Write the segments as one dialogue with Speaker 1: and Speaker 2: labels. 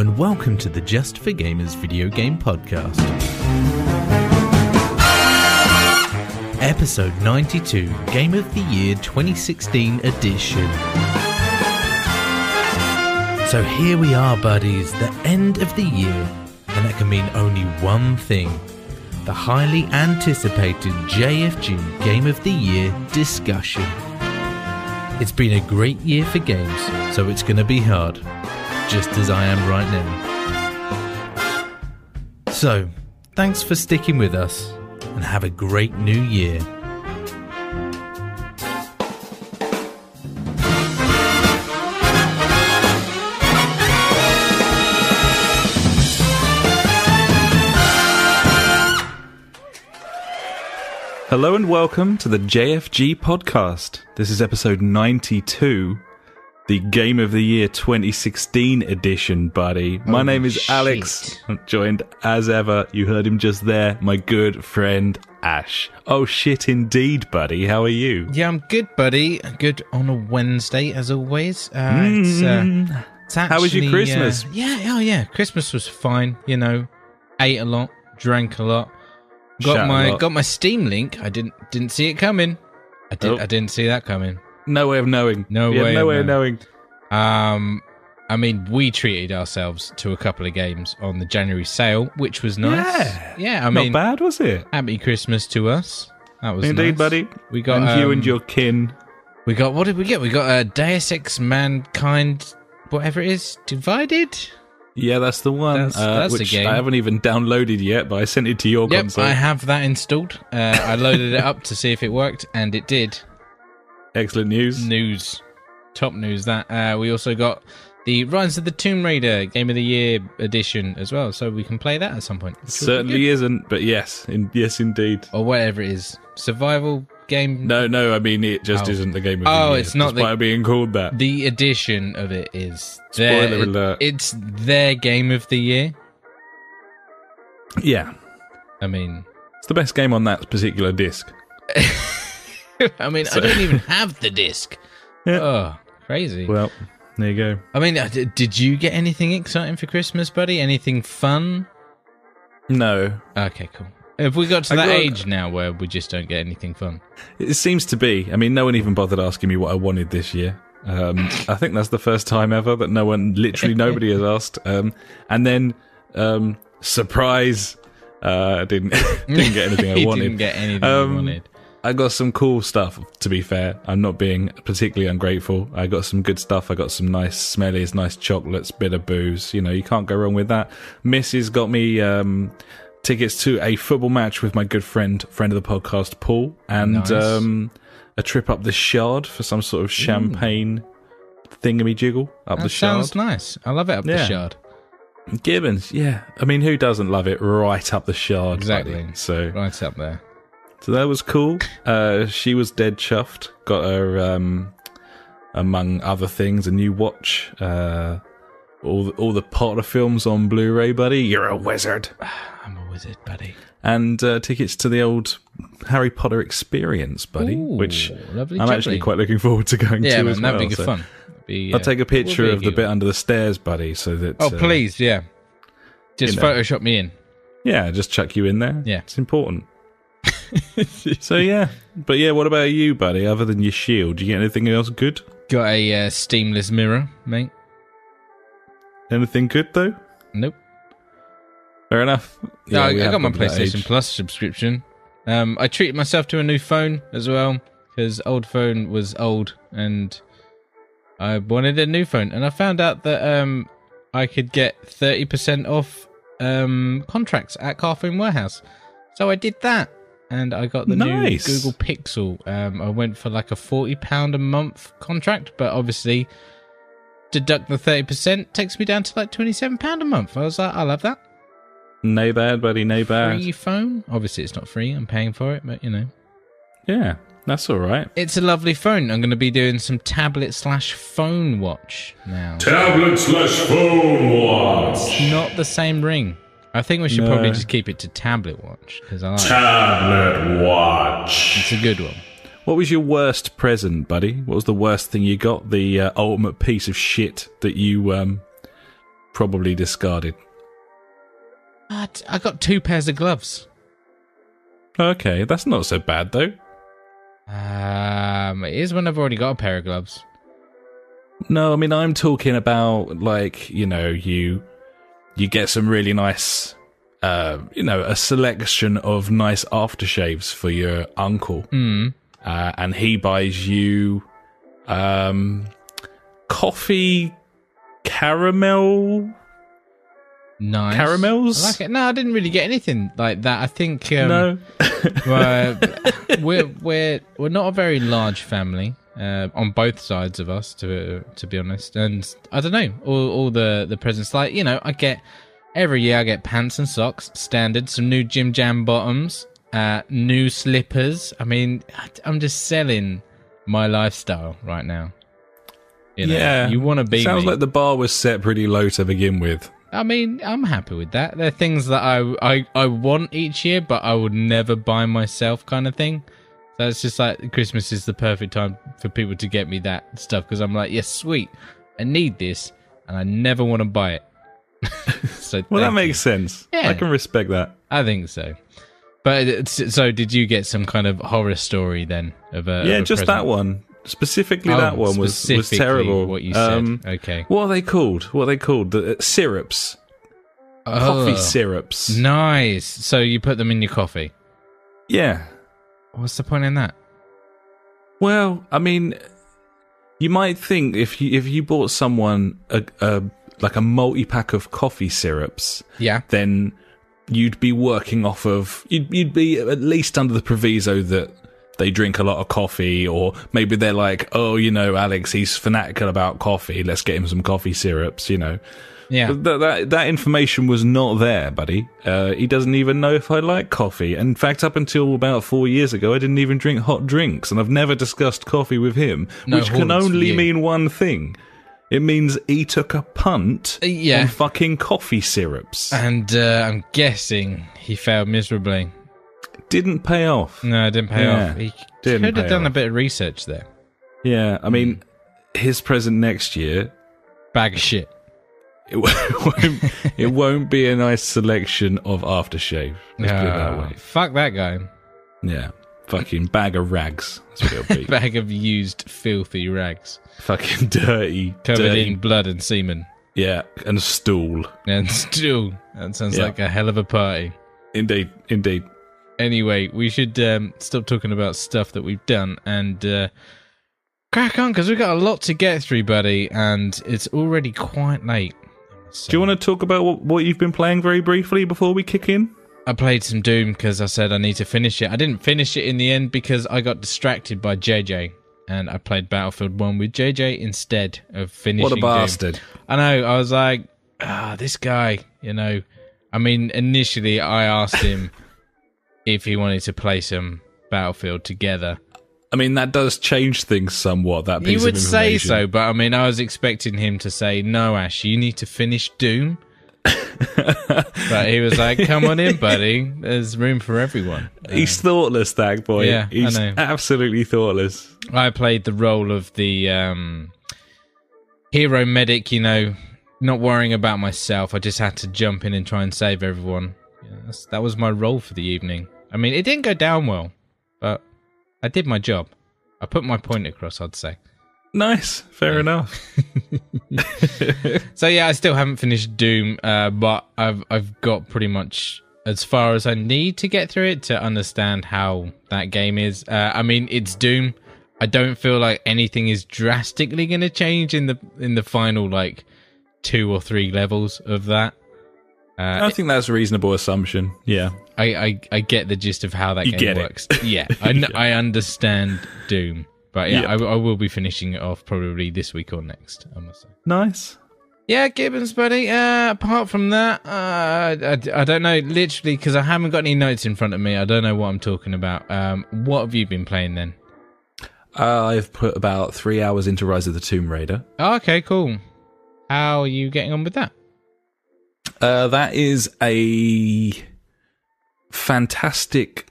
Speaker 1: and welcome to the Just for Gamers video game podcast. Episode 92 Game of the Year 2016 edition. So here we are, buddies, the end of the year, and that can mean only one thing the highly anticipated JFG Game of the Year discussion. It's been a great year for games, so it's going to be hard, just as I am right now. So, thanks for sticking with us, and have a great new year.
Speaker 2: Hello and welcome to the JFG podcast. This is episode 92, the Game of the Year 2016 edition, buddy. My
Speaker 1: Holy
Speaker 2: name is
Speaker 1: shit.
Speaker 2: Alex. I'm joined as ever. You heard him just there, my good friend Ash. Oh shit, indeed, buddy. How are you?
Speaker 1: Yeah, I'm good, buddy. Good on a Wednesday, as always. Uh, it's, uh, it's
Speaker 2: How was your Christmas?
Speaker 1: uh, yeah, oh yeah, Christmas was fine. You know, ate a lot, drank a lot, got
Speaker 2: a
Speaker 1: my
Speaker 2: lot.
Speaker 1: got my Steam link. I didn't didn't see it coming. I did.
Speaker 2: Oh.
Speaker 1: I didn't see that coming.
Speaker 2: No way of knowing.
Speaker 1: No
Speaker 2: Yeah,
Speaker 1: way
Speaker 2: No
Speaker 1: of
Speaker 2: way of knowing.
Speaker 1: Um, I mean, we treated ourselves to a couple of games on the January sale, which was nice.
Speaker 2: Yeah.
Speaker 1: yeah. I mean,
Speaker 2: Not bad, was it?
Speaker 1: happy Christmas to us. That was
Speaker 2: Indeed,
Speaker 1: nice.
Speaker 2: buddy.
Speaker 1: We got
Speaker 2: and you
Speaker 1: um,
Speaker 2: and your kin.
Speaker 1: We got what did we get? We got a Deus Ex Mankind, whatever it is, divided.
Speaker 2: Yeah, that's the one.
Speaker 1: That's-
Speaker 2: uh,
Speaker 1: that's the
Speaker 2: which
Speaker 1: game.
Speaker 2: I haven't even downloaded yet, but I sent it to your
Speaker 1: Yep,
Speaker 2: console.
Speaker 1: I have that installed. Uh, I loaded it up to see if it worked, and it did.
Speaker 2: Excellent news.
Speaker 1: News, top news. That uh, we also got the Rise of the Tomb Raider Game of the Year edition as well, so we can play that at some point. which will be
Speaker 2: Certainly isn't, but yes, in, yes, indeed.
Speaker 1: or whatever it is, survival game.
Speaker 2: No, no, I mean it just
Speaker 1: Oh.
Speaker 2: isn't the game of
Speaker 1: Oh,
Speaker 2: the year.
Speaker 1: it's not the-
Speaker 2: being called that.
Speaker 1: The edition of it is
Speaker 2: Spoiler
Speaker 1: their,
Speaker 2: alert.
Speaker 1: It's their game of the year.
Speaker 2: yeah,
Speaker 1: I mean,
Speaker 2: it's the best game on that particular disc.
Speaker 1: I mean,
Speaker 2: So-
Speaker 1: I don't even have the disc.
Speaker 2: Yeah.
Speaker 1: Oh, crazy.
Speaker 2: Well, there you go.
Speaker 1: I mean, uh, did you get anything exciting for Christmas, buddy? Anything fun?
Speaker 2: No,
Speaker 1: Okay, cool. Have we got to that
Speaker 2: got-
Speaker 1: age now where we just don't get anything fun?
Speaker 2: it seems to be. I mean, no one even bothered asking me what I wanted this year. Um, I think that's the first time ever that no one, literally nobody, has asked. Um, and then, um, surprise, uh, I didn't didn't get anything I wanted.
Speaker 1: didn't get anything
Speaker 2: Um,
Speaker 1: wanted.
Speaker 2: I got some cool stuff, to be fair. I'm not being particularly ungrateful. I got some good stuff. I got some nice smellies, nice chocolates, bit of booze. You know, you can't go wrong with that. Mrs. got me um, tickets to a football match with my good friend, friend of the podcast, Paul, and
Speaker 1: Nice.
Speaker 2: um, a trip up the Shard for some sort of champagne thingamajiggle up
Speaker 1: That
Speaker 2: the Shard.
Speaker 1: sounds nice. I love it up the shard.
Speaker 2: Gibbons, yeah. I mean, who doesn't love it right up the Shard?
Speaker 1: Exactly.
Speaker 2: buddy? So
Speaker 1: Right up there.
Speaker 2: So that was cool. Uh, she was dead chuffed. Got her, um, among other things, a new watch. Uh, all the, all the Potter films on Blu-ray, buddy. You're a wizard.
Speaker 1: I'm a wizard, buddy.
Speaker 2: And uh, tickets to the old Harry Potter experience, buddy.
Speaker 1: Ooh,
Speaker 2: which I'm
Speaker 1: jubbly.
Speaker 2: actually quite looking forward to going
Speaker 1: Yeah,
Speaker 2: to as
Speaker 1: that'd
Speaker 2: well.
Speaker 1: be good
Speaker 2: So
Speaker 1: fun. Be,
Speaker 2: I'll
Speaker 1: uh,
Speaker 2: take a picture
Speaker 1: will
Speaker 2: of the bit under the stairs, buddy, so that.
Speaker 1: Oh,
Speaker 2: uh,
Speaker 1: please, yeah. Just
Speaker 2: you know.
Speaker 1: Photoshop me in.
Speaker 2: Yeah, just chuck you in there.
Speaker 1: Yeah.
Speaker 2: it's important. so yeah, but yeah, what about you, buddy? Other than your shield, do you get anything else good?
Speaker 1: Got a uh, steamless mirror, mate.
Speaker 2: Anything good though?
Speaker 1: Nope.
Speaker 2: Fair enough.
Speaker 1: No, I, got my
Speaker 2: got to that
Speaker 1: PlayStation. Plus subscription. Um, I treated myself to a new phone as well because old phone was old and I wanted a new phone. And I found out that um, I could get thirty percent off um, contracts at Carphone Warehouse. So I did that, and I got the
Speaker 2: Nice.
Speaker 1: new Google Pixel. Um, I went for like a forty pound a month contract, but obviously deduct the thirty percent takes me down to like twenty seven pound a month. I was like, I love that
Speaker 2: No bad, buddy. No bad.
Speaker 1: free phone. Obviously, it's not free. I'm paying for it, but you know,
Speaker 2: Yeah, that's all right.
Speaker 1: it's a lovely phone. I'm going to be doing some tablet slash phone watch now.
Speaker 3: Tablet slash phone watch.
Speaker 1: It's not the same ring. I think we should probably just keep it to tablet watch because I like it.
Speaker 3: Tablet watch.
Speaker 1: It's a good one.
Speaker 2: What was your worst present, buddy? What was the worst thing you got? The uh, ultimate piece of shit that you um probably discarded.
Speaker 1: But I got two pairs of gloves.
Speaker 2: Okay, that's not so bad though.
Speaker 1: Um, it is when I've already got a pair of gloves.
Speaker 2: No, I mean I'm talking about like you know you you get some really nice, uh, you know, a selection of nice aftershaves for your uncle,
Speaker 1: Mm.
Speaker 2: uh, and he buys you um, coffee caramel
Speaker 1: Nice.
Speaker 2: caramels.
Speaker 1: I like it. No, I didn't really get anything like that. I think um,
Speaker 2: no,
Speaker 1: well, we're we're we're not a very large family uh, on both sides of us, to to be honest. And I don't know all all the the presents. Like you know, I get every year I get pants and socks, standard, some new Jim Jam bottoms, uh, new slippers. I mean, I'm just selling my lifestyle right now. You know,
Speaker 2: yeah,
Speaker 1: you want to be
Speaker 2: Sounds
Speaker 1: me.
Speaker 2: like the bar was set pretty low to begin with.
Speaker 1: I mean, I'm happy with that. They're things that I, I I want each year, but I would never buy myself, kind of thing. It's just like Christmas is the perfect time for people to get me that stuff because I'm like, yes, sweet, I need this, and I never want to buy it. so
Speaker 2: Well, that makes
Speaker 1: you.
Speaker 2: sense.
Speaker 1: Yeah.
Speaker 2: I can respect that.
Speaker 1: I think so. But so, did you get some kind of horror story then? Of a
Speaker 2: yeah,
Speaker 1: of a
Speaker 2: just
Speaker 1: present?
Speaker 2: that one. Specifically,
Speaker 1: Oh,
Speaker 2: that one was was terrible.
Speaker 1: What you said?
Speaker 2: Um,
Speaker 1: okay.
Speaker 2: What are they called? What are they called? The uh, syrups, coffee
Speaker 1: Oh,
Speaker 2: syrups.
Speaker 1: Nice. So you put them in your coffee.
Speaker 2: Yeah.
Speaker 1: What's the point in that?
Speaker 2: Well, I mean, you might think if you if you bought someone a, a like a multi pack of coffee syrups,
Speaker 1: Yeah.
Speaker 2: then you'd be working off of you'd you'd be at least under the proviso that they drink a lot of coffee, or maybe they're like, oh, you know, Alex, he's fanatical about coffee. Let's get him some coffee syrups. You know,
Speaker 1: Yeah.
Speaker 2: That, that that information was not there, buddy. Uh, he doesn't even know if I like coffee. In fact, up until about four years ago, I didn't even drink hot drinks, and I've never discussed coffee with him,
Speaker 1: No
Speaker 2: which can only mean one thing. It means he took a punt
Speaker 1: Uh, yeah.
Speaker 2: on fucking coffee syrups.
Speaker 1: And uh, I'm guessing he failed miserably.
Speaker 2: Didn't pay off.
Speaker 1: No, it didn't pay
Speaker 2: Yeah,
Speaker 1: off. He
Speaker 2: didn't
Speaker 1: could have done a bit of research there.
Speaker 2: Yeah, I mean, his present next year,
Speaker 1: Bag of shit.
Speaker 2: it won't, it won't be a nice selection of aftershave. Let's put it that
Speaker 1: Ah,
Speaker 2: way.
Speaker 1: Fuck that guy.
Speaker 2: Yeah, fucking bag of rags. That's what it'll be.
Speaker 1: Bag of used, filthy rags
Speaker 2: fucking dirty,
Speaker 1: covered
Speaker 2: dirty,
Speaker 1: in blood and semen.
Speaker 2: yeah, and a stool.
Speaker 1: And still, that sounds
Speaker 2: Yeah.
Speaker 1: like a hell of a party.
Speaker 2: Indeed, indeed.
Speaker 1: Anyway, we should um, stop talking about stuff that we've done and uh, crack on because we've got a lot to get through, buddy, and it's already quite late.
Speaker 2: Do you want to talk about what, what you've been playing very briefly before we kick in?
Speaker 1: I played some Doom because I said I need to finish it. I didn't finish it in the end because I got distracted by JJ, and I played Battlefield One with JJ instead of finishing.
Speaker 2: What a
Speaker 1: Doom.
Speaker 2: bastard!
Speaker 1: I know. I was like, ah, this guy. You know, I mean, initially I asked him if he wanted to play some Battlefield together.
Speaker 2: I mean, that does change things somewhat. That piece
Speaker 1: You would say so, but I mean, I was expecting him to say, "No, Ash, you need to finish Doom." but he was like, "Come on in, buddy. There's room for everyone."
Speaker 2: He's thoughtless, that boy.
Speaker 1: Yeah, I
Speaker 2: He's
Speaker 1: know.
Speaker 2: absolutely thoughtless.
Speaker 1: I played the role of the um, hero medic, you know, not worrying about myself. I just had to jump in and try and save everyone. Yeah, that's, that was my role for the evening. I mean, it didn't go down well, but I did my job. I put my point across, I'd say.
Speaker 2: Nice, fair enough.
Speaker 1: So yeah, I still haven't finished Doom, uh, but I've I've got pretty much as far as I need to get through it to understand how that game is. Uh, I mean, it's Doom. I don't feel like anything is drastically going to change in the in the final like two or three levels of that. Uh,
Speaker 2: I think that's a reasonable assumption. Yeah.
Speaker 1: I, I I get the gist of how that
Speaker 2: You
Speaker 1: game
Speaker 2: get it.
Speaker 1: works. Yeah, I, kn- I understand Doom, but yeah,
Speaker 2: Yep.
Speaker 1: I, I will be finishing it off probably this week or next. I must say.
Speaker 2: Nice.
Speaker 1: Yeah, Gibbons, buddy. Uh, apart from that, uh, I, I don't know, literally, because I haven't got any notes in front of me. I don't know what I'm talking about. Um, what have you been playing then?
Speaker 2: Uh, I've put about three hours into Rise of the Tomb Raider.
Speaker 1: Oh, okay, cool. How are you getting on with that?
Speaker 2: Uh, that is a fantastic,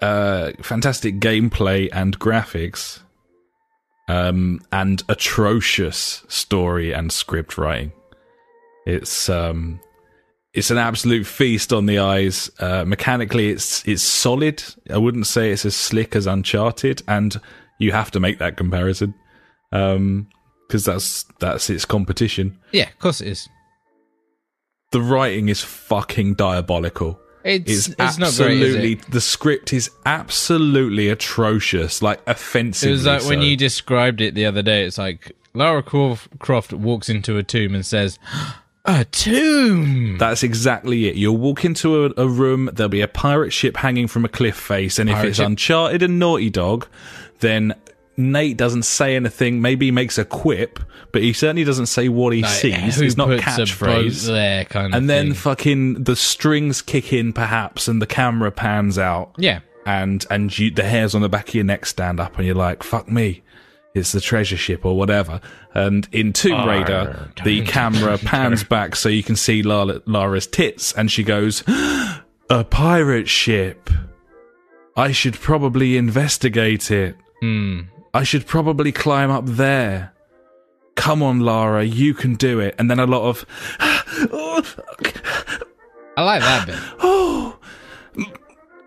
Speaker 2: uh, fantastic gameplay and graphics, um, and atrocious story and script writing. It's um, it's an absolute feast on the eyes. Uh, mechanically, it's it's solid. I wouldn't say it's as slick as Uncharted, and you have to make that comparison because that's that's its competition.
Speaker 1: Yeah, of course it is.
Speaker 2: The writing is fucking diabolical.
Speaker 1: It's,
Speaker 2: It's,
Speaker 1: great.
Speaker 2: absolutely
Speaker 1: Is it?
Speaker 2: the script is absolutely atrocious, like offensive.
Speaker 1: it was like when you described it the other day. It's like Lara Croft, walks into a tomb and says, "A tomb."
Speaker 2: That's exactly it. You'll walk into a, a room, there'll be a pirate ship hanging from a cliff face, and if it's
Speaker 1: ship.
Speaker 2: Uncharted and Naughty Dog, then Nate doesn't say anything. Maybe he makes a quip, but he certainly doesn't say what he
Speaker 1: Like,
Speaker 2: sees. It's not
Speaker 1: puts a boat
Speaker 2: catchphrase.
Speaker 1: there, kind of.
Speaker 2: And then
Speaker 1: thing.
Speaker 2: fucking the strings kick in, perhaps, and the camera pans out.
Speaker 1: yeah,
Speaker 2: and and you, the hairs on the back of your neck stand up, and you're like, "Fuck me." It's the treasure ship or whatever. And in Tomb Raider, the camera pans back so you can see Lara, Lara's tits, and she goes, A pirate ship. I should probably investigate it.
Speaker 1: Hmm.
Speaker 2: I should probably climb up there. Come on, Lara, you can do it. And then a lot of,
Speaker 1: I like that bit.
Speaker 2: oh,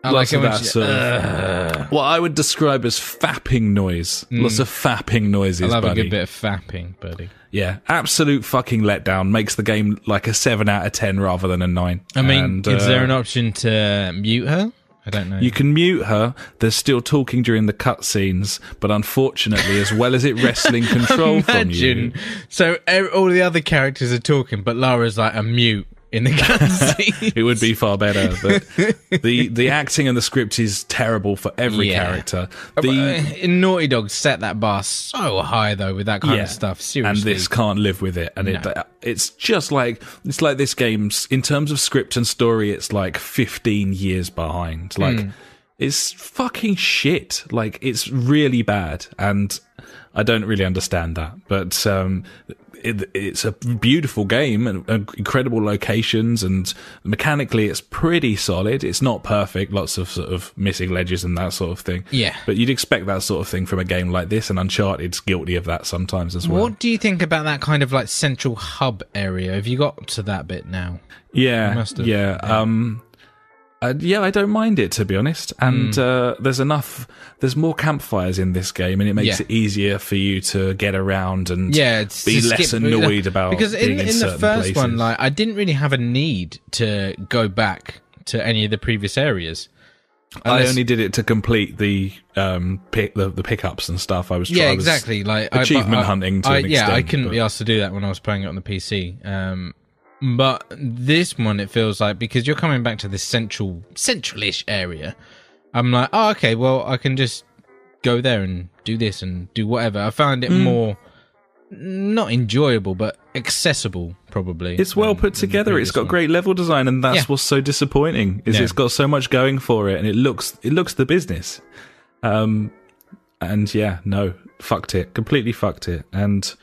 Speaker 1: I
Speaker 2: Lots
Speaker 1: like
Speaker 2: of that sort of- what I would describe as fapping noise. Lots of fapping noises,
Speaker 1: I love
Speaker 2: buddy.
Speaker 1: a good bit of fapping, buddy.
Speaker 2: Yeah, absolute fucking letdown. Makes the game like a seven out of ten rather than a nine.
Speaker 1: I mean,
Speaker 2: And,
Speaker 1: is
Speaker 2: uh,
Speaker 1: there an option to mute her? I don't know.
Speaker 2: You can mute her. They're still talking during the cutscenes, but unfortunately, as well as it wrestling control from you,
Speaker 1: So all the other characters are talking, but Lara's like a mute in the cutscene.
Speaker 2: it would be far better. But the the acting and the script is terrible for every
Speaker 1: Yeah.
Speaker 2: character. The
Speaker 1: uh, Naughty Dog set that bar so high though with that kind of stuff. Seriously,
Speaker 2: and this can't live with it and it it's just like it's like this game's in terms of script and story it's like 15 years behind like
Speaker 1: Hmm.
Speaker 2: it's fucking shit like it's really bad and i don't really understand that but um it, it's a beautiful game and, incredible locations and mechanically it's pretty solid it's not perfect lots of sort of missing ledges and that sort of thing
Speaker 1: Yeah.
Speaker 2: but you'd expect that sort of thing from a game like this and uncharted's guilty of that sometimes as well
Speaker 1: What do you think about that kind of like central hub area? Have you got to that bit now?
Speaker 2: Yeah,
Speaker 1: must have,
Speaker 2: yeah. Um, uh, yeah, I don't mind it to be honest. And
Speaker 1: Hmm.
Speaker 2: uh, there's enough. There's more campfires in this game, and it makes
Speaker 1: Yeah.
Speaker 2: it easier for you to get around and
Speaker 1: Yeah,
Speaker 2: be less
Speaker 1: skip-
Speaker 2: annoyed about
Speaker 1: because in,
Speaker 2: in,
Speaker 1: in the first one, like I didn't really have a need to go back to any of the previous areas.
Speaker 2: I only did it to complete the um pick the, the pickups and stuff. I was
Speaker 1: yeah,
Speaker 2: I was-
Speaker 1: exactly. Like
Speaker 2: achievement
Speaker 1: I-
Speaker 2: hunting to
Speaker 1: yeah, I couldn't
Speaker 2: but-
Speaker 1: be asked to do that when I was playing it on the PC. Um, but this one, it feels like because you're coming back to this central, centralish area. I'm like, oh, okay. Well, I can just go there and do this and do whatever. I found it more not enjoyable, but accessible. Probably.
Speaker 2: It's well
Speaker 1: than-
Speaker 2: put together. It's got
Speaker 1: one.
Speaker 2: great level design, and that's
Speaker 1: Yeah.
Speaker 2: what's so disappointing. Is
Speaker 1: Yeah.
Speaker 2: it's got so much going for it, and it looks it looks the business. Um, and yeah, no, fucked it, completely fucked it, and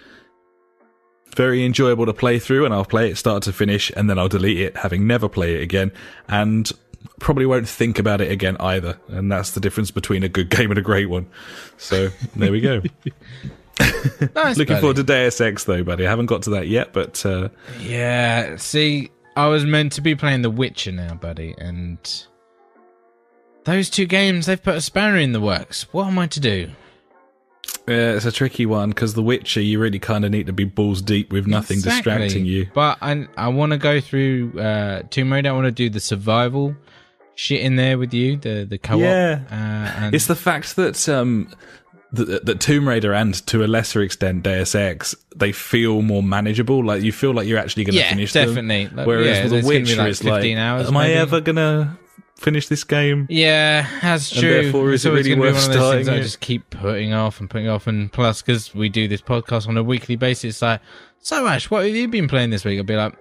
Speaker 2: very enjoyable to play through. And I'll play it start to finish, and then I'll delete it, having never played it again, and probably won't think about it again either. And that's the difference between a good game and a great one. So there we go.
Speaker 1: Nice,
Speaker 2: Looking
Speaker 1: buddy.
Speaker 2: forward to Deus Ex though, buddy. I haven't got to that yet, but. Uh,
Speaker 1: Yeah, see, I was meant to be playing The Witcher now, buddy, and those two games they've put a spanner in the works. What am I to do?
Speaker 2: Yeah, it's a tricky one because The Witcher, you really kind of need to be balls deep with nothing
Speaker 1: Exactly.
Speaker 2: distracting you.
Speaker 1: But I I want to go through uh, Tomb Raider. I want to do the survival shit in there with you, the the co-op.
Speaker 2: Yeah.
Speaker 1: uh, and
Speaker 2: It's the fact that um, that, that Tomb Raider and to a lesser extent Deus Ex, they feel more manageable. Like you feel like you're actually going to
Speaker 1: Yeah,
Speaker 2: finish
Speaker 1: definitely.
Speaker 2: them.
Speaker 1: Like,
Speaker 2: Whereas
Speaker 1: yeah,
Speaker 2: with The
Speaker 1: there's gonna be
Speaker 2: Witcher,
Speaker 1: like
Speaker 2: it's like,
Speaker 1: 15 hours,
Speaker 2: am I ever going to finish this game?
Speaker 1: Yeah, that's
Speaker 2: And
Speaker 1: true.
Speaker 2: therefore, is
Speaker 1: It's
Speaker 2: it really worth
Speaker 1: one of those things
Speaker 2: starting
Speaker 1: I just keep putting off and putting off. And plus, because we do this podcast on a weekly basis, like, so Ash, what have you been playing this week? I'll be like,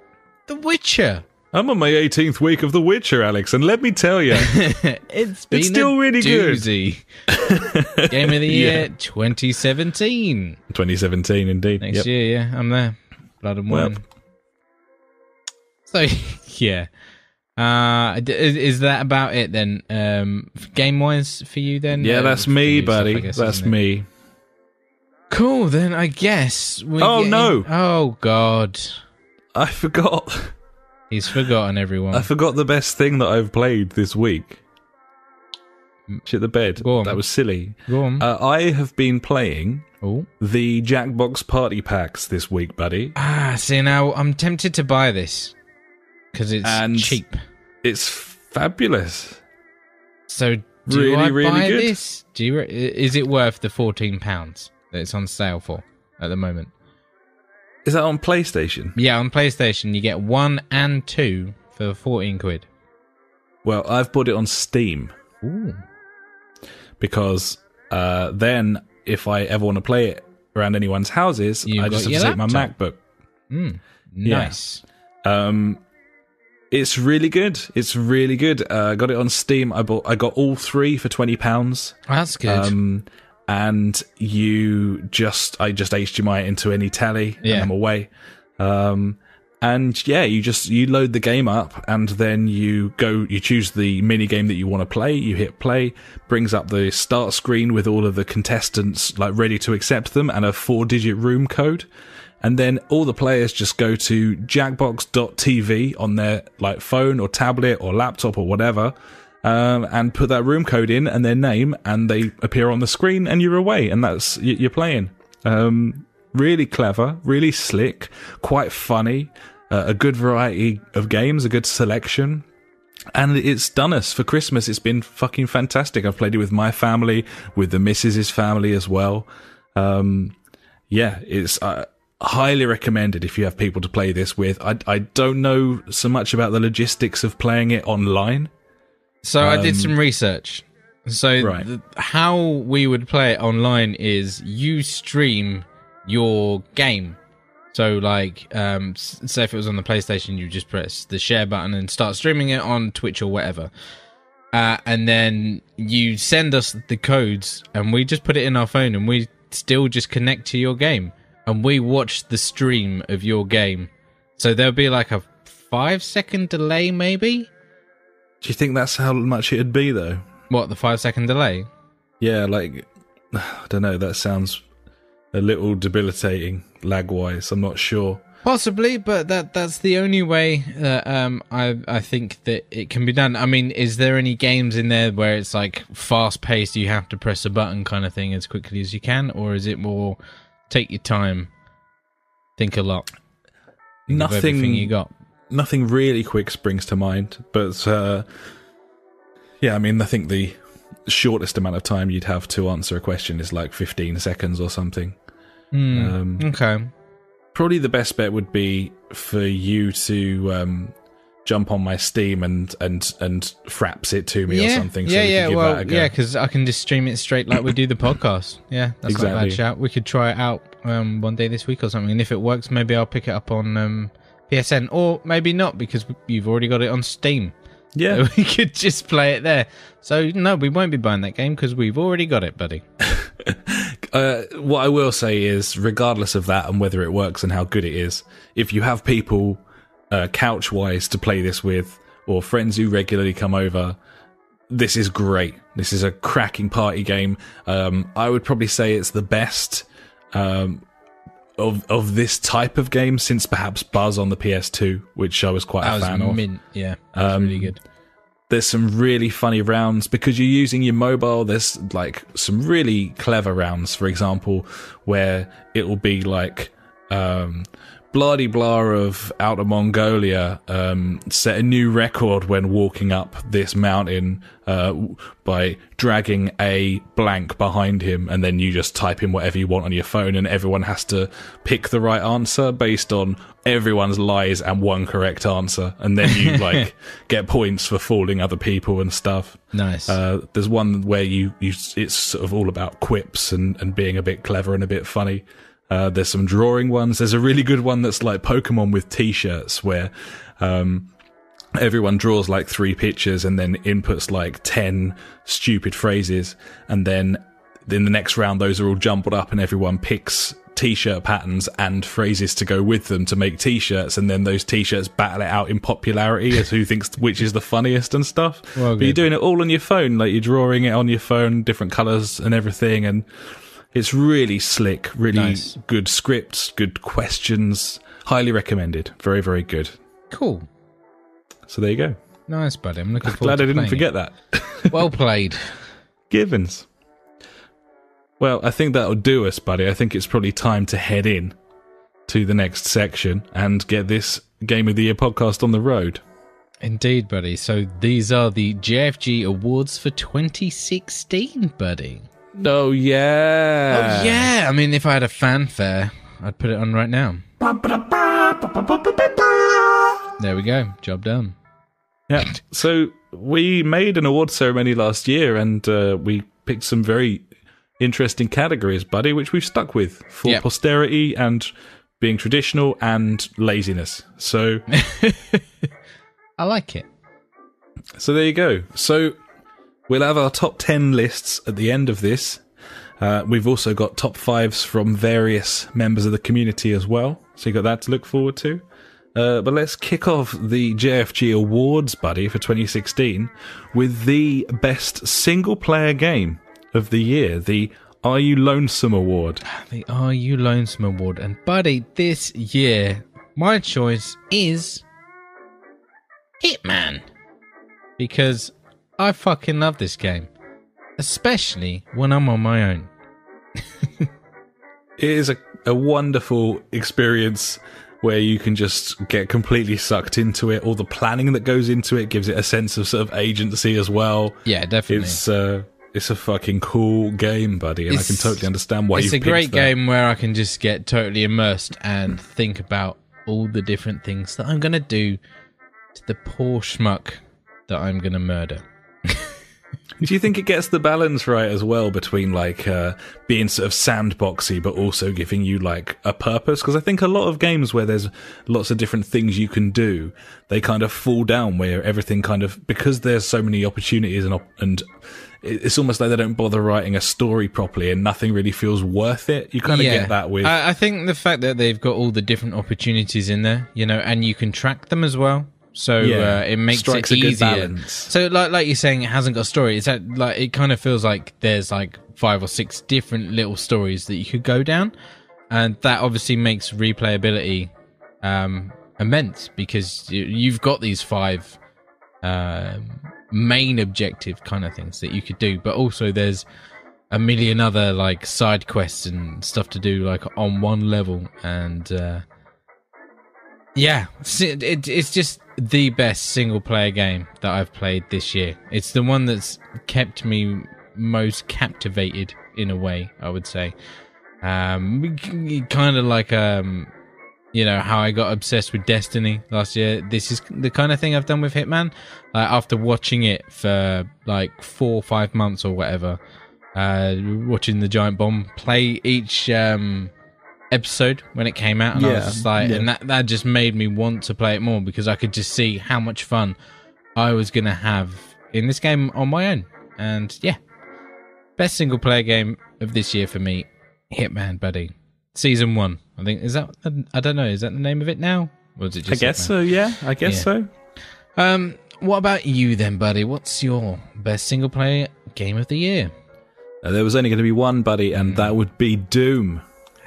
Speaker 1: The Witcher.
Speaker 2: I'm on my 18th week of The Witcher, Alex, and let me tell you,
Speaker 1: It's been
Speaker 2: still
Speaker 1: a
Speaker 2: really good.
Speaker 1: Game of the year 2017.
Speaker 2: 2017 indeed.
Speaker 1: Next
Speaker 2: Yep.
Speaker 1: year, yeah, I'm there. Blood and
Speaker 2: Well.
Speaker 1: wine. So yeah. Uh, is, is that about it then? Um, game wise for you then?
Speaker 2: Yeah,
Speaker 1: Uh,
Speaker 2: that's me,
Speaker 1: new stuff,
Speaker 2: buddy.
Speaker 1: guess,
Speaker 2: that's me.
Speaker 1: Cool. Then I guess. we
Speaker 2: Oh,
Speaker 1: get
Speaker 2: no.
Speaker 1: Oh God.
Speaker 2: I forgot.
Speaker 1: He's forgotten everyone.
Speaker 2: I forgot the best thing that I've played this week. Shit the bed. That was silly. Uh, I have been playing
Speaker 1: oh.
Speaker 2: the Jackbox Party Packs this week, buddy.
Speaker 1: Ah, see now I'm tempted to buy this because it's
Speaker 2: And-
Speaker 1: cheap.
Speaker 2: It's fabulous.
Speaker 1: So do
Speaker 2: Really,
Speaker 1: I
Speaker 2: really
Speaker 1: buy
Speaker 2: good.
Speaker 1: this? Do you? Is it worth the fourteen pounds that it's on sale for at the moment?
Speaker 2: Is that on PlayStation?
Speaker 1: Yeah, on PlayStation you get one and two for fourteen quid.
Speaker 2: Well, I've bought it on Steam
Speaker 1: Ooh.
Speaker 2: because uh, then if I ever want to play it around anyone's houses,
Speaker 1: You've
Speaker 2: I just have to take my. MacBook.
Speaker 1: Mm.
Speaker 2: Yeah.
Speaker 1: Nice.
Speaker 2: Um, it's really good. It's really good. Uh, I got it on Steam. I bought. I got all three for twenty pounds.
Speaker 1: That's good.
Speaker 2: Um, and you just, I just HDMI it into any telly,
Speaker 1: Yeah.
Speaker 2: and I'm away. Um, and yeah, you just you load the game up, and then you go, you choose the mini game that you want to play. You hit play, brings up the start screen with all of the contestants like ready to accept them, and a four-digit room code. And then all the players just go to jackbox.tv on their like phone or tablet or laptop or whatever, um, and put that room code in and their name, and they appear on the screen, and you're away, and that's you're playing. Um, really clever, really slick, quite funny, uh, a good variety of games, a good selection. And it's done us for Christmas. It's been fucking fantastic. I've played it with my family, with the missus's family as well. Um, yeah, it's uh, highly recommended if you have people to play this with. I, I don't know so much about the logistics of playing it online.
Speaker 1: So I did
Speaker 2: Um,
Speaker 1: some research. So
Speaker 2: Right.
Speaker 1: th- how we would play it online is you stream your game. So like, um, say if it was on the PlayStation, you just press the share button and start streaming it on Twitch or whatever. Uh, and then you send us the codes, and we just put it in our phone, and we still just connect to your game, and we watch the stream of your game. So there'll be like a five second delay, maybe.
Speaker 2: Do you think that's how much it'd be though?
Speaker 1: What the five second delay?
Speaker 2: Yeah, like I don't know. That sounds a little debilitating lag wise. I'm not sure.
Speaker 1: Possibly, but that that's the only way that um I I think that it can be done. I mean, is there any games in there where it's like fast paced, you have to press a button kind of thing as quickly as you can, or is it more take your time, think a lot, think
Speaker 2: Nothing
Speaker 1: you got?
Speaker 2: nothing really quick springs to mind, but uh, yeah, I mean, I think the shortest amount of time you'd have to answer a question is like 15 seconds or something.
Speaker 1: Hmm.
Speaker 2: Um,
Speaker 1: Okay.
Speaker 2: probably the best bet would be for you to um, jump on my Steam and and and fraps it to me or something. So
Speaker 1: yeah,
Speaker 2: we
Speaker 1: yeah.
Speaker 2: can give
Speaker 1: well,
Speaker 2: that a go.
Speaker 1: yeah, because I can just stream it straight like we do the podcast. Yeah, that's not a
Speaker 2: Exactly.
Speaker 1: bad shout. We could try it out um, one day this week or something, and if it works, maybe I'll pick it up on um, PSN, or maybe not because you've already got it on Steam.
Speaker 2: yeah.
Speaker 1: So we could just play it there. So no, we won't be buying that game because we've already got it, buddy.
Speaker 2: Uh, what I will say is, regardless of that and whether it works and how good it is, if you have people uh, couch wise to play this with, or friends who regularly come over, this is great. This is a cracking party game. Um, I would probably say it's the best um, of of this type of game since perhaps Buzz on the PS2, which I was quite
Speaker 1: That
Speaker 2: a fan of.
Speaker 1: mint. Yeah, that
Speaker 2: Um,
Speaker 1: really good.
Speaker 2: there's some really funny rounds because you're using your mobile. There's like some really clever rounds, for example, where it will be like, um, bloody blah of Outer Mongolia um, set a new record when walking up this mountain uh, by dragging a blank behind him, and then you just type in whatever you want on your phone, and everyone has to pick the right answer based on everyone's lies and one correct answer, and then you like get points for fooling other people and stuff.
Speaker 1: Nice.
Speaker 2: Uh, there's one where you, you it's sort of all about quips and, and being a bit clever and a bit funny. Uh, there's some drawing ones. There's a really good one that's like Pokemon with t-shirts where, um, everyone draws like three pictures and then inputs like 10 stupid phrases. And then in the next round, those are all jumbled up and everyone picks t-shirt patterns and phrases to go with them to make t-shirts. And then those t-shirts battle it out in popularity as who thinks which is the funniest and stuff.
Speaker 1: Well,
Speaker 2: but you're doing it all on your phone. Like you're drawing it on your phone, different colors and everything. And it's really slick, really
Speaker 1: Nice.
Speaker 2: good scripts, good questions, highly recommended. Very, very good.
Speaker 1: Cool.
Speaker 2: So there you go.
Speaker 1: Nice, buddy. I'm looking forward
Speaker 2: Glad I didn't forget that.
Speaker 1: Well played.
Speaker 2: Givens. Well, I think that'll do us, buddy. I think it's probably time to head in to the next section and get this Game of the Year podcast on the road.
Speaker 1: Indeed, buddy. So these are the JFG awards for 2016, buddy.
Speaker 2: Oh, yeah.
Speaker 1: oh yeah. I mean, if I had a fanfare, I'd put it on right now. There we go. Job done.
Speaker 2: Yeah. So we made an award ceremony last year and uh, we picked some very interesting categories, buddy, which we've stuck with for
Speaker 1: Yep.
Speaker 2: posterity and being traditional and laziness. So
Speaker 1: I like it.
Speaker 2: So there you go. So we'll have our top 10 lists at the end of this. Uh, we've also got top fives from various members of the community as well. So you've got that to look forward to. Uh, but let's kick off the JFG Awards, buddy, for 2016 with the best single player game of the year, the Are You Lonesome Award.
Speaker 1: The Are You Lonesome Award. And, buddy, this year, my choice is Hitman. Because I fucking love this game. Especially when I'm on my own.
Speaker 2: It is a, a wonderful experience where you can just get completely sucked into it. All the planning that goes into it gives it a sense of sort of agency as well.
Speaker 1: Yeah, definitely.
Speaker 2: It's uh, it's a fucking cool game, buddy, and I can totally understand why
Speaker 1: it's
Speaker 2: you've picked that.
Speaker 1: It's a great
Speaker 2: that.
Speaker 1: game where I can just get totally immersed and think about all the different things that I'm going to do to the poor schmuck that I'm going to murder.
Speaker 2: Do you think it gets the balance right as well between like uh, being sort of sandboxy, but also giving you like a purpose? Because I think a lot of games where there's lots of different things you can do, they kind of fall down where everything kind of because there's so many opportunities and op- and it's almost like they don't bother writing a story properly and nothing really feels worth it. You kind of get that with
Speaker 1: I, I think the fact that they've got all the different opportunities in there, you know, and you can track them as well. So
Speaker 2: Yeah,
Speaker 1: uh, it makes
Speaker 2: strikes
Speaker 1: it easier. So like like you're saying, it hasn't got a story. It's that like it kind of feels like there's like five or six different little stories that you could go down, and that obviously makes replayability um, immense because you, you've got these five um, main objective kind of things that you could do, but also there's a million other like side quests and stuff to do like on one level. And uh yeah s- it, it's just the best single player game that i've played this year it's the one that's kept me most captivated in a way i would say um kind of like um you know how I got obsessed with Destiny last year. This is the kind of thing I've done with Hitman. Like after watching it for like four or five months or whatever, uh, watching the Giant Bomb play each um, episode when it came out, and I was just like,
Speaker 2: yeah.
Speaker 1: and that that just made me want to play it more because I could just see how much fun I was gonna have in this game on my own. And yeah, best single player game of this year for me, Hitman, buddy. Season one, I think. Is that? I don't know. Is that the name of it now? Or is it
Speaker 2: I guess
Speaker 1: Hitman?
Speaker 2: so. Yeah, I guess
Speaker 1: Yeah.
Speaker 2: so.
Speaker 1: Um, what about you then, buddy? What's your best single player game of the year?
Speaker 2: Uh, there was only going to be one, buddy, and that would be Doom.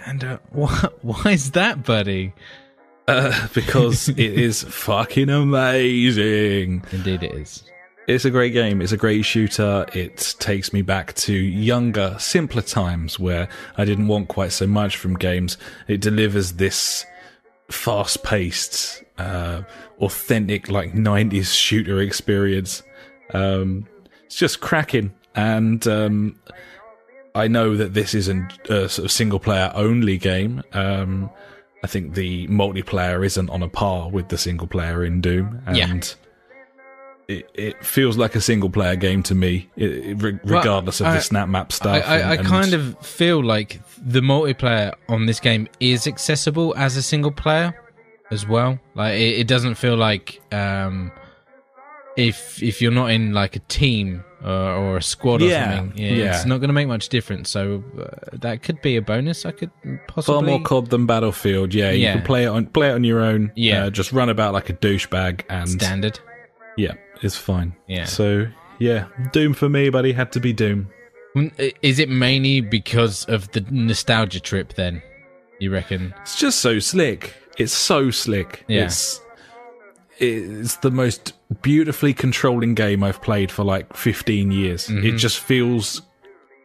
Speaker 1: And uh, wh- why is that, buddy?
Speaker 2: Uh, because it is fucking amazing.
Speaker 1: Indeed, it is.
Speaker 2: It's a great game. It's a great shooter. It takes me back to younger, simpler times where I didn't want quite so much from games. It delivers this fast paced, uh, authentic, like 90s shooter experience. Um, it's just cracking. And, um, I know that this isn't a sort of single player only game. Um, I think the multiplayer isn't on a par with the single player in Doom. And
Speaker 1: Yeah.
Speaker 2: it, it feels like a single player game to me, it, it- re-
Speaker 1: Well,
Speaker 2: regardless of
Speaker 1: I-
Speaker 2: the snap map stuff.
Speaker 1: I,
Speaker 2: and-
Speaker 1: I
Speaker 2: and-
Speaker 1: kind of feel like the multiplayer on this game is accessible as a single player as well. Like it, it doesn't feel like um, if if you're not in like a team or, or a squad or
Speaker 2: Yeah,
Speaker 1: something, yeah,
Speaker 2: yeah.
Speaker 1: it's not going to make much difference. So uh, that could be a bonus. I could possibly
Speaker 2: far more COD than Battlefield. Yeah, you
Speaker 1: Yeah.
Speaker 2: can play it on play it on your own.
Speaker 1: Yeah.
Speaker 2: uh, just run about like a douchebag, and
Speaker 1: standard.
Speaker 2: yeah, it's fine.
Speaker 1: Yeah.
Speaker 2: So yeah, Doom for me, buddy, had to be Doom.
Speaker 1: Mm, Is it mainly because of the nostalgia trip? Then you reckon?
Speaker 2: It's just so slick. It's so slick.
Speaker 1: Yeah.
Speaker 2: It's the most beautifully controlling game I've played for like 15 years.
Speaker 1: Mm-hmm.
Speaker 2: It just feels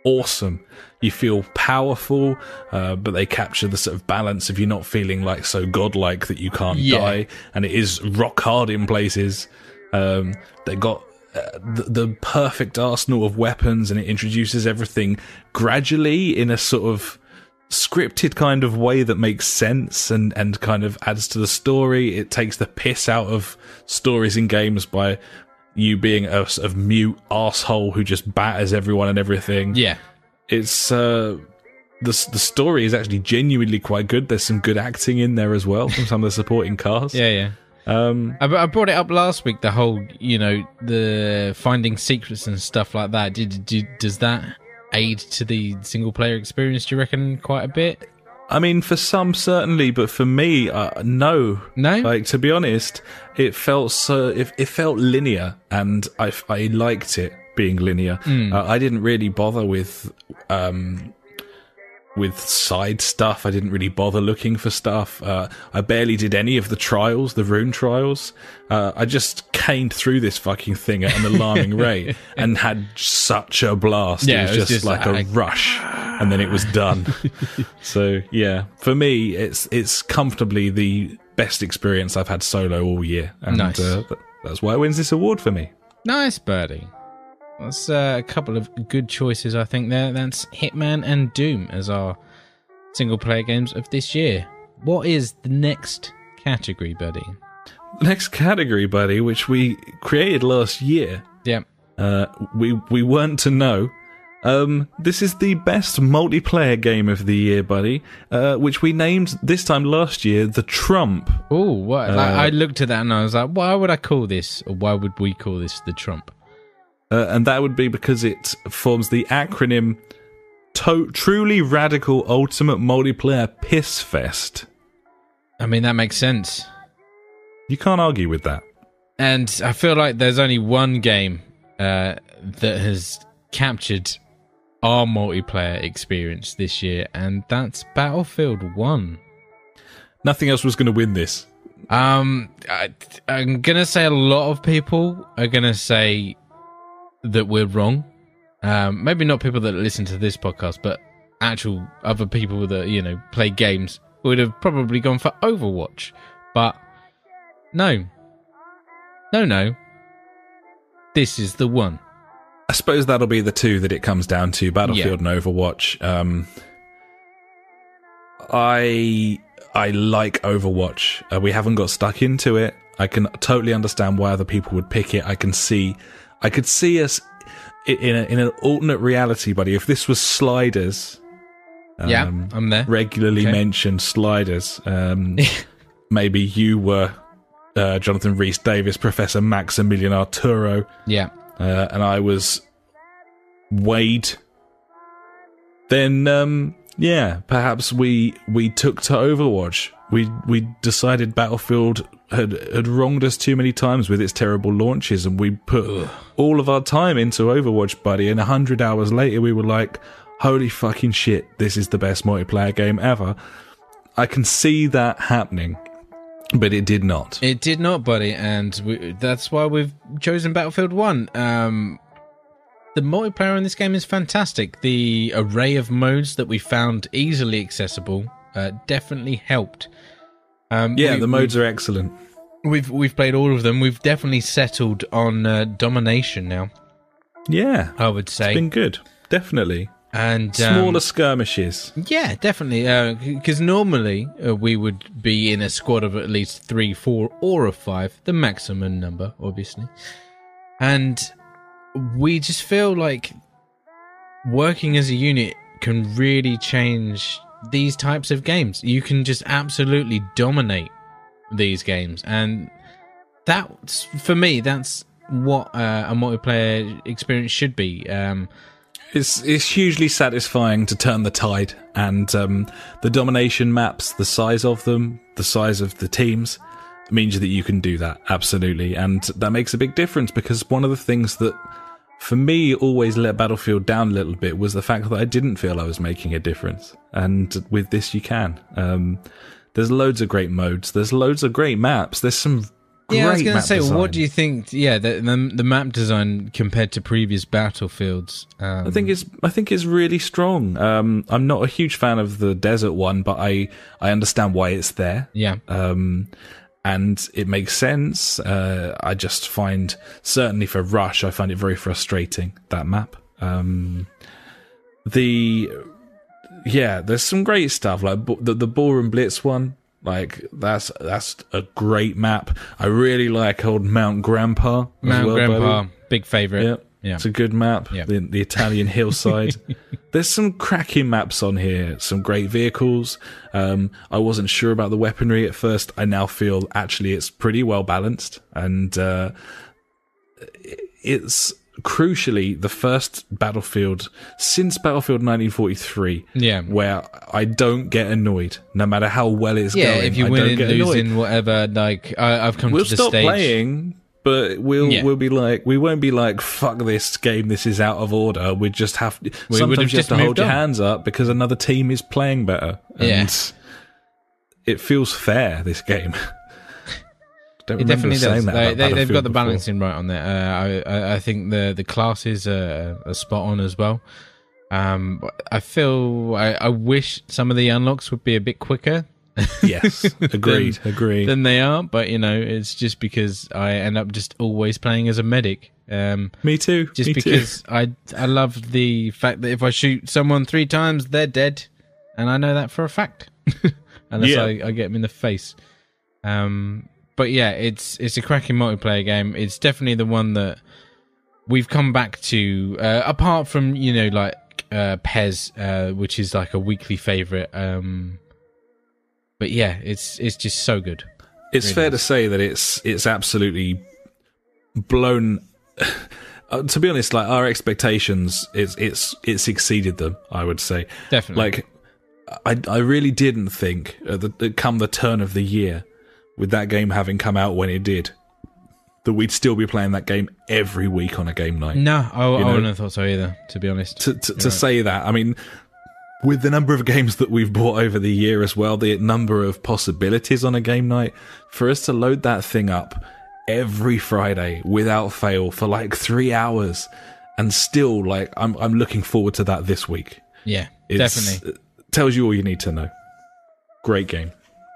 Speaker 2: awesome. You feel powerful, uh, but they capture the sort of balance of you not feeling like so godlike that you can't
Speaker 1: Yeah.
Speaker 2: die, and it is rock hard in places. Um, they got uh, the, the perfect arsenal of weapons, and it introduces everything gradually in a sort of scripted kind of way that makes sense and, and kind of adds to the story. It takes the piss out of stories in games by you being a sort of mute asshole who just batters everyone and everything.
Speaker 1: Yeah.
Speaker 2: It's uh the the story is actually genuinely quite good. There's some good acting in there as well from some of the supporting cast.
Speaker 1: Yeah, yeah.
Speaker 2: Um
Speaker 1: I, I brought it up last week. The whole, you know, the finding secrets and stuff like that. Did, did does that aid to the single player experience? Do you reckon quite a bit?
Speaker 2: I mean for some certainly, but for me uh, no.
Speaker 1: No.
Speaker 2: Like to be honest, it felt so it, it felt linear and I I liked it being linear. Uh, I didn't really bother with um with side stuff. I didn't really bother looking for stuff. Uh, I barely did any of the trials, the rune trials. Uh, I just caned through this fucking thing at an alarming rate and had such a blast.
Speaker 1: Yeah,
Speaker 2: it was, just, like a rush, and then it was done. so yeah, for me, it's it's comfortably the best experience I've had solo all year, and
Speaker 1: Nice.
Speaker 2: uh, that's why it wins this award for me.
Speaker 1: Nice birdie. That's uh, a couple of good choices, I think. There, that's Hitman and Doom as our single player games of this year. What is the next category, buddy?
Speaker 2: Next category, buddy, which we created last year.
Speaker 1: Yeah.
Speaker 2: Uh, we we weren't to know. Um, this is the best multiplayer game of the year, buddy. Uh, which we named this time last year the Trump.
Speaker 1: Oh, what? like,
Speaker 2: Uh,
Speaker 1: I looked at that and I was like, why would I call this, or why would we call this the Trump?
Speaker 2: Uh, and that would be because it forms the acronym to- Truly Radical Ultimate Multiplayer Piss Fest.
Speaker 1: I mean, that makes sense.
Speaker 2: You can't argue with that.
Speaker 1: And I feel like there's only one game uh, that has captured our multiplayer experience this year, and that's Battlefield 1.
Speaker 2: Nothing else was going to win this.
Speaker 1: Um, I, I'm gonna say a lot of people are gonna say that we're wrong. Um, maybe not people that listen to this podcast, but actual other people that you know play games would have probably gone for Overwatch. But no, no, no. This is the one.
Speaker 2: I suppose that'll be the two that it comes down to Battlefield and Overwatch. Um, I I like Overwatch. Uh, we haven't got stuck into it. I can totally understand why other people would pick it. I can see, I could see us in a, in an alternate reality, buddy. If this was Sliders,
Speaker 1: yeah,
Speaker 2: um,
Speaker 1: I'm there.
Speaker 2: regularly
Speaker 1: Okay.
Speaker 2: mentioned Sliders. Um, maybe you were uh, Jonathan Rhys Davies, Professor Maximilian Arturo
Speaker 1: yeah,
Speaker 2: uh, and I was Wade, then um, yeah, perhaps we we took to Overwatch. We we decided Battlefield had had wronged us too many times with its terrible launches, and we put all of our time into Overwatch, buddy. And a hundred hours later, we were like, "Holy fucking shit! This is the best multiplayer game ever." I can see that happening, but it did not.
Speaker 1: It did not, buddy, and we, that's why we've chosen Battlefield One. Um, the multiplayer in this game is fantastic. The array of modes that we found easily accessible uh, definitely helped. Um,
Speaker 2: yeah,
Speaker 1: we-
Speaker 2: the modes are excellent.
Speaker 1: We've we've played all of them. We've definitely settled on uh, domination now.
Speaker 2: Yeah,
Speaker 1: I would say,
Speaker 2: it's been good. Definitely.
Speaker 1: and um,
Speaker 2: Smaller skirmishes.
Speaker 1: Yeah, definitely. Because normally uh, we would be in a squad of at least three, four, or a five, the maximum number, obviously. And we just feel like working as a unit can really change these types of games. You can just absolutely dominate these games. And that's, for me, that's what uh, a multiplayer experience should be. Um,
Speaker 2: It's it's hugely satisfying to turn the tide, and um, the domination maps, the size of them, the size of the teams, means that you can do that absolutely, and that makes a big difference because one of the things that for me always let Battlefield down a little bit was the fact that I didn't feel I was making a difference, and with this you can. Um, There's loads of great modes. There's loads of great maps. There's some great
Speaker 1: Yeah, I was going to say,
Speaker 2: design.
Speaker 1: what do you think? Yeah, the, the the map design compared to previous battlefields. Um,
Speaker 2: I think it's I think it's really strong. Um, I'm not a huge fan of the desert one, but I I understand why it's there.
Speaker 1: yeah,
Speaker 2: um, and it makes sense. Uh, I just find certainly for Rush, I find it very frustrating that map. Um, the yeah, there's some great stuff like the the Ballroom Blitz one. Like that's that's a great map. I really like old Mount Grandpa.
Speaker 1: Mount
Speaker 2: well,
Speaker 1: Grandpa,
Speaker 2: buddy.
Speaker 1: big favorite.
Speaker 2: Yeah.
Speaker 1: Yeah.
Speaker 2: It's a good map.
Speaker 1: Yeah.
Speaker 2: The, the Italian hillside. There's some cracking maps on here. Some great vehicles. Um, I wasn't sure about the weaponry at first. I now feel actually it's pretty well balanced, and uh, it's crucially the first battlefield since Battlefield 1943.
Speaker 1: Yeah.
Speaker 2: where I don't get annoyed, no matter how well it's
Speaker 1: yeah.
Speaker 2: going.
Speaker 1: If you
Speaker 2: I
Speaker 1: win and
Speaker 2: get annoyed
Speaker 1: losing, whatever, like I, I've come
Speaker 2: we'll
Speaker 1: to the
Speaker 2: stop
Speaker 1: stage.
Speaker 2: playing but we'll
Speaker 1: Yeah.
Speaker 2: we'll be like we won't be like fuck this game this is out of order we just have
Speaker 1: We
Speaker 2: sometimes you have
Speaker 1: just
Speaker 2: to hold
Speaker 1: moved
Speaker 2: your hands up because another team is playing better and
Speaker 1: Yeah.
Speaker 2: it feels fair this game don't
Speaker 1: It definitely
Speaker 2: saying
Speaker 1: does.
Speaker 2: that
Speaker 1: they, they, they've got the
Speaker 2: before.
Speaker 1: balancing right on there. Uh, I, I, I think the the classes are, are spot on as well. Um, I feel I, I wish some of the unlocks would be a bit quicker
Speaker 2: yes agreed agreed
Speaker 1: than they are, but you know it's just because I end up just always playing as a medic. Um,
Speaker 2: me too
Speaker 1: just
Speaker 2: me too.
Speaker 1: because I I love the fact that if I shoot someone three times, they're dead, and I know that for a fact, unless
Speaker 2: Yeah.
Speaker 1: I, I get them in the face. Um, but yeah, it's it's a cracking multiplayer game. It's definitely the one that we've come back to, uh, apart from you know like uh, PES, uh, which is like a weekly favorite. Um, but yeah, it's it's just so good.
Speaker 2: it's
Speaker 1: really
Speaker 2: fair
Speaker 1: is.
Speaker 2: to say that it's it's absolutely blown uh, to be honest like our expectations it's it's it's exceeded them i would say
Speaker 1: Definitely.
Speaker 2: like i i really didn't think at the, at come the turn of the year with that game having come out when it did that we'd still be playing that game every week on a game night
Speaker 1: No, I, I wouldn't have thought so either. To be honest,
Speaker 2: to, to, to say that, I mean, with the number of games that we've bought over the year as well, the number of possibilities on a game night, for us to load that thing up every Friday without fail for like three hours, and still like I'm I'm looking forward to that this week.
Speaker 1: yeah,
Speaker 2: It's,
Speaker 1: definitely.
Speaker 2: it tells you all you need to know. Great game.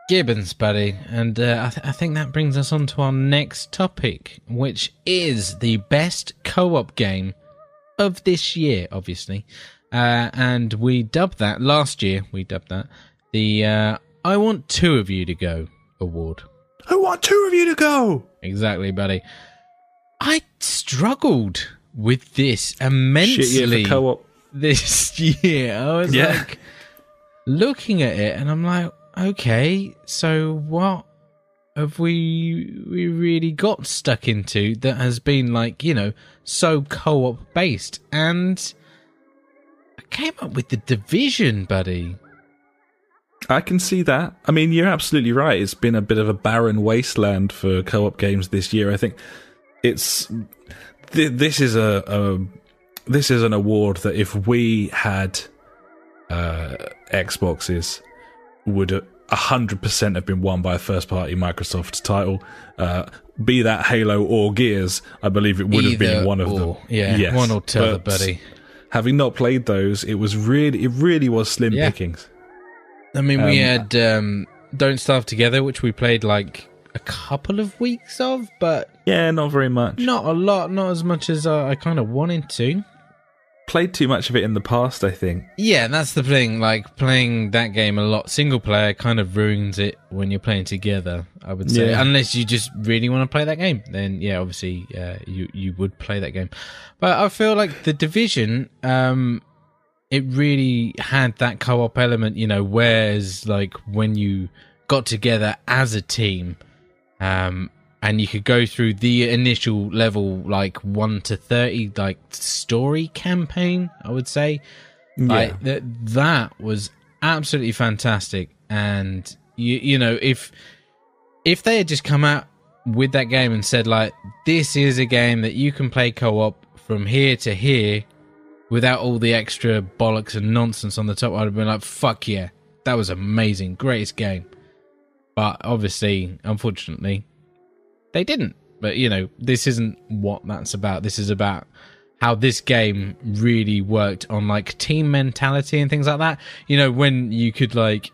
Speaker 1: Gibbons, buddy. And uh, I, th- I think that brings us on to our next topic, which is the best co op game of this year, obviously. Uh, and we dubbed that last year, we dubbed that the uh, I Want Two of You to Go award.
Speaker 2: I want two of you to go.
Speaker 1: Exactly, buddy. I struggled with this
Speaker 2: Shit, yeah,
Speaker 1: immensely
Speaker 2: for co-op.
Speaker 1: this year. I was
Speaker 2: Yeah.
Speaker 1: like looking at it and I'm like, okay, so what have we we really got stuck into that has been like, you know, so co-op based? And I came up with the division, buddy.
Speaker 2: I can see that. I mean, you're absolutely right. It's been a bit of a barren wasteland for co-op games this year. I think it's th- this is a, a this is an award that if we had uh, Xboxes, would a hundred percent have been won by a first-party Microsoft title. Uh, be that Halo or Gears, I believe it would have been one of
Speaker 1: or.
Speaker 2: them.
Speaker 1: Yeah,
Speaker 2: Yes,
Speaker 1: one or t'other,
Speaker 2: but
Speaker 1: buddy.
Speaker 2: Having not played those, it was really, it really was slim
Speaker 1: Yeah.
Speaker 2: pickings.
Speaker 1: I mean, we
Speaker 2: Um,
Speaker 1: had um, Don't Starve Together, which we played like a couple of weeks of, but
Speaker 2: Yeah, not very much.
Speaker 1: not a lot, not as much as uh, I kind of wanted to.
Speaker 2: Played too much of it in the past, I think.
Speaker 1: Yeah, that's the thing. Like playing that game a lot single player kind of ruins it when you're playing together. I would say,
Speaker 2: Yeah.
Speaker 1: unless you just really want to play that game, then yeah, obviously, uh, you you would play that game. But I feel like the division, um, it really had that co-op element. You know, whereas like when you got together as a team, um, and you could go through the initial level, like one to thirty, like story campaign. I would say. Like that that was absolutely fantastic. And you you know, if if they had just come out with that game and said like this is a game that you can play co-op from here to here without all the extra bollocks and nonsense on the top, I'd have been like, fuck yeah. That was amazing. Greatest game. But obviously, unfortunately, they didn't. But you know, this isn't what that's about. This is about how this game really worked on like team mentality and things like that. You know, when you could like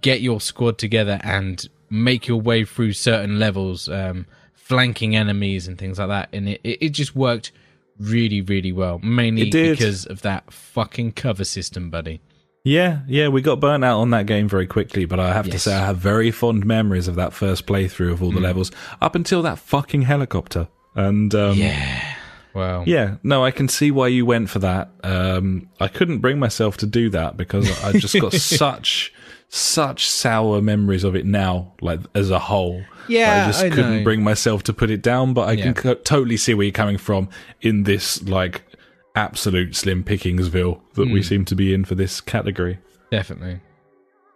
Speaker 1: get your squad together and make your way through certain levels, um, flanking enemies and things like that, and it, it, it just worked really, really well. Mainly because of that fucking cover system, buddy.
Speaker 2: Yeah, yeah, we got burnt out on that game very quickly, but I have to say I have very fond memories of that first playthrough of all the levels up until that fucking helicopter. And um,
Speaker 1: Yeah. Well,
Speaker 2: Yeah, no, I can see why you went for that. Um, I couldn't bring myself to do that because I just got such, such sour memories of it now, like as a whole.
Speaker 1: Yeah,
Speaker 2: I just
Speaker 1: I
Speaker 2: couldn't
Speaker 1: know.
Speaker 2: bring myself to put it down. But I
Speaker 1: Yeah.
Speaker 2: can co- totally see where you're coming from in this like absolute slim pickingsville that
Speaker 1: Hmm.
Speaker 2: we seem to be in for this category.
Speaker 1: definitely.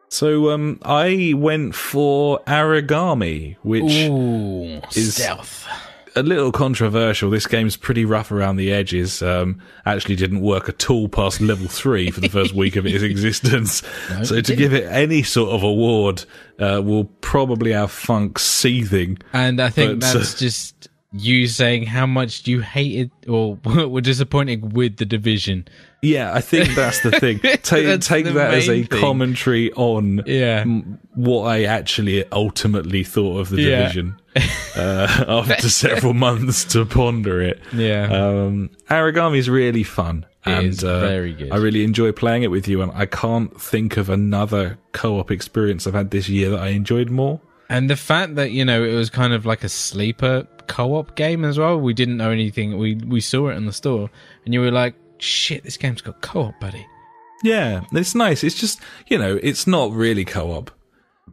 Speaker 2: So um, I went for Aragami, which
Speaker 1: Ooh,
Speaker 2: is-
Speaker 1: stealth.
Speaker 2: a little controversial. This game's pretty rough around the edges. Um, actually, didn't work at all past level three for the first week of its existence. so
Speaker 1: it
Speaker 2: to give it any sort of award, uh, will probably have funk seething.
Speaker 1: And I think
Speaker 2: But, uh,
Speaker 1: that's just you saying how much you hated or were disappointed with the division.
Speaker 2: Yeah, I think that's the thing. Take take that as a
Speaker 1: thing.
Speaker 2: commentary on
Speaker 1: Yeah.
Speaker 2: m- what I actually ultimately thought of the
Speaker 1: Yeah.
Speaker 2: division uh, after several months to ponder it.
Speaker 1: Yeah.
Speaker 2: Um, Aragami is really fun.
Speaker 1: It
Speaker 2: and uh,
Speaker 1: very good.
Speaker 2: I really enjoy playing it with you, and I can't think of another co-op experience I've had this year that I enjoyed more.
Speaker 1: And the fact that you know it was kind of like a sleeper co-op game as well. We didn't know anything. We we saw it in the store, and you were like, "Shit, this game's got co-op, buddy."
Speaker 2: Yeah, it's nice. It's just you know, it's not really co-op.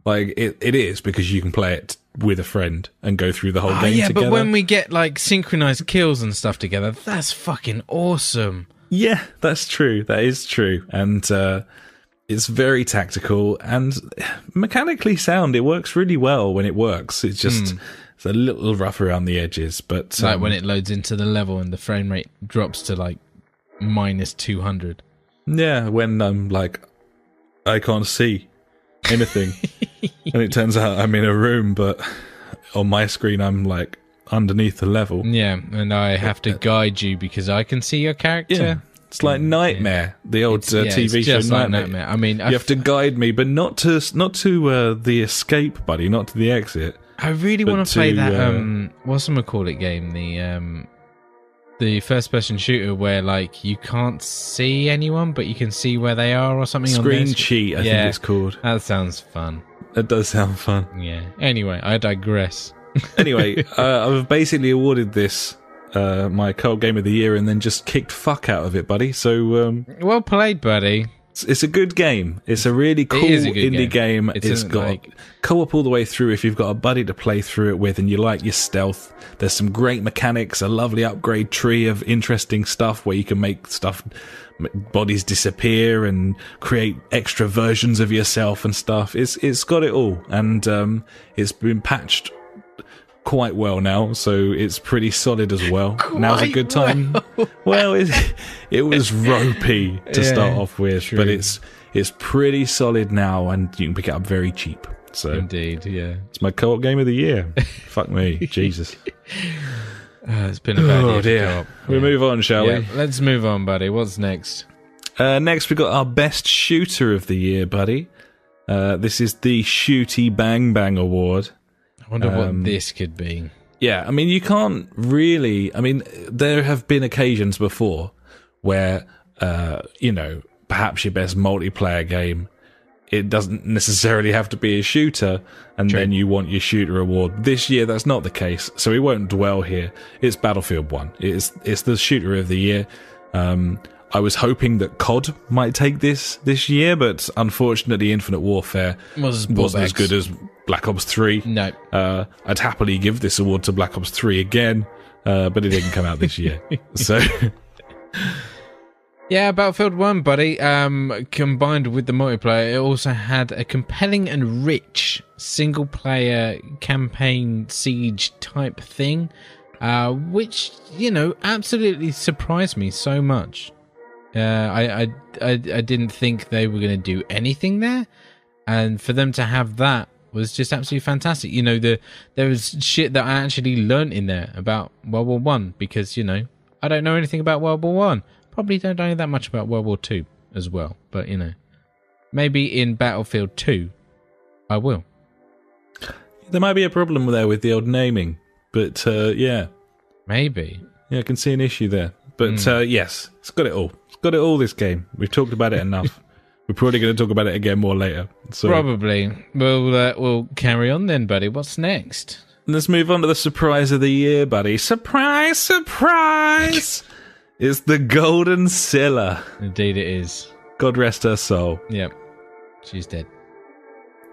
Speaker 2: Like it, it is because you can play it with a friend and go through the whole
Speaker 1: Oh
Speaker 2: game
Speaker 1: yeah,
Speaker 2: together.
Speaker 1: but when we get like synchronized kills and stuff together, that's fucking awesome.
Speaker 2: Yeah, that's true. That is true. And uh, it's very tactical and mechanically sound. It works really well when it works. It's just hmm. it's a little rough around the edges, but
Speaker 1: like
Speaker 2: um,
Speaker 1: when it loads into the level and the frame rate drops to like minus two hundred.
Speaker 2: yeah, when I'm like I can't see anything, and it turns out I'm in a room, but on my screen I'm like underneath the level.
Speaker 1: Yeah, and I have to uh, guide you because I can see your character.
Speaker 2: Yeah, it's like Nightmare, the old uh,
Speaker 1: yeah,
Speaker 2: TV show
Speaker 1: just like
Speaker 2: Nightmare.
Speaker 1: Nightmare. I mean, I,
Speaker 2: You have to guide me, but not to not to uh, the escape, buddy, not to the exit.
Speaker 1: I really want to play that.
Speaker 2: uh,
Speaker 1: um, what's the call it game? The um, the first person shooter where like you can't see anyone, but you can see where they are or something.
Speaker 2: Screen
Speaker 1: sc-
Speaker 2: cheat, I
Speaker 1: Yeah.
Speaker 2: think it's called.
Speaker 1: That sounds fun.
Speaker 2: That does sound fun.
Speaker 1: Yeah. Anyway, I digress.
Speaker 2: Anyway, uh, I've basically awarded this uh, my co-op game of the year, and then just kicked fuck out of it, buddy. So um,
Speaker 1: Well played, buddy.
Speaker 2: it's, it's a good game. It's a really cool
Speaker 1: a
Speaker 2: indie game.
Speaker 1: game. It's
Speaker 2: it's got
Speaker 1: like-
Speaker 2: co-op all the way through. If you've got a buddy to play through it with, and you like your stealth, there's some great mechanics, a lovely upgrade tree of interesting stuff where you can make stuff bodies disappear and create extra versions of yourself and stuff. It's it's got it all, and um, it's been patched quite well now, so it's pretty solid as well. Now's a good time. Well, it, it was ropey to
Speaker 1: Yeah,
Speaker 2: start off with,
Speaker 1: true.
Speaker 2: but it's it's pretty solid now, and you can pick it up very cheap. So
Speaker 1: Indeed, yeah.
Speaker 2: it's my co-op game of the year. Fuck me, Jesus.
Speaker 1: Uh, it's been a bad year
Speaker 2: Oh dear. We
Speaker 1: Yeah.
Speaker 2: move on, shall
Speaker 1: Yeah, let's move on, buddy. What's next?
Speaker 2: Uh, next, we got our best shooter of the year, buddy. Uh, this is the Shooty Bang Bang Award.
Speaker 1: I wonder
Speaker 2: Um,
Speaker 1: what this could be.
Speaker 2: Yeah, I mean, you can't really. I mean, there have been occasions before where, uh, you know, perhaps your best multiplayer game, it doesn't necessarily have to be a shooter, and then you want your shooter award. This year, that's not the case, so we won't dwell here. It's Battlefield One. It's it's the shooter of the year. Um, I was hoping that COD might take this this year, but unfortunately, Infinite Warfare
Speaker 1: Was
Speaker 2: wasn't as good as Black Ops Three.
Speaker 1: No.
Speaker 2: Uh, I'd happily give this award to Black Ops 3 again, uh, but it didn't come out this year. So,
Speaker 1: Yeah, Battlefield 1, buddy. Um, combined with the multiplayer, it also had a compelling and rich single player campaign siege type thing, uh, which, you know, absolutely surprised me so much. Uh, I, I, I, I didn't think they were going to do anything there. And for them to have that was just absolutely fantastic. You know, the there was shit that I actually learnt in there about World War One because you know I don't know anything about World War One. Probably don't know that much about World War Two as well. But you know, maybe in Battlefield Two, I will.
Speaker 2: There might be a problem there with the old naming, but uh, yeah,
Speaker 1: Maybe.
Speaker 2: yeah, I can see an issue there. But
Speaker 1: Hmm.
Speaker 2: uh, yes, it's got it all. It's got it all. This game. We've talked about it enough. We're probably going to talk about it again more later. So
Speaker 1: Probably. We'll uh, we'll carry on then, buddy. What's next?
Speaker 2: let's move on to the surprise of the year, buddy. Surprise! Surprise! it's the Golden Cilla.
Speaker 1: Indeed, it is.
Speaker 2: God rest her soul.
Speaker 1: Yep. She's dead.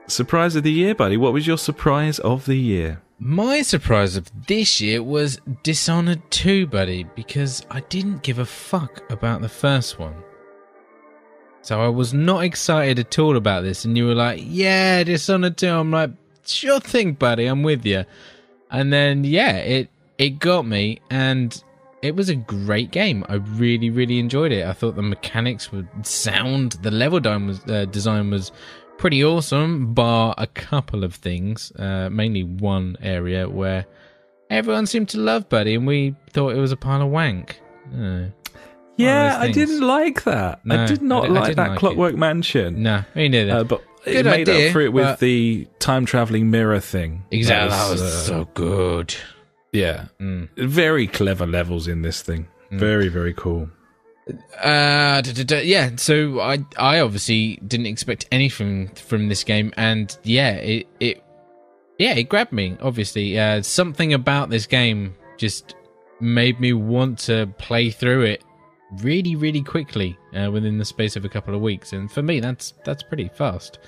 Speaker 2: Surprise of the year, buddy. What was your surprise of the year?
Speaker 1: My surprise of this year was Dishonored 2, buddy, because I didn't give a fuck about the first one. So I was not excited at all about this, and you were like, yeah, Dishonored 2. I'm like, sure thing, buddy, I'm with you. And then, yeah, it, it got me, and it was a great game. I really, really enjoyed it. I thought the mechanics were sound, the level design was, uh, design was pretty awesome, bar a couple of things, uh, mainly one area where everyone seemed to love Buddy, and we thought it was a pile of wank. Uh,
Speaker 2: Yeah, I didn't like that. I did not
Speaker 1: I
Speaker 2: like that
Speaker 1: like it.
Speaker 2: Clockwork Mansion.
Speaker 1: nah, me neither.
Speaker 2: Uh, but it
Speaker 1: Good
Speaker 2: made
Speaker 1: idea,
Speaker 2: up for it with
Speaker 1: but-
Speaker 2: the time traveling mirror thing.
Speaker 1: exactly, that was,
Speaker 2: uh,
Speaker 1: so good.
Speaker 2: yeah,
Speaker 1: Mm.
Speaker 2: very clever levels in this thing. Very very cool.
Speaker 1: Uh, da, da, da, yeah. So I, I obviously didn't expect anything from this game, and yeah, it, it, yeah, it grabbed me. Obviously, uh, something about this game just made me want to play through it really, really quickly uh, within the space of a couple of weeks, and for me, that's that's pretty fast.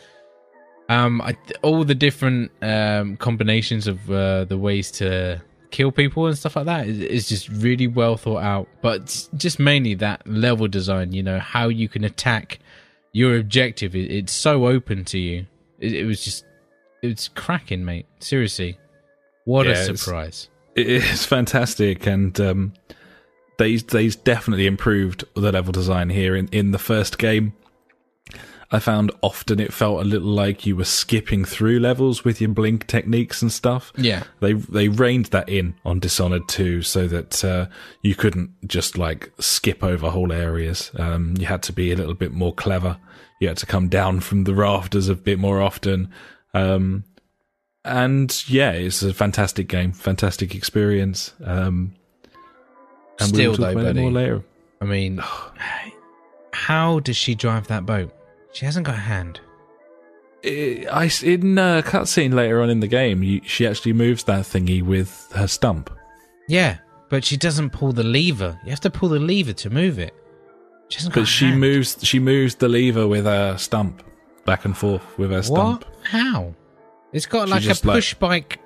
Speaker 1: Um, I, all the different um combinations of uh, the ways to kill people and stuff like that is, is just really well thought out. But just mainly that level design, you know, how you can attack your objective. It, it's so open to you. It, it was just, it's cracking, mate. Seriously, what
Speaker 2: Yeah,
Speaker 1: a
Speaker 2: it's-
Speaker 1: surprise!
Speaker 2: It is fantastic, and um, they they definitely improved the level design here in in the first game. I found often it felt a little like you were skipping through levels with your blink techniques and stuff.
Speaker 1: Yeah,
Speaker 2: They they reined that in on Dishonored 2 so that uh, you couldn't just like skip over whole areas. Um, you had to be a little bit more clever. You had to come down from the rafters a bit more often. Um, and yeah, it's a fantastic game, fantastic experience. Um, and
Speaker 1: Still
Speaker 2: we'll
Speaker 1: though,
Speaker 2: about it
Speaker 1: buddy.
Speaker 2: more later.
Speaker 1: I mean, how does she drive that boat? She hasn't got a hand.
Speaker 2: I, I- in a cutscene later on in the game, you, she actually moves that thingy with her stump.
Speaker 1: Yeah, but she doesn't pull the lever. You have to pull the lever to move it. She
Speaker 2: But she
Speaker 1: hand.
Speaker 2: moves she moves the lever with her stump back and forth with her stump.
Speaker 1: What? How? It's got like a
Speaker 2: just, like-
Speaker 1: push bike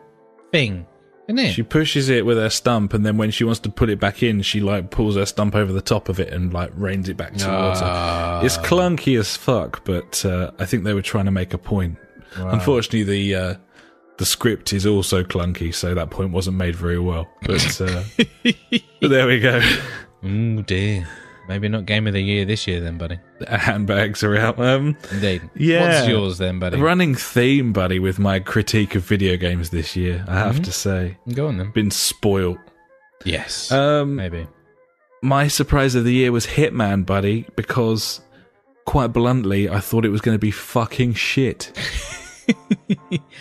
Speaker 1: thing, isn't it?
Speaker 2: She pushes it with her stump, and then when she wants to put it back in, she like pulls her stump over the top of it and like reins it back towards
Speaker 1: Ah.
Speaker 2: her. It's clunky as fuck, but uh, I think they were trying to make a point. Unfortunately, the uh, the script is also clunky, so that point wasn't made very well. But, uh, but there we go.
Speaker 1: Oh dear. Maybe not game of the year this year then, buddy.
Speaker 2: Handbags are out. Um,
Speaker 1: Indeed.
Speaker 2: Yeah.
Speaker 1: What's yours then, buddy?
Speaker 2: running theme, buddy, with my critique of video games this year. I have
Speaker 1: Mm-hmm.
Speaker 2: to say,
Speaker 1: Go on then.
Speaker 2: been spoiled.
Speaker 1: Yes.
Speaker 2: Um,
Speaker 1: Maybe.
Speaker 2: my surprise of the year was Hitman, buddy, because quite bluntly, I thought it was going to be fucking shit.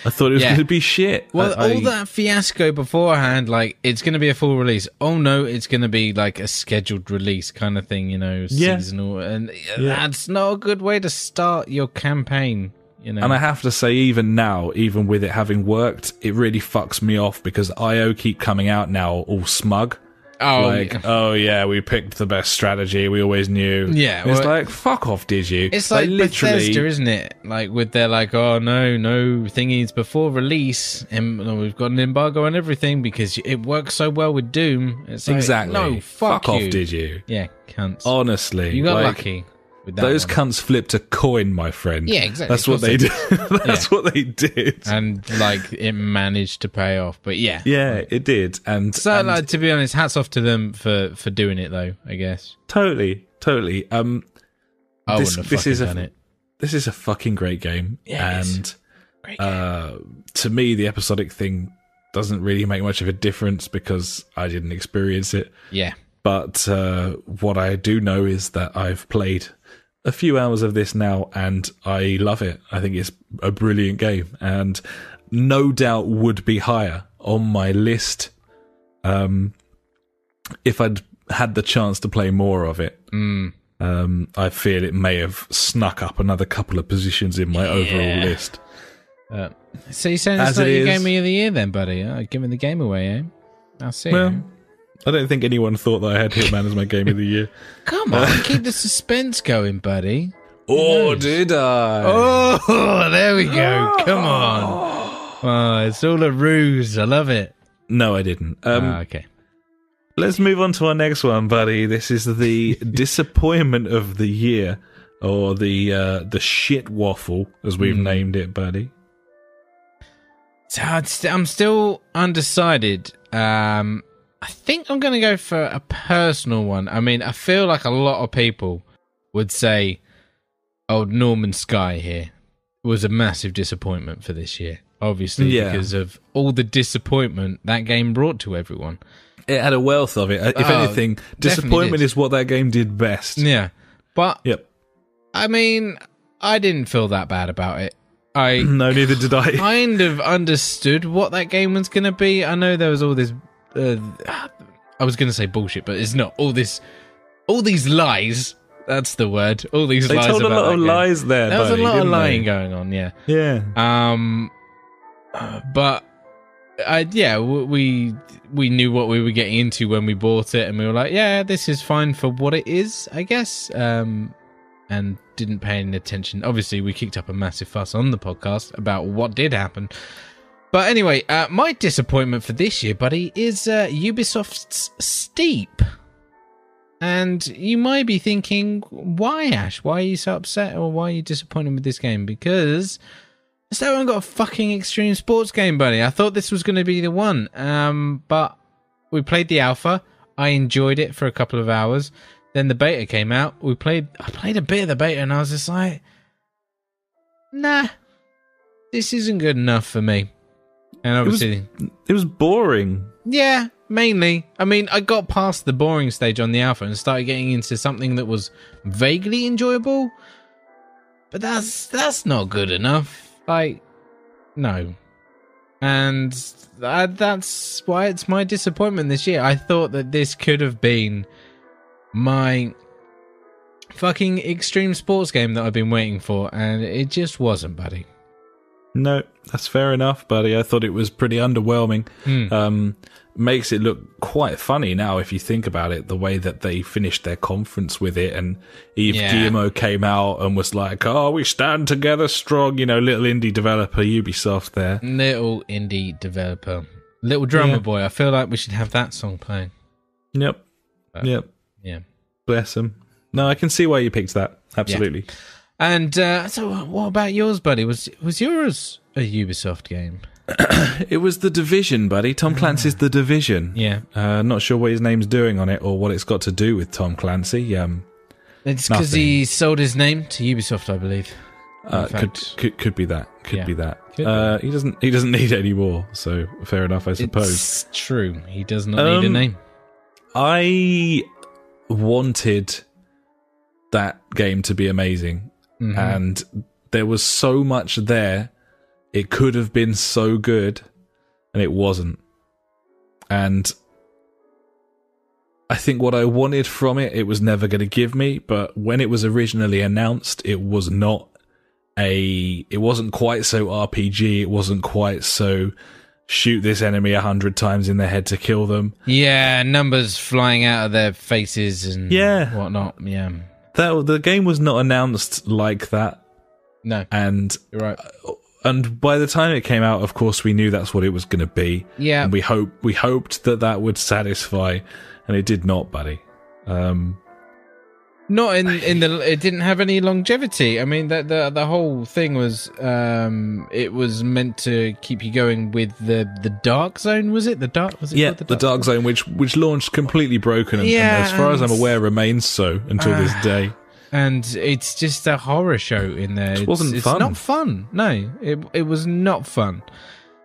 Speaker 2: I thought it was
Speaker 1: Yeah.
Speaker 2: going to be shit.
Speaker 1: Well,
Speaker 2: I- I-
Speaker 1: all that fiasco beforehand, like it's going to be a full release. Oh no, it's going to be like a scheduled release kind of thing, you know,
Speaker 2: Yeah.
Speaker 1: seasonal, and uh,
Speaker 2: Yeah.
Speaker 1: that's not a good way to start your campaign. You know,
Speaker 2: And I have to say, even now, even with it having worked, it really fucks me off because IO keep coming out now all smug.
Speaker 1: Oh,
Speaker 2: like,
Speaker 1: yeah.
Speaker 2: oh yeah, we picked the best strategy. We always knew.
Speaker 1: Yeah,
Speaker 2: it's like, fuck off, did you?
Speaker 1: It's like,
Speaker 2: literally.
Speaker 1: Bethesda, isn't it? Like with their like, oh no, no thingies before release, and we've got an embargo on everything because it works so well with Doom. It's like,
Speaker 2: exactly.
Speaker 1: no, fuck,
Speaker 2: off,
Speaker 1: you.
Speaker 2: did you?
Speaker 1: Yeah, cunts.
Speaker 2: Honestly,
Speaker 1: you got
Speaker 2: like,
Speaker 1: lucky.
Speaker 2: Those
Speaker 1: one.
Speaker 2: cunts flipped a coin, my friend.
Speaker 1: Yeah, exactly.
Speaker 2: That's what they
Speaker 1: they
Speaker 2: did. That's what they did.
Speaker 1: and like it managed to pay off. But yeah,
Speaker 2: yeah, it did. And,
Speaker 1: So,
Speaker 2: and
Speaker 1: like, to be honest, hats off to them for for doing it, though. I guess
Speaker 2: totally, totally. Um,
Speaker 1: I
Speaker 2: This-
Speaker 1: wouldn't have
Speaker 2: this
Speaker 1: fucking
Speaker 2: is a-
Speaker 1: done it.
Speaker 2: this is a fucking great game,
Speaker 1: Yeah,
Speaker 2: and
Speaker 1: Great game.
Speaker 2: Uh, to me, the episodic thing doesn't really make much of a difference because I didn't experience it.
Speaker 1: yeah.
Speaker 2: But uh, what I do know is that I've played a few hours of this now and I love it. I think it's a brilliant game and no doubt would be higher on my list um, if I'd had the chance to play more of it.
Speaker 1: Mm.
Speaker 2: Um, I feel it may have snuck up another couple of positions in my overall list.
Speaker 1: Uh, so you're saying
Speaker 2: As
Speaker 1: it's not
Speaker 2: it
Speaker 1: your
Speaker 2: is-
Speaker 1: game of the year then, buddy? Uh, giving the game away, eh? I'll see.
Speaker 2: Well? I don't think anyone thought that I had Hitman as my game of the year.
Speaker 1: Come on, keep the suspense going, buddy.
Speaker 2: Or did I?
Speaker 1: Oh, there we go. Come on. Oh, it's all a ruse. I love it.
Speaker 2: No, I didn't. Um,
Speaker 1: Ah, okay.
Speaker 2: Let's move on to our next one, buddy. This is the disappointment of the year, or the uh, the shit waffle, as we've
Speaker 1: Hmm.
Speaker 2: named it, buddy.
Speaker 1: So I'd st- I'm still undecided. Um, I think I'm going to go for a personal one. I mean, I feel like a lot of people would say, old No Man's Sky here was a massive disappointment for this year." Obviously,
Speaker 2: Yeah.
Speaker 1: because of all the disappointment that game brought to everyone.
Speaker 2: It had a wealth of it. Uh, If
Speaker 1: Oh,
Speaker 2: anything, disappointment is what that game did best.
Speaker 1: Yeah, but
Speaker 2: Yep.
Speaker 1: I mean, I didn't feel that bad about it. I
Speaker 2: No, neither did I.
Speaker 1: kind of understood what that game was going to be. I know there was all this. Uh, I was going to say bullshit, but it's not all this. All these lies. That's the word. All these
Speaker 2: They
Speaker 1: lies.
Speaker 2: They told a lot of
Speaker 1: game.
Speaker 2: lies there.
Speaker 1: There was a lot of
Speaker 2: didn't they?
Speaker 1: lying going on. Yeah.
Speaker 2: Yeah.
Speaker 1: Um. uh, But. I, yeah, we we knew what we were getting into when we bought it, and we were like, "Yeah, this is fine for what it is, I guess." Um, and didn't pay any attention. Obviously, we kicked up a massive fuss on the podcast about what did happen. But anyway, uh, my disappointment for this year, buddy, is uh, Ubisoft's Steep. And you might be thinking, why, Ash? Why are you so upset or why are you disappointed with this game? Because I still haven't got a fucking extreme sports game, buddy. I thought this was going to be the one. Um, but we played the alpha. I enjoyed it for a couple of hours. Then the beta came out. We played. I played a bit of the beta, and I was just like, "Nah, this isn't good enough for me." And
Speaker 2: was-
Speaker 1: obviously,
Speaker 2: It was boring.
Speaker 1: yeah, mainly. I mean, I got past the boring stage on the alpha and started getting into something that was vaguely enjoyable. But that's that's not good enough. Like, no. And that, that's why it's my disappointment this year. I thought that this could have been my fucking extreme sports game that I've been waiting for, and it just wasn't, buddy.
Speaker 2: No, that's fair enough, buddy. I thought it was pretty underwhelming.
Speaker 1: Hmm.
Speaker 2: Um, makes it look quite funny now if you think about it. The way that they finished their conference with it, and Yves
Speaker 1: Yeah.
Speaker 2: Came out and was like, "Oh, we stand together strong." You know, little indie developer Ubisoft there.
Speaker 1: Little indie developer, little drummer
Speaker 2: Yeah.
Speaker 1: boy. I feel like we should have that song playing.
Speaker 2: Yep,
Speaker 1: Uh,
Speaker 2: yep.
Speaker 1: Yeah.
Speaker 2: Bless him. No, I can see why you picked that. Absolutely.
Speaker 1: And uh, so, what about yours, buddy? Was was yours a Ubisoft game?
Speaker 2: It was the Division, buddy. Tom Clancy's The Division.
Speaker 1: Yeah,
Speaker 2: Uh, not sure what his name's doing on it or what it's got to do with Tom Clancy. Um,
Speaker 1: it's because he sold his name to Ubisoft, I believe.
Speaker 2: Uh, could, could could be that. Could
Speaker 1: Yeah.
Speaker 2: be that.
Speaker 1: Could
Speaker 2: uh, he doesn't. He doesn't need any more. So fair enough, I suppose.
Speaker 1: it's true. He does not need a
Speaker 2: Um,
Speaker 1: name.
Speaker 2: I wanted that game to be amazing,
Speaker 1: Mhm.
Speaker 2: and there was so much there. It could have been so good, and it wasn't. And I think what I wanted from it, it was never going to give me. But when it was originally announced, it was not a. It wasn't quite so RPG. It wasn't quite so shoot this enemy a hundred times in the head to kill them.
Speaker 1: Yeah, numbers flying out of their faces and
Speaker 2: Yeah.
Speaker 1: whatnot. Yeah,
Speaker 2: That the game was not announced like that,
Speaker 1: no,
Speaker 2: and
Speaker 1: you're right.
Speaker 2: and by the time it came out, of course, we knew that's what it was going to be.
Speaker 1: Yeah,
Speaker 2: and we hope we hoped that that would satisfy, and it did not, buddy. Um,
Speaker 1: not in in the. It didn't have any longevity. I mean, the the the whole thing was um, it was meant to keep you going with the the dark zone. Was it the dark? Was it
Speaker 2: yeah,
Speaker 1: called
Speaker 2: the Dark Zone, which which launched completely broken, and, and
Speaker 1: Yeah,
Speaker 2: as far as I'm aware, remains so until this
Speaker 1: Ah.
Speaker 2: day.
Speaker 1: and it's just a horror show in there. It
Speaker 2: wasn't
Speaker 1: it's
Speaker 2: fun.
Speaker 1: not fun. No, it it was not fun.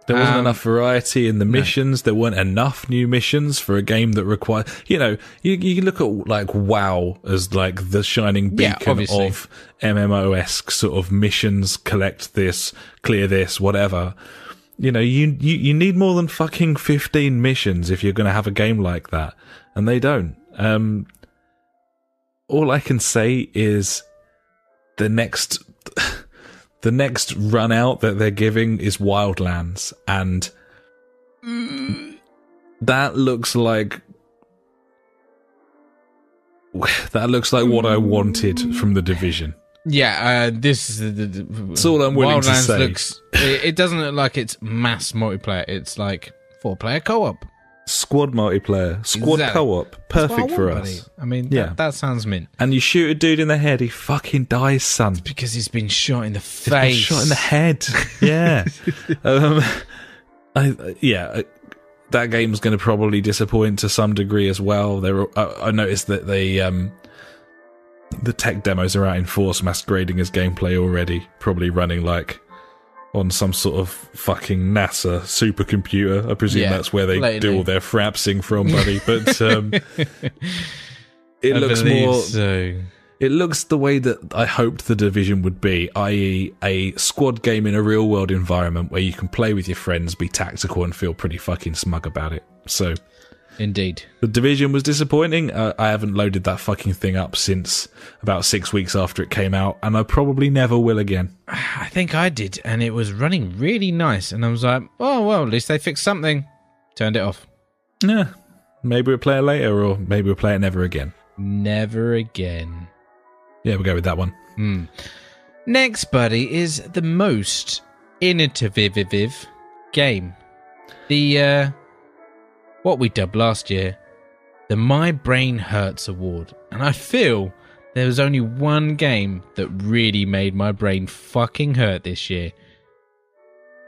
Speaker 2: There wasn't
Speaker 1: Um,
Speaker 2: enough variety in the missions. There weren't enough new missions for a game that require. You know, you you look at like WoW as like the shining beacon
Speaker 1: obviously.
Speaker 2: of MMO esque sort of missions. Collect this, clear this, whatever. You know, you, you you need more than fucking fifteen missions if you're going to have a game like that, and they don't. Um, all I can say is the next the next run out that they're giving is Wildlands, and that looks like that looks like what I wanted from the division.
Speaker 1: Yeah, uh, this is the, the,
Speaker 2: That's all I'm willing to
Speaker 1: Wildlands
Speaker 2: say.
Speaker 1: Looks, it, it doesn't look like it's mass multiplayer. It's like four player co op.
Speaker 2: Squad multiplayer, squad
Speaker 1: Exactly.
Speaker 2: co-op, perfect for us.
Speaker 1: I mean,
Speaker 2: Yeah.
Speaker 1: that, that sounds mint
Speaker 2: And you shoot a dude in the head, he fucking dies, son.
Speaker 1: because he's been shot in the face.
Speaker 2: shot in the head. Yeah. um, I, yeah. That game's going to probably disappoint to some degree as well. There, I, I noticed that they, um, the tech demos are out in force, masquerading as gameplay already. Probably running like on some sort of fucking NASA supercomputer. I presume
Speaker 1: Yeah,
Speaker 2: that's where they
Speaker 1: lately.
Speaker 2: do all their frapsing from, buddy. But um, it
Speaker 1: I
Speaker 2: looks more.
Speaker 1: so.
Speaker 2: It looks the way that I hoped the division would be, i.e., a squad game in a real world environment where you can play with your friends, be tactical, and feel pretty fucking smug about it. So,
Speaker 1: Indeed.
Speaker 2: the division was disappointing. Uh, I haven't loaded that fucking thing up since about six weeks after it came out, and I probably never will again.
Speaker 1: I think I did, and it was running really nice. And I was like, oh, well, at least they fixed something. Turned it off.
Speaker 2: Yeah, maybe we'll play it later, or maybe we'll play it never again.
Speaker 1: Never again.
Speaker 2: Yeah, we'll go with that one.
Speaker 1: Hmm. Next, buddy, is the most innovative game. The, uh, what we dubbed last year, the My Brain Hurts Award. And I feel there was only one game that really made my brain fucking hurt this year.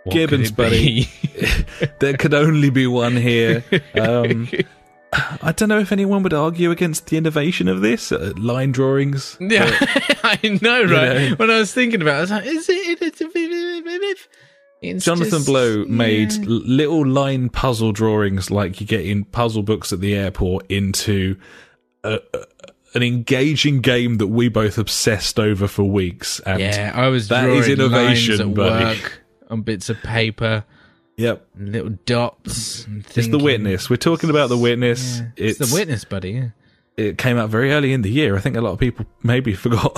Speaker 1: What
Speaker 2: Gibbons, buddy. there could only be one here. Um, I don't know if anyone would argue against the innovation of this uh, line drawings.
Speaker 1: Yeah, I know, right?
Speaker 2: know.
Speaker 1: When I was thinking about it, I was like, is it innovative? It's
Speaker 2: Jonathan
Speaker 1: just-
Speaker 2: Blow made
Speaker 1: yeah.
Speaker 2: little line puzzle drawings like you get in puzzle books at the airport into a, a, an engaging game that we both obsessed over for weeks. And
Speaker 1: Yeah, I was
Speaker 2: that
Speaker 1: drawing
Speaker 2: is innovation,
Speaker 1: lines at
Speaker 2: buddy.
Speaker 1: work on bits of paper,
Speaker 2: Yep.
Speaker 1: little dots.
Speaker 2: It's the witness. We're talking about the witness.
Speaker 1: Yeah, it's, the witness, buddy. Yeah.
Speaker 2: It came out very early in the year. I think a lot of people maybe forgot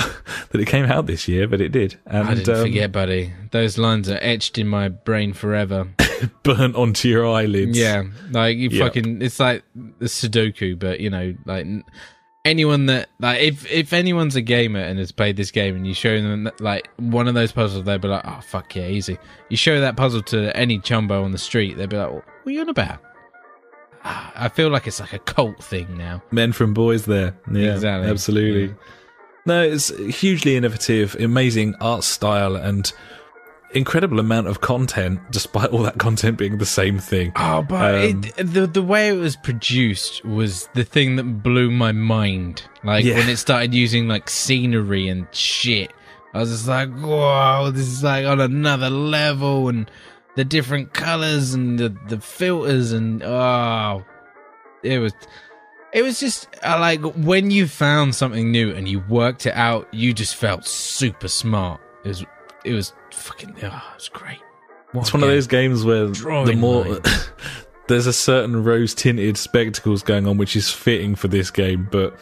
Speaker 2: that it came out this year, but it did. And
Speaker 1: I didn't
Speaker 2: um,
Speaker 1: forget, buddy. Those lines are etched in my brain forever.
Speaker 2: burnt onto your eyelids.
Speaker 1: Yeah, like you
Speaker 2: Yep.
Speaker 1: fucking. It's like the Sudoku, but you know, like anyone that like if if anyone's a gamer and has played this game and you show them that, like one of those puzzles, they'll be like, "Oh fuck yeah, easy." You show that puzzle to any chumbo on the street, they'll be like, "What are you on about?" I feel like it's like a cult thing now.
Speaker 2: men from boys there. Yeah,
Speaker 1: Exactly.
Speaker 2: absolutely.
Speaker 1: Yeah.
Speaker 2: No, it's hugely innovative, amazing art style, and incredible amount of content, despite all that content being the same thing.
Speaker 1: Oh, but
Speaker 2: Um,
Speaker 1: it, the the way it was produced was the thing that blew my mind. Like
Speaker 2: Yeah.
Speaker 1: when it started using like scenery and shit, I was just like, "Whoa, this is like on another level!" And the different colors and the the filters and oh, it was. It was just uh, like when you found something new and you worked it out, you just felt super smart. It was, it was fucking, oh, it was great. What
Speaker 2: It's one of those games where the more there's a certain rose tinted spectacles going on, which is fitting for this game, but.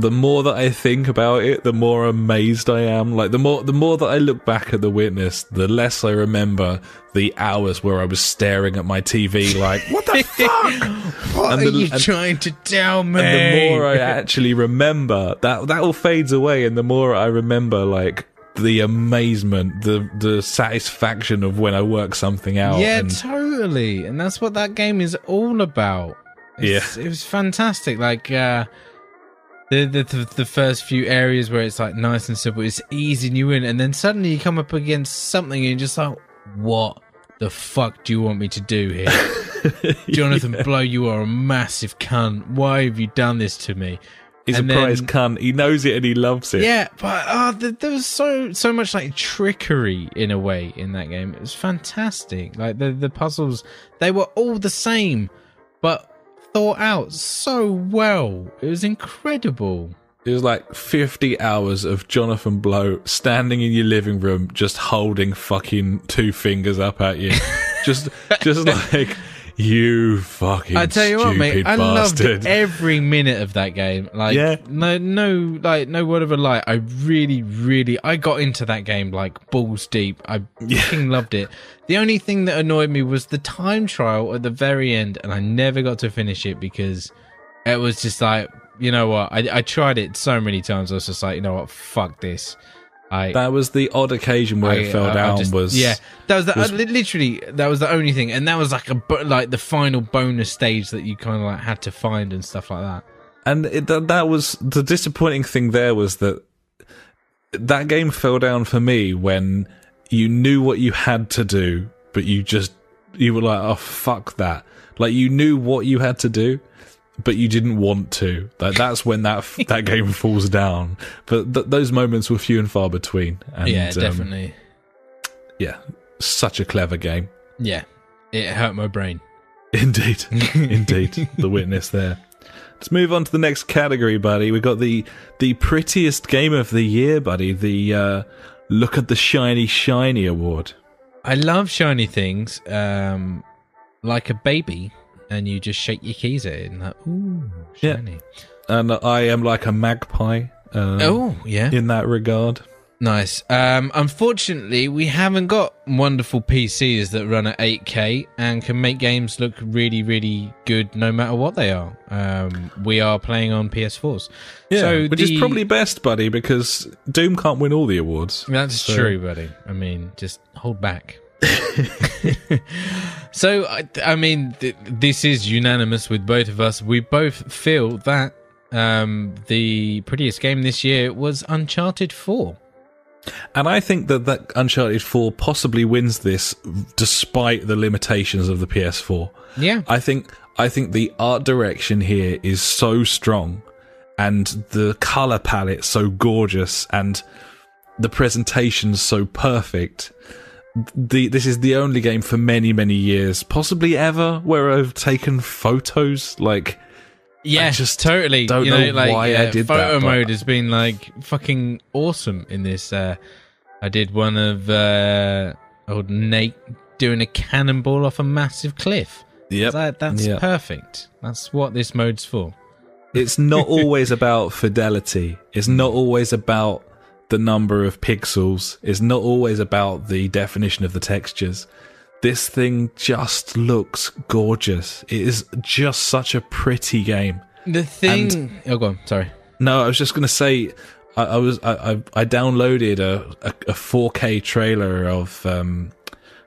Speaker 2: The more that I think about it, the more amazed I am. Like the more, the more that I look back at the witness, the less I remember the hours where I was staring at my TV, like, "What the fuck?"
Speaker 1: What
Speaker 2: And
Speaker 1: are
Speaker 2: the-
Speaker 1: you
Speaker 2: and-
Speaker 1: trying to tell me?
Speaker 2: And the more I actually remember, that that all fades away, and the more I remember, like the amazement, the the satisfaction of when I work something out.
Speaker 1: yeah,
Speaker 2: and
Speaker 1: totally, and that's what that game is all about. It's, it was fantastic. Like uh, the, the the first few areas where it's like nice and simple, it's easing you in, and then suddenly you come up against something, and you're just like, "What the fuck do you want me to do here?" Jonathan Blow, you are a massive cunt. Why have you done this to me?
Speaker 2: He's
Speaker 1: And
Speaker 2: a prize
Speaker 1: then-
Speaker 2: cunt. He knows it and he loves it.
Speaker 1: Yeah, but uh, th- there was so so much like trickery in a way in that game. It was fantastic. Like the the puzzles, they were all the same, but thought out so well. It was incredible.
Speaker 2: It was like 50 hours of Jonathan Blow standing in your living room, just holding fucking two fingers up at you. just, just like, you fucking
Speaker 1: I tell you what, mate, I
Speaker 2: bastard.
Speaker 1: loved every minute of that game. Like,
Speaker 2: Yeah.
Speaker 1: no, no, like, no word of a lie. I really, really, I got into that game like balls deep. I fucking loved it. The only thing that annoyed me was the time trial at the very end, and I never got to finish it because it was just like, you know what? I, I tried it so many times. I was just like, you know what? Fuck this. I,
Speaker 2: That was the odd occasion where
Speaker 1: I-
Speaker 2: it fell
Speaker 1: I-
Speaker 2: down.
Speaker 1: just-
Speaker 2: was
Speaker 1: yeah, that was the
Speaker 2: was-
Speaker 1: uh, literally that was the only thing, and that was like a like the final bonus stage that you kind of like had to find and stuff like that.
Speaker 2: and it, that, that was the disappointing thing. There was that that game fell down for me when you knew what you had to do, but you just you were like, oh fuck that. Like you knew what you had to do, but you didn't want to. Like that's when that that game falls down. But th- those moments were few and far between. And,
Speaker 1: yeah,
Speaker 2: um,
Speaker 1: definitely.
Speaker 2: yeah, such a clever game.
Speaker 1: Yeah, it hurt my brain.
Speaker 2: Indeed, indeed, the witness there. Let's move on to the next category, buddy. We've got the the prettiest game of the year, buddy. The uh, look at the shiny shiny award.
Speaker 1: I love shiny things, um, like a baby, and you just shake your keys at it and like, ooh,
Speaker 2: Yeah. and I am like a magpie. Um,
Speaker 1: Oh, yeah,
Speaker 2: in that regard.
Speaker 1: nice. Um, unfortunately, we haven't got wonderful PCs that run at 8K and can make games look really, really good no matter what they are. Um, we are playing on PS4s.
Speaker 2: Yeah,
Speaker 1: so
Speaker 2: which
Speaker 1: the-
Speaker 2: is probably best, buddy, because Doom can't win all the awards.
Speaker 1: That's
Speaker 2: So-
Speaker 1: true, buddy. I mean, just hold back. so, I, I mean, th- this is unanimous with both of us. We both feel that um, the prettiest game this year was Uncharted 4.
Speaker 2: And I think that that Uncharted 4 possibly wins this despite the limitations of the PS4.
Speaker 1: Yeah.
Speaker 2: I think I think the art direction here is so strong and the color palette so gorgeous and the presentation so perfect. The this is the only game for many many years, possibly ever, where I've taken photos like
Speaker 1: Yeah,
Speaker 2: just
Speaker 1: totally.
Speaker 2: don't
Speaker 1: you know,
Speaker 2: know
Speaker 1: like,
Speaker 2: why I
Speaker 1: yeah,
Speaker 2: did
Speaker 1: photo
Speaker 2: that, but-
Speaker 1: mode has been like fucking awesome in this. Uh, I did one of uh, old Nate doing a cannonball off a massive cliff.
Speaker 2: Yep.
Speaker 1: That, that's
Speaker 2: Yeah.
Speaker 1: perfect. That's what this mode's for.
Speaker 2: it's not always about fidelity. It's not always about the number of pixels. It's not always about the definition of the textures. This thing just looks gorgeous. It is just such a pretty game.
Speaker 1: The thing. oh, go on. Sorry.
Speaker 2: No, I was just going to say, I, I was I, I, I downloaded a, a, a 4K trailer of um,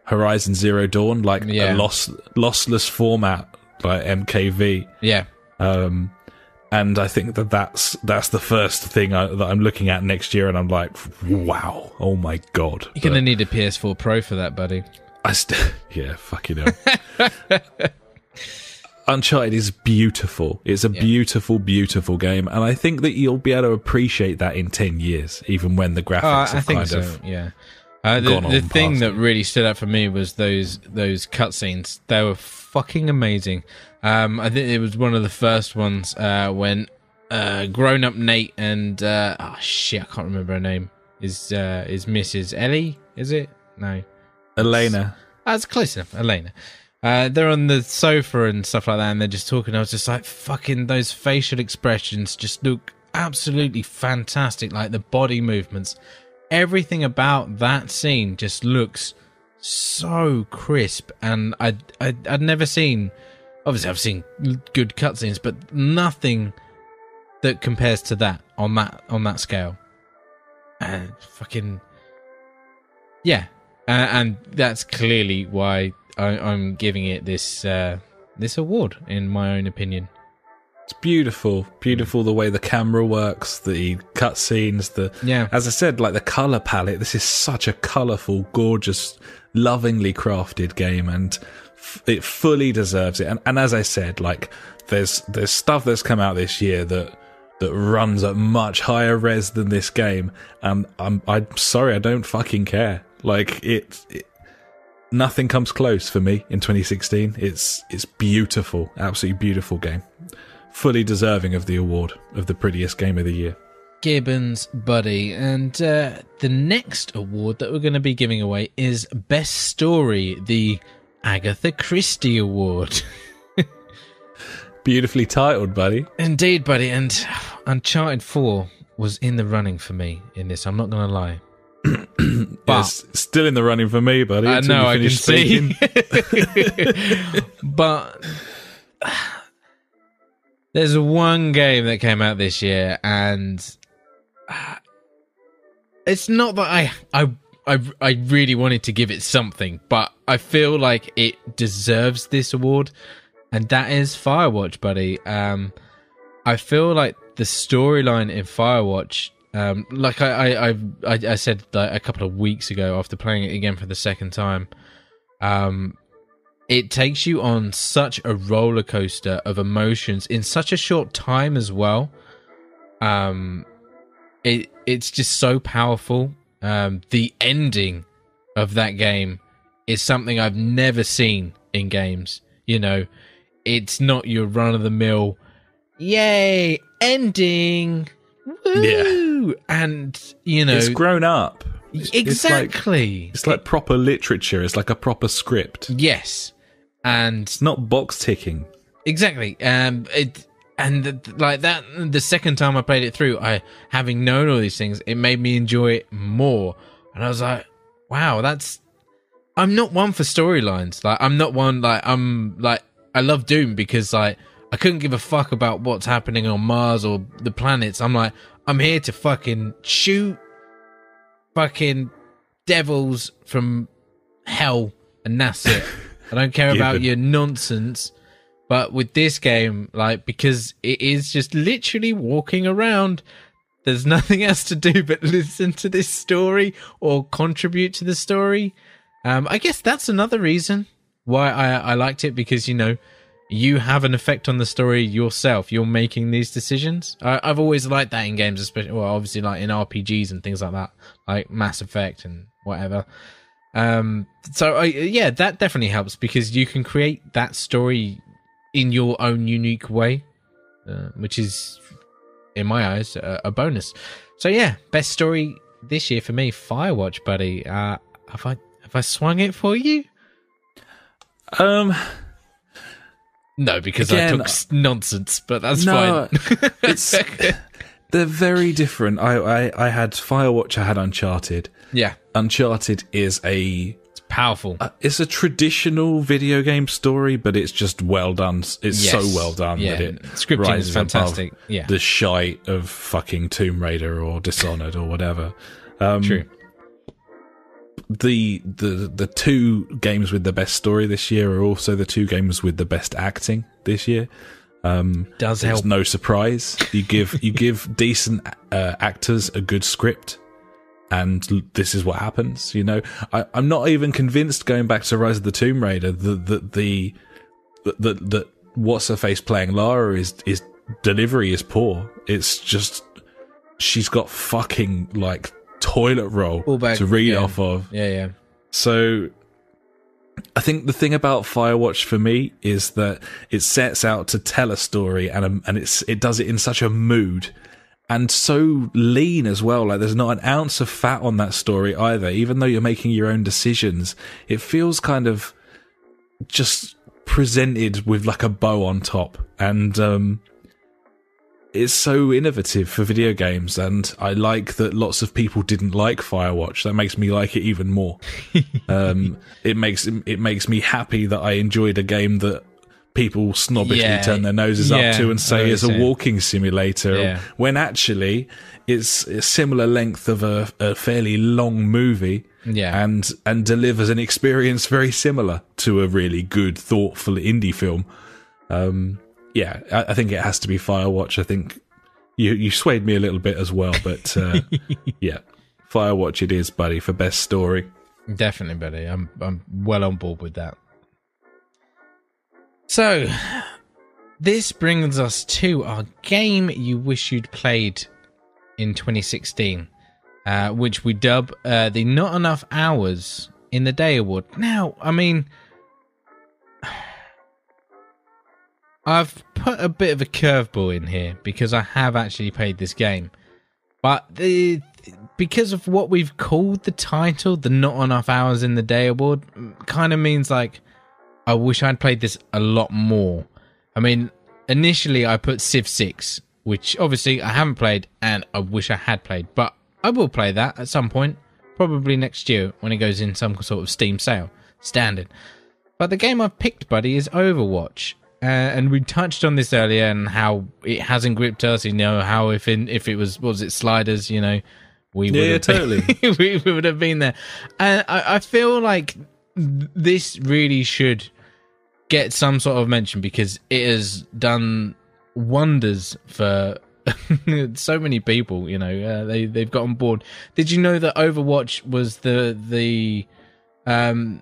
Speaker 2: Horizon Zero Dawn, like
Speaker 1: Yeah.
Speaker 2: a loss, lossless format, like MKV.
Speaker 1: Yeah.
Speaker 2: Um, and I think that that's that's the first thing I, that I'm looking at next year, and I'm like, wow, oh my god!
Speaker 1: You're going to need a PS4 Pro for that, buddy.
Speaker 2: I st- yeah, fucking hell. Uncharted is beautiful. It's a beautiful, beautiful game, and I think that you'll be able to appreciate that in ten years, even when the graphics
Speaker 1: Oh, I, I
Speaker 2: have
Speaker 1: think
Speaker 2: kind
Speaker 1: so.
Speaker 2: of.
Speaker 1: Yeah. Uh, the the thing that
Speaker 2: it.
Speaker 1: really stood out for me was those those cutscenes. They were fucking amazing. Um, I think it was one of the first ones uh, when uh, grown up Nate and uh, oh shit, I can't remember her name. Is uh, is Mrs. Ellie? Is it? No,
Speaker 2: Elena,
Speaker 1: that's close enough. Elena. Uh, they're on the sofa and stuff like that, and they're just talking. I was just like, fucking, those facial expressions just look absolutely fantastic. Like the body movements, everything about that scene just looks so crisp. And I, I, I'd never seen. Obviously, I've seen good cutscenes, but nothing that compares to that on that on that scale. And fucking yeah, uh, and that's clearly why I, I'm giving it this uh, this award, in my own opinion.
Speaker 2: it's beautiful, beautiful the way the camera works, the cutscenes, the
Speaker 1: Yeah.
Speaker 2: As I said, like the color palette, this is such a colorful, gorgeous, lovingly crafted game, and it fully deserves it. And, and as I said, like there's there's stuff that's come out this year that that runs at much higher res than this game. And I'm I'm sorry, I don't fucking care. Like it, it nothing comes close for me in 2016. It's it's beautiful, absolutely beautiful game. Fully deserving of the award of the prettiest game of the year.
Speaker 1: Gibbons, buddy. And uh, the next award that we're going to be giving away is Best Story, the Agatha Christie Award.
Speaker 2: Beautifully titled, buddy.
Speaker 1: Indeed, buddy. And Uncharted 4 was in the running for me in this. I'm not going to lie. But
Speaker 2: It's still in the running for me, buddy.
Speaker 1: I know, I can
Speaker 2: finish
Speaker 1: see. but there's one game that came out this year, and uh, it's not that I I I I really wanted to give it something, but I feel like it deserves this award, and that is Firewatch, buddy. Um, I feel like the storyline in Firewatch, um, like I I, I I said like a couple of weeks ago after playing it again for the second time, um, it takes you on such a roller coaster of emotions in such a short time as well. Um, it it's just so powerful. Um, the ending of that game is something I've never seen in games. You know, it's not your run of the mill, yay ending, woo, and you know
Speaker 2: It's grown up. It's- It's like,
Speaker 1: exactly.
Speaker 2: it's like proper literature. It's like a proper script.
Speaker 1: yes, and
Speaker 2: It's not box ticking.
Speaker 1: Exactly. Um, it and the, like that. The second time I played it through, I having known all these things, it made me enjoy it more. And I was like, wow, that's. I'm not one for storylines. Like, I'm not one like I'm like I love Doom because like I couldn't give a fuck about what's happening on Mars or the planets. I'm like I'm here to fucking shoot fucking devils from hell, and that's it. I don't care about your nonsense. But with this game, like because it is just literally walking around, there's nothing else to do but listen to this story or contribute to the story. Um, I guess that's another reason why I, I liked it because you know you have an effect on the story yourself. You're making these decisions. I, I've always liked that in games, especially well, obviously like in RPGs and things like that, like Mass Effect and whatever. Um, so I, yeah, that definitely helps because you can create that story in your own unique way, uh, which is, in my eyes, a, a bonus. So yeah, best story this year for me, Firewatch, buddy. Uh, have I have I swung it for you?
Speaker 2: Um,
Speaker 1: No, because
Speaker 2: Again,
Speaker 1: I took nonsense, but that's
Speaker 2: no,
Speaker 1: fine.
Speaker 2: it's they're very different. I, I I had Firewatch. I had Uncharted.
Speaker 1: yeah,
Speaker 2: Uncharted is a
Speaker 1: powerful.
Speaker 2: uh, it's a traditional video game story, but it's just well done. It's so well done
Speaker 1: Yeah,
Speaker 2: that it
Speaker 1: scripting is fantastic. Yeah.
Speaker 2: the shite of fucking Tomb Raider or Dishonored or whatever. Um,
Speaker 1: True.
Speaker 2: the the the two games with the best story this year are also the two games with the best acting this year. Um,
Speaker 1: Does help.
Speaker 2: no surprise. You give you give decent uh, actors a good script, and this is what happens. You know, I, I'm not even convinced. Going back to Rise of the Tomb Raider, that the the that that that what's her face playing Lara is is delivery is poor. It's just she's got fucking like toilet roll
Speaker 1: All back-
Speaker 2: to read
Speaker 1: yeah.
Speaker 2: off of.
Speaker 1: Yeah, yeah.
Speaker 2: So I think the thing about Firewatch for me is that it sets out to tell a story and and it's it does it in such a mood and so lean as well. Like there's not an ounce of fat on that story either. Even though you're making your own decisions, it feels kind of just presented with like a bow on top and um it's so innovative for video games and I like that lots of people didn't like Firewatch. That makes me like it even more. um it makes it makes me happy that I enjoyed a game that people snobbishly
Speaker 1: Yeah.
Speaker 2: turn their noses
Speaker 1: Yeah,
Speaker 2: up to and say
Speaker 1: know
Speaker 2: is a walking simulator
Speaker 1: Yeah.
Speaker 2: when actually it's a similar length of a, a fairly long movie
Speaker 1: Yeah.
Speaker 2: and and delivers an experience very similar to a really good thoughtful indie film um yeah i, I think it has to be firewatch i think you you swayed me a little bit as well but uh yeah firewatch it is buddy for best story
Speaker 1: Definitely, buddy. I'm I'm well on board with that. So, this brings us to our game you wish you'd played in 2016, uh, which we dub uh, the Not Enough Hours in the Day Award. Now, I mean, I've put a bit of a curveball in here because I have actually played this game, but the because of what we've called the title, the Not Enough Hours in the Day Award, kind of means like I wish I'd played this a lot more. I mean, initially I put Civ 6, which obviously I haven't played and I wish I had played, but I will play that at some point, probably next year when it goes in some sort of Steam sale, standard. But the game I've picked, buddy, is Overwatch. Uh, and we touched on this earlier and how it hasn't gripped us. You know how if in if it was was it sliders, you know, we would
Speaker 2: Yeah,
Speaker 1: have
Speaker 2: totally.
Speaker 1: been, we would have been there. And I, I feel like this really should get some sort of mention because it has done wonders for so many people. You know, uh, they they've got on board. Did you know that Overwatch was the the um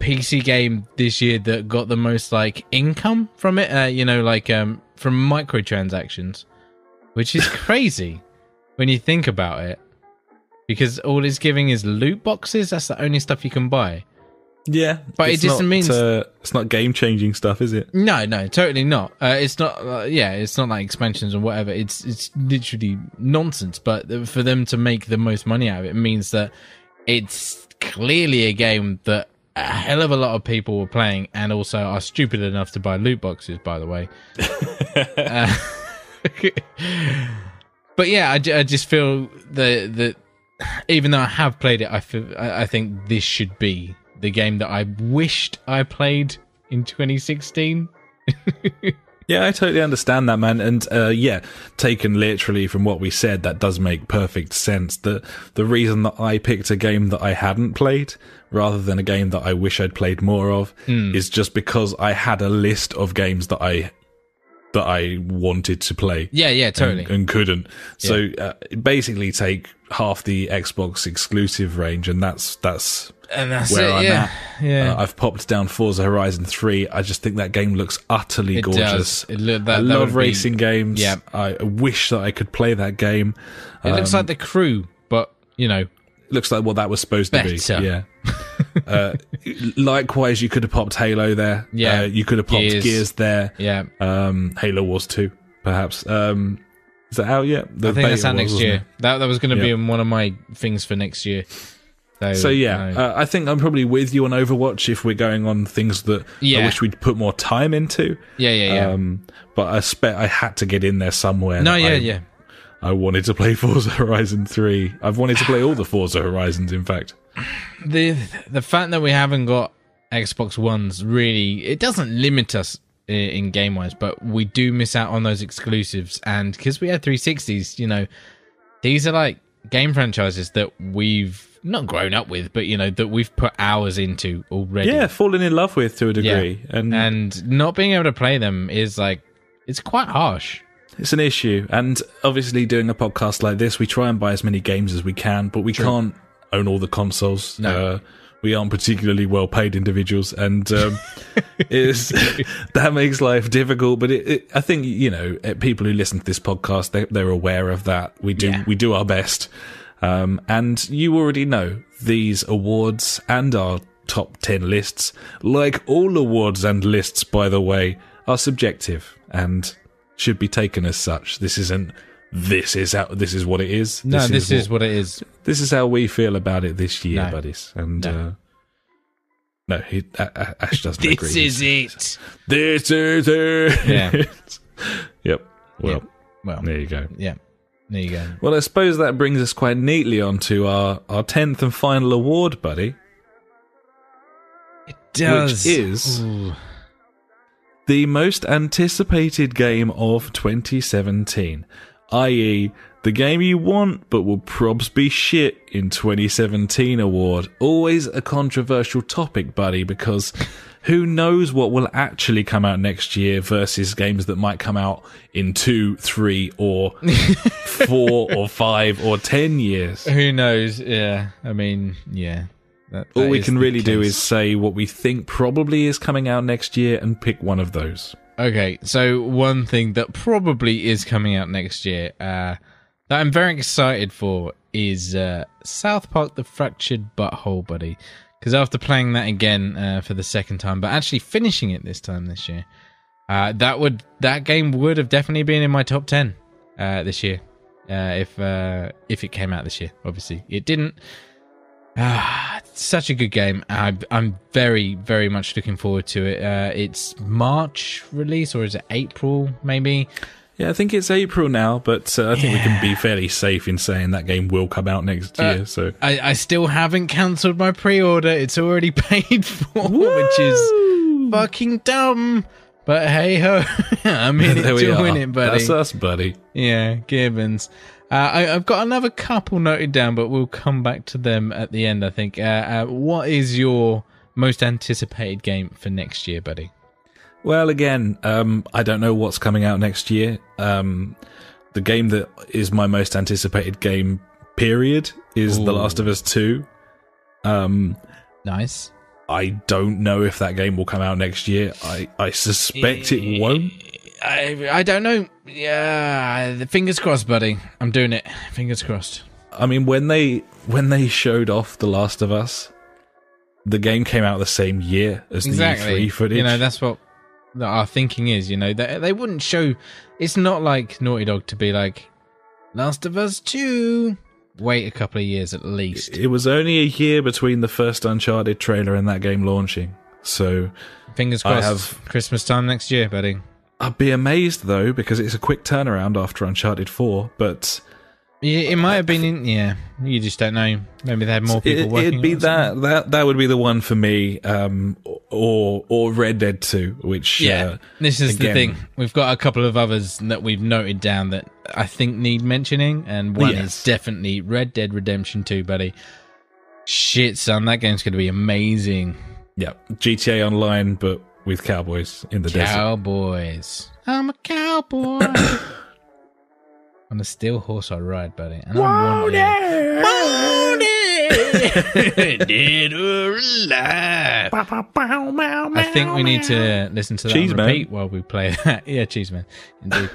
Speaker 1: PC game this year that got the most like income from it? Uh, you know, like um from microtransactions, which is crazy when you think about it. Because all it's giving is loot boxes. That's the only stuff you can buy.
Speaker 2: Yeah,
Speaker 1: But it
Speaker 2: not,
Speaker 1: means-
Speaker 2: uh, it's not game changing stuff, is it?
Speaker 1: No, no, totally not. Uh, it's not. Uh, yeah, it's not like expansions or whatever. It's it's literally nonsense. But for them to make the most money out of it means that it's clearly a game that a hell of a lot of people were playing, and also are stupid enough to buy loot boxes. By the way. Uh, but yeah, I, I just feel that that even though I have played it, I feel I, I think this should be the game that I wished I played in 2016.
Speaker 2: Yeah, I totally understand that, man. And uh, yeah, taken literally from what we said, that does make perfect sense. The the reason that I picked a game that I hadn't played rather than a game that I wish I'd played more of is just because I had a list of games that I that I wanted to play.
Speaker 1: Yeah, yeah, totally.
Speaker 2: and, and couldn't. So uh, basically, take half the Xbox exclusive range, and that's that's
Speaker 1: and that's
Speaker 2: where
Speaker 1: it.
Speaker 2: I'm
Speaker 1: yeah,
Speaker 2: at.
Speaker 1: yeah.
Speaker 2: Uh, I've popped down Forza Horizon 3. I just think that game looks utterly
Speaker 1: It
Speaker 2: gorgeous.
Speaker 1: does. It look- that-
Speaker 2: I
Speaker 1: that
Speaker 2: love
Speaker 1: would be-
Speaker 2: racing games.
Speaker 1: yeah.
Speaker 2: I wish that I could play that game.
Speaker 1: it looks
Speaker 2: um,
Speaker 1: like the crew, but you know,
Speaker 2: Looks like what that was supposed to
Speaker 1: Better.
Speaker 2: be. Yeah. uh, likewise, you could have popped Halo there.
Speaker 1: Yeah.
Speaker 2: Uh, you could have popped
Speaker 1: Gears.
Speaker 2: Gears, there.
Speaker 1: yeah.
Speaker 2: Um, Halo Wars 2, perhaps. Um, is that out yet? The
Speaker 1: I think that's out next year. That that was going to be
Speaker 2: Yeah.
Speaker 1: one of my things for next year. So,
Speaker 2: So yeah,
Speaker 1: uh,
Speaker 2: uh, I think I'm probably with you on Overwatch if we're going on things that
Speaker 1: Yeah.
Speaker 2: I wish we'd put more time into.
Speaker 1: yeah, yeah, yeah.
Speaker 2: Um, but I expect I had to get in there somewhere.
Speaker 1: no, yeah,
Speaker 2: I,
Speaker 1: yeah.
Speaker 2: I wanted to play Forza Horizon 3. I've wanted to play all the Forza Horizons, in fact.
Speaker 1: the the fact that we haven't got Xbox Ones really it doesn't limit us in game wise, but we do miss out on those exclusives. And because we had 360s, you know, these are like game franchises that we've not grown up with, but you know that we've put hours into already.
Speaker 2: Yeah, fallen in love with to a degree. And,
Speaker 1: and not being able to play them is like it's quite harsh.
Speaker 2: it's an issue. And obviously, doing a podcast like this, we try and buy as many games as we can, but we can't own all the consoles.
Speaker 1: No.
Speaker 2: Uh, we aren't particularly well paid individuals, and um, that makes life difficult. But it, it, I think you know people who listen to this podcast they, they're aware of that. We do
Speaker 1: Yeah.
Speaker 2: we do our best, um, and you already know these awards and our top ten lists, like all awards and lists, by the way, are subjective and should be taken as such. This isn't. This is how. This is what it is.
Speaker 1: No, this, is,
Speaker 2: what
Speaker 1: what it is.
Speaker 2: this is how we feel about it this year,
Speaker 1: No.
Speaker 2: buddies. And
Speaker 1: No.
Speaker 2: uh, no, he, Ash doesn't agree.
Speaker 1: This is it.
Speaker 2: This is it.
Speaker 1: Yeah.
Speaker 2: yep. Well,
Speaker 1: Yeah. Well,
Speaker 2: there you go.
Speaker 1: yeah. There you go.
Speaker 2: Well, I suppose that brings us quite neatly onto our our tenth and final award, buddy,
Speaker 1: It does.
Speaker 2: which is
Speaker 1: Ooh.
Speaker 2: the most anticipated game of 2017, i.e., the game you want but will probs be shit in 2017 award. Always a controversial topic, buddy, because who knows what will actually come out next year versus games that might come out in two, three, or four, or five, or ten years.
Speaker 1: Who knows? Yeah. I mean, yeah. That,
Speaker 2: All
Speaker 1: that
Speaker 2: we can really do is say what we think probably is coming out next year and pick one of those.
Speaker 1: okay. So one thing that probably is coming out next year uh, that I'm very excited for is uh, South Park: The Fractured Butthole, buddy. Because after playing that again uh, for the second time, but actually finishing it this time this year, uh, that would that game would have definitely been in my top ten uh, this year uh, if uh, if it came out this year. Obviously, it didn't. Ah, such a good game. I, I'm very, very much looking forward to it. Uh, it's March release, or is it April? Maybe.
Speaker 2: Yeah, I think it's April now, but uh, I think we can be fairly safe in saying that game will come out next year. so
Speaker 1: I, I still haven't cancelled my pre-order. It's already paid for, which is fucking dumb. But hey ho, I'm in it to win it, buddy.
Speaker 2: That's us, buddy.
Speaker 1: Yeah, Gibbons. Uh, I, I've got another couple noted down, but we'll come back to them at the end. I think. Uh, uh, what is your most anticipated game for next year, buddy?
Speaker 2: Well, again, um, I don't know what's coming out next year. Um, the game that is my most anticipated game, period, is The Last of Us 2. Um,
Speaker 1: Nice.
Speaker 2: I don't know if that game will come out next year. I, I suspect it won't.
Speaker 1: I I don't know. Yeah, fingers crossed, buddy. I'm doing it. Fingers crossed.
Speaker 2: I mean, when they when they showed off The Last of Us, the game came out the same year as
Speaker 1: exactly.
Speaker 2: the E3 footage.
Speaker 1: You know, that's what that our thinking is. You know, they, they wouldn't show. It's not like Naughty Dog to be like Last of Us Two. Wait a couple of years at least.
Speaker 2: it was only a year between the first Uncharted trailer and that game launching. So
Speaker 1: Fingers crossed.
Speaker 2: I have-
Speaker 1: Christmas time next year, buddy.
Speaker 2: I'd be amazed though because it's a quick turnaround after Uncharted 4, but
Speaker 1: it might have been in. Yeah, you just don't know. Maybe they had more people
Speaker 2: it,
Speaker 1: working.
Speaker 2: it'd be
Speaker 1: on it something.
Speaker 2: that that that would be the one for me um or or Red Dead 2, which
Speaker 1: Yeah,
Speaker 2: uh,
Speaker 1: this is
Speaker 2: again-
Speaker 1: the thing. We've got a couple of others that we've noted down that I think need mentioning, and one
Speaker 2: Yes.
Speaker 1: is definitely Red Dead Redemption 2, buddy. Shit, son, that game's going to be amazing.
Speaker 2: yeah, GTA online but with cowboys in the desert.
Speaker 1: Cowboys. I'm a cowboy. On a steel horse I ride, buddy. And I'm wanted. Wanted. Dead or alive. I think we need to listen to that
Speaker 2: Cheese
Speaker 1: on
Speaker 2: Man.
Speaker 1: while we play that. yeah, cheese man. Indeed.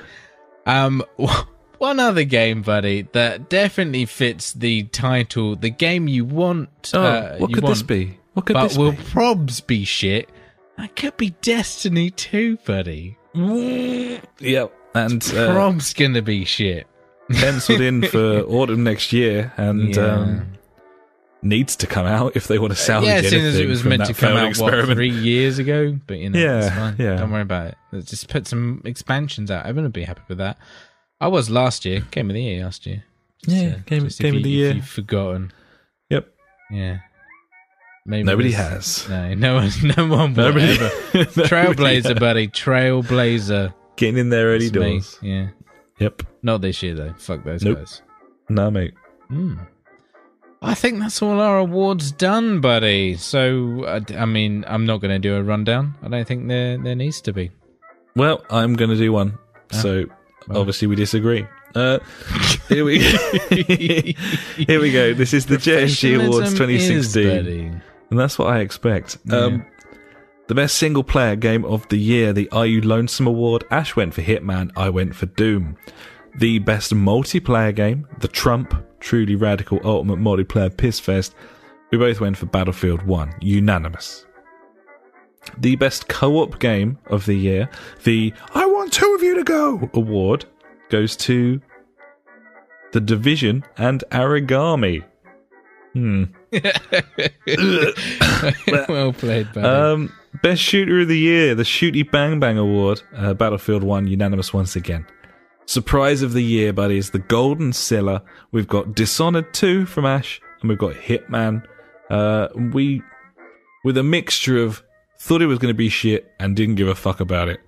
Speaker 1: um, one other game, buddy, that definitely fits the title, the game you want.
Speaker 2: Oh,
Speaker 1: uh,
Speaker 2: what
Speaker 1: you
Speaker 2: could
Speaker 1: want,
Speaker 2: this be? What could
Speaker 1: But
Speaker 2: this
Speaker 1: will
Speaker 2: be?
Speaker 1: probs be shit. That could be Destiny 2, buddy.
Speaker 2: Yep. And uh,
Speaker 1: Prob's gonna be shit.
Speaker 2: penciled in for autumn next year and
Speaker 1: Yeah.
Speaker 2: um, needs to come out if they want to salvage
Speaker 1: yeah, as soon as it was meant to come out what, three years ago, but you know,
Speaker 2: Yeah,
Speaker 1: fine.
Speaker 2: yeah.
Speaker 1: Don't worry about it. Let's just put some expansions out. Everyone would be happy with that. I was last year, game of the year last year. Just,
Speaker 2: Yeah,
Speaker 1: uh,
Speaker 2: game-
Speaker 1: just if
Speaker 2: game of
Speaker 1: you-
Speaker 2: the
Speaker 1: if
Speaker 2: year.
Speaker 1: You've forgotten.
Speaker 2: Yep.
Speaker 1: Yeah. Maybe
Speaker 2: Nobody has.
Speaker 1: No, no one, no one will
Speaker 2: Nobody-
Speaker 1: ever.
Speaker 2: Nobody
Speaker 1: Trailblazer, buddy. Trailblazer.
Speaker 2: Getting in there early
Speaker 1: It's me. Yeah.
Speaker 2: Yep.
Speaker 1: Not this year though. Fuck those
Speaker 2: Nope.
Speaker 1: guys.
Speaker 2: No, mate.
Speaker 1: Hmm. I think that's all our awards done, buddy. So, uh, I mean, I'm not going to do a rundown. I don't think there there needs to be.
Speaker 2: Well, I'm going to do one.
Speaker 1: Ah.
Speaker 2: So obviously we disagree. Uh, here we here we go. This is the JfG Awards
Speaker 1: Professionalism is,
Speaker 2: 2016,
Speaker 1: buddy.
Speaker 2: and that's what I expect. Um, the best single player game of the year, the Are You Lonesome Award. Ash went for Hitman. I went for Doom. The best multiplayer game, the Trump Truly Radical Ultimate Multiplayer Pissfest. We both went for Battlefield 1. Unanimous. The best co-op game of the year, the I want two of you to go award, goes to The Division and Origami. Hmm.
Speaker 1: well played, buddy.
Speaker 2: Um, best shooter of the year, the Shooty Bang Bang Award, uh, Battlefield 1, unanimous once again. Surprise of the year, buddies, the Golden Cilla. We've got Dishonored 2 from Ash, and we've got Hitman. Uh, we, with a mixture of thought it was going to be shit and didn't give a fuck about it.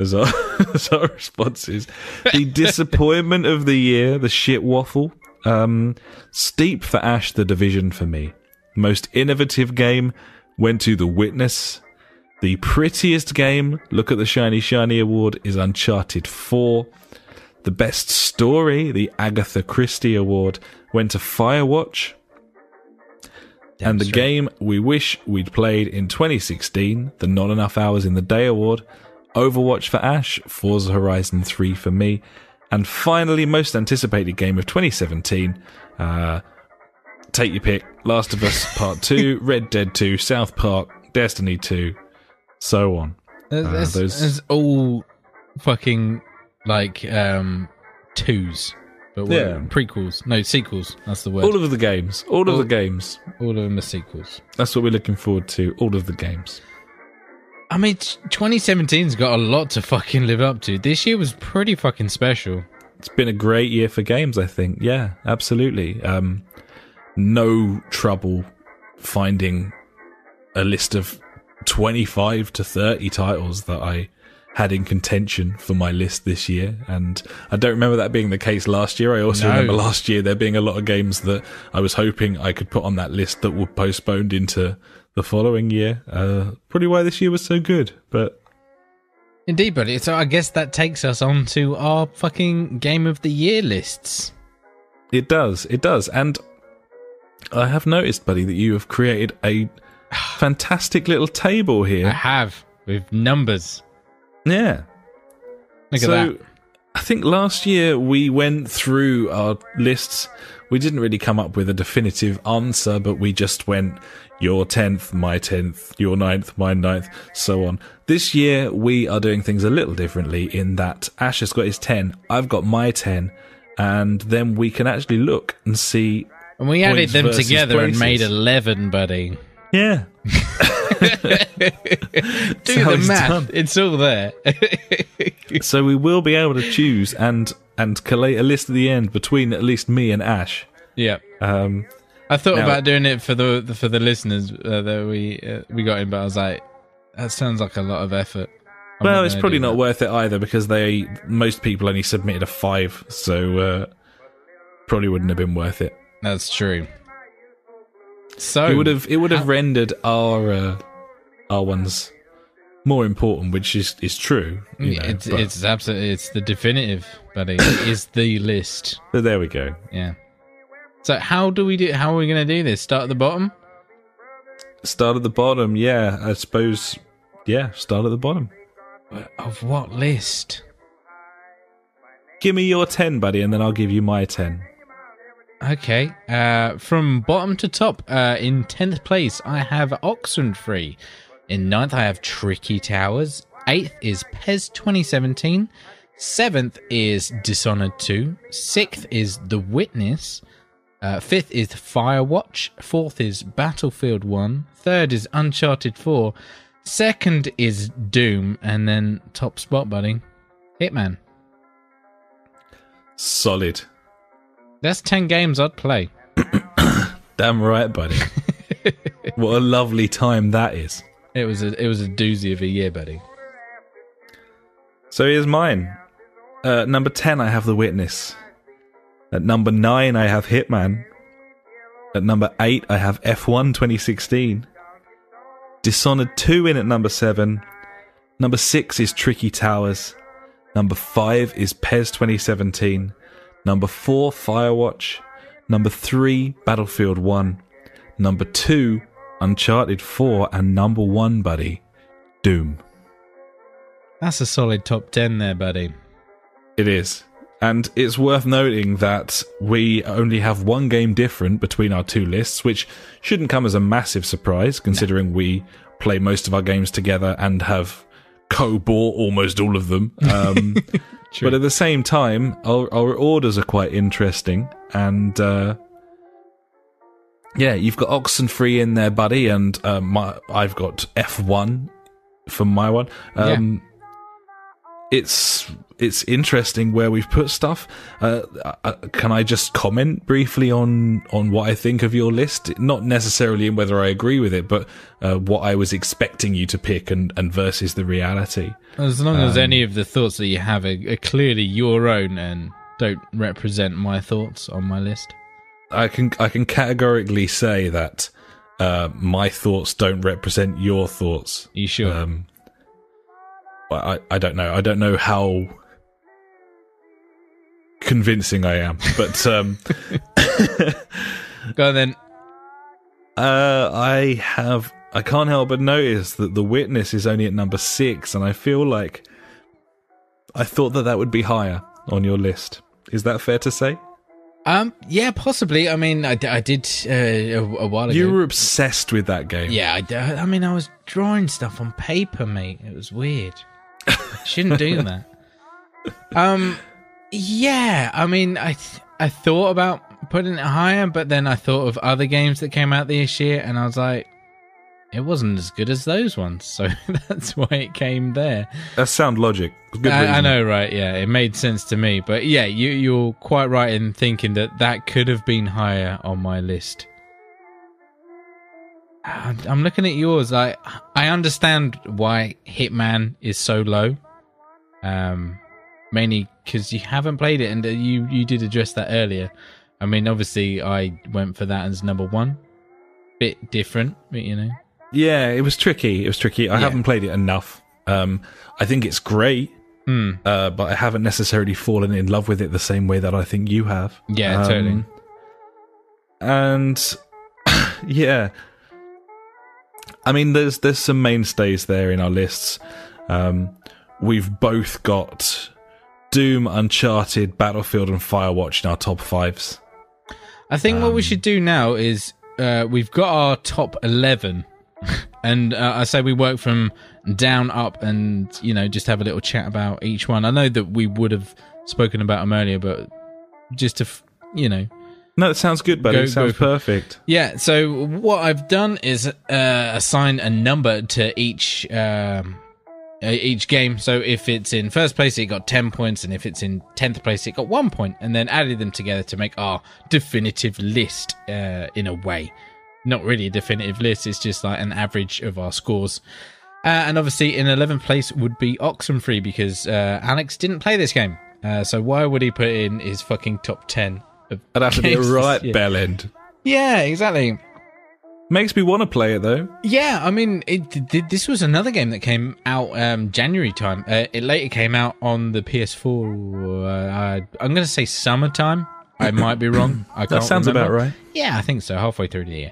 Speaker 2: As our, as our responses. The disappointment of the year, the shit waffle. Um, steep for Ash, the division for me. Most innovative game went to The Witness. The prettiest game, look at the Shiny Shiny Award, is Uncharted 4. The best story, the Agatha Christie Award, went to Firewatch. and the
Speaker 1: straight.
Speaker 2: game we wish we'd played in 2016, the Not Enough Hours in the Day Award, Overwatch for Ash, Forza Horizon 3 for me, and finally, most anticipated game of 2017. Uh, take your pick: Last of Us Part Two, Red Dead Two, South Park, Destiny Two, so on.
Speaker 1: That's,
Speaker 2: those-
Speaker 1: that's all fucking like um twos, but
Speaker 2: Yeah.
Speaker 1: prequels. No sequels. That's the word.
Speaker 2: All of the games, all of the games.
Speaker 1: all of them are sequels.
Speaker 2: That's what we're looking forward to. All of the games.
Speaker 1: I mean, 2017's got a lot to fucking live up to. This year was pretty fucking special.
Speaker 2: It's been a great year for games, I think. Yeah, absolutely. Um, no trouble finding a list of 25 to 30 titles that I had in contention for my list this year. And I don't remember that being the case last year. I also
Speaker 1: No.
Speaker 2: remember last year there being a lot of games that I was hoping I could put on that list that were postponed into the following year. Uh, probably why this year was so good. But
Speaker 1: Indeed, buddy. So I guess that takes us on to our fucking game of the year lists.
Speaker 2: It does. It does. And I have noticed, buddy, that you have created a fantastic little table here.
Speaker 1: I have with numbers.
Speaker 2: Yeah.
Speaker 1: Look
Speaker 2: so
Speaker 1: at that.
Speaker 2: I think last year we went through our lists. We didn't really come up with a definitive answer, but we just went your 10th, my 10th, your ninth, my ninth, so on. This year we are doing things a little differently in that Ash has got his 10, I've got my 10, and then we can actually look and see
Speaker 1: And we added them together and made 11, buddy.
Speaker 2: Yeah.
Speaker 1: Do the math.
Speaker 2: done.
Speaker 1: It's all there.
Speaker 2: So we will be able to choose and and collate a list at the end between at least me and Ash.
Speaker 1: yeah.
Speaker 2: Um,
Speaker 1: I thought
Speaker 2: Now-
Speaker 1: about doing it for the the- for the listeners uh, that we uh, we got in, but I was like, that sounds like a lot of effort. I'm
Speaker 2: well, it's probably not
Speaker 1: that.
Speaker 2: worth it either because they most people only submitted a five, so uh, probably wouldn't have been worth it.
Speaker 1: That's true. So
Speaker 2: it would have it would have
Speaker 1: how-
Speaker 2: rendered our uh, our ones more important, which is is true. You know,
Speaker 1: it's
Speaker 2: but-
Speaker 1: it's absolutely it's the definitive, buddy. it is the list.
Speaker 2: but there we go.
Speaker 1: Yeah. So how do we do? How are we going to do this? Start at the bottom.
Speaker 2: Start at the bottom, yeah. I suppose, yeah. Start at the bottom.
Speaker 1: Of what list?
Speaker 2: Give me your ten, buddy, and then I'll give you my ten.
Speaker 1: Okay. Uh, from bottom to top, uh, in 10th place, I have Oxenfree. In ninth, I have Tricky Towers. Eighth is PES 2017. Seventh is Dishonored 2. Sixth is The Witness. Uh, fifth is Firewatch. Fourth is Battlefield 1. Third is Uncharted 4. Second is Doom. And then top spot, buddy. Hitman.
Speaker 2: Solid.
Speaker 1: That's 10 games I'd play.
Speaker 2: Damn right, buddy. what a lovely time that is.
Speaker 1: It was a it was a doozy of a year, buddy.
Speaker 2: So here's mine. Uh, number 10, I have The Witness. At number 9, I have Hitman. At number 8, I have F1 2016. Dishonored 2 in at number 7. Number 6 is Tricky Towers. Number 5 is PES 2017. Number 4, Firewatch. Number 3, Battlefield 1. Number 2, Uncharted 4. And number 1, buddy, Doom.
Speaker 1: That's a solid top ten there, buddy.
Speaker 2: It is. And it's worth noting that we only have one game different between our two lists, which shouldn't come as a massive surprise considering we play most of our games together and have co bought almost all of them. Um, but at the same time, our, our orders are quite interesting. And uh, yeah, you've got Oxenfree in there, buddy, and uh, my, I've got F1 for my one. Um, it's it's interesting where we've put stuff. Uh, uh, can I just comment briefly on on what I think of your list? Not necessarily in whether I agree with it, but uh, what I was expecting you to pick and, and versus the reality.
Speaker 1: As long as
Speaker 2: Um,
Speaker 1: any of the thoughts that you have are, are clearly your own and don't represent my thoughts on my list.
Speaker 2: I can I can categorically say that uh, my thoughts don't represent your thoughts.
Speaker 1: you sure?
Speaker 2: Um, I I don't know. I don't know how convincing I am, but um,
Speaker 1: Go on then.
Speaker 2: Uh, I have I can't help but notice that The Witness is only at number six, and I feel like I thought that that would be higher on your list. Is that fair to say?
Speaker 1: Um, yeah, possibly. I mean, I did uh, a, a while ago.
Speaker 2: You were obsessed with that game.
Speaker 1: Yeah, I, I mean, I was drawing stuff on paper, mate. It was weird. Shouldn't do that. Um, yeah. I mean, I th- I thought about putting it higher, but then I thought of other games that came out this year, and I was like, it wasn't as good as those ones, so that's why it came there.
Speaker 2: That's sound logic. Good
Speaker 1: I, I know, right? Yeah, it made sense to me, but yeah, you you're quite right in thinking that that could have been higher on my list. Uh, I'm looking at yours. I I understand why Hitman is so low, um, mainly because you haven't played it, and you you did address that earlier. I mean, obviously, I went for that as number one. Bit different, but you know.
Speaker 2: Yeah, it was tricky. It was tricky. I
Speaker 1: Yeah.
Speaker 2: haven't played it enough. Um, I think it's great,
Speaker 1: Hmm.
Speaker 2: uh, but I haven't necessarily fallen in love with it the same way that I think you have.
Speaker 1: Yeah,
Speaker 2: Um,
Speaker 1: totally.
Speaker 2: And yeah, I mean, there's there's some mainstays there in our lists. Um, we've both got Doom, Uncharted, Battlefield, and Firewatch in our top fives.
Speaker 1: I think what we
Speaker 2: Um,
Speaker 1: should do now is uh, we've got our top 11 and uh, I say we work from down up and you know just have a little chat about each one. I know that we would have spoken about them earlier but just to f- you know
Speaker 2: No, that sounds good, buddy.
Speaker 1: Go-
Speaker 2: sounds
Speaker 1: go for-
Speaker 2: perfect.
Speaker 1: yeah, so what I've done is uh, assign a number to each um, each game. So if it's in first place, it got ten points, and if it's in tenth place, it got one point, and then added them together to make our definitive list. Uh, in a way, not really a definitive list; it's just like an average of our scores. Uh, and obviously, in eleventh place would be Oxenfree because uh, Alex didn't play this game. Uh, so why would he put in his fucking top ten? Of
Speaker 2: I'd have to be a right
Speaker 1: year?
Speaker 2: bell end.
Speaker 1: Yeah, exactly.
Speaker 2: Makes me want to play it though.
Speaker 1: Yeah, I mean, it, th- this was another game that came out um, January time. Uh, it later came out on the PS4. Uh, I'm going to say summertime. I might be wrong. I
Speaker 2: That sounds
Speaker 1: remember.
Speaker 2: about right.
Speaker 1: Yeah, I think so. Halfway through the year.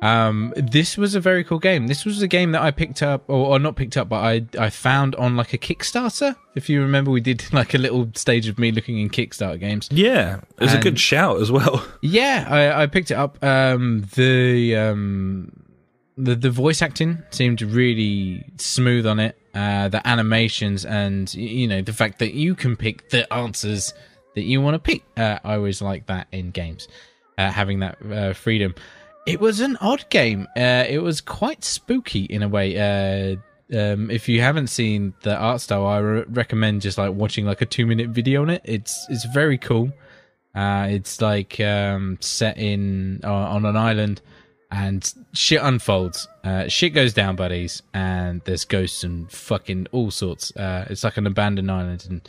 Speaker 1: Um, this was a very cool game. This was a game that I picked up, or, or not picked up, but I I found on like a Kickstarter. If you remember, we did like a little stage of me looking in Kickstarter games.
Speaker 2: Yeah, it was a good shout as well.
Speaker 1: Yeah, I, I picked it up. Um, the um, the the voice acting seemed really smooth on it. Uh, the animations and you know the fact that you can pick the answers that you want to pick. Uh, I always like that in games, uh, having that uh, freedom. It was an odd game. Uh, it was quite spooky in a way. Uh, um, if you haven't seen the art style, I re- recommend just like watching like a two minute video on it. It's it's very cool. Uh, it's like um, set in uh, on an island, and shit unfolds. Uh, shit goes down, buddies, and there's ghosts and fucking all sorts. Uh, it's like an abandoned island, and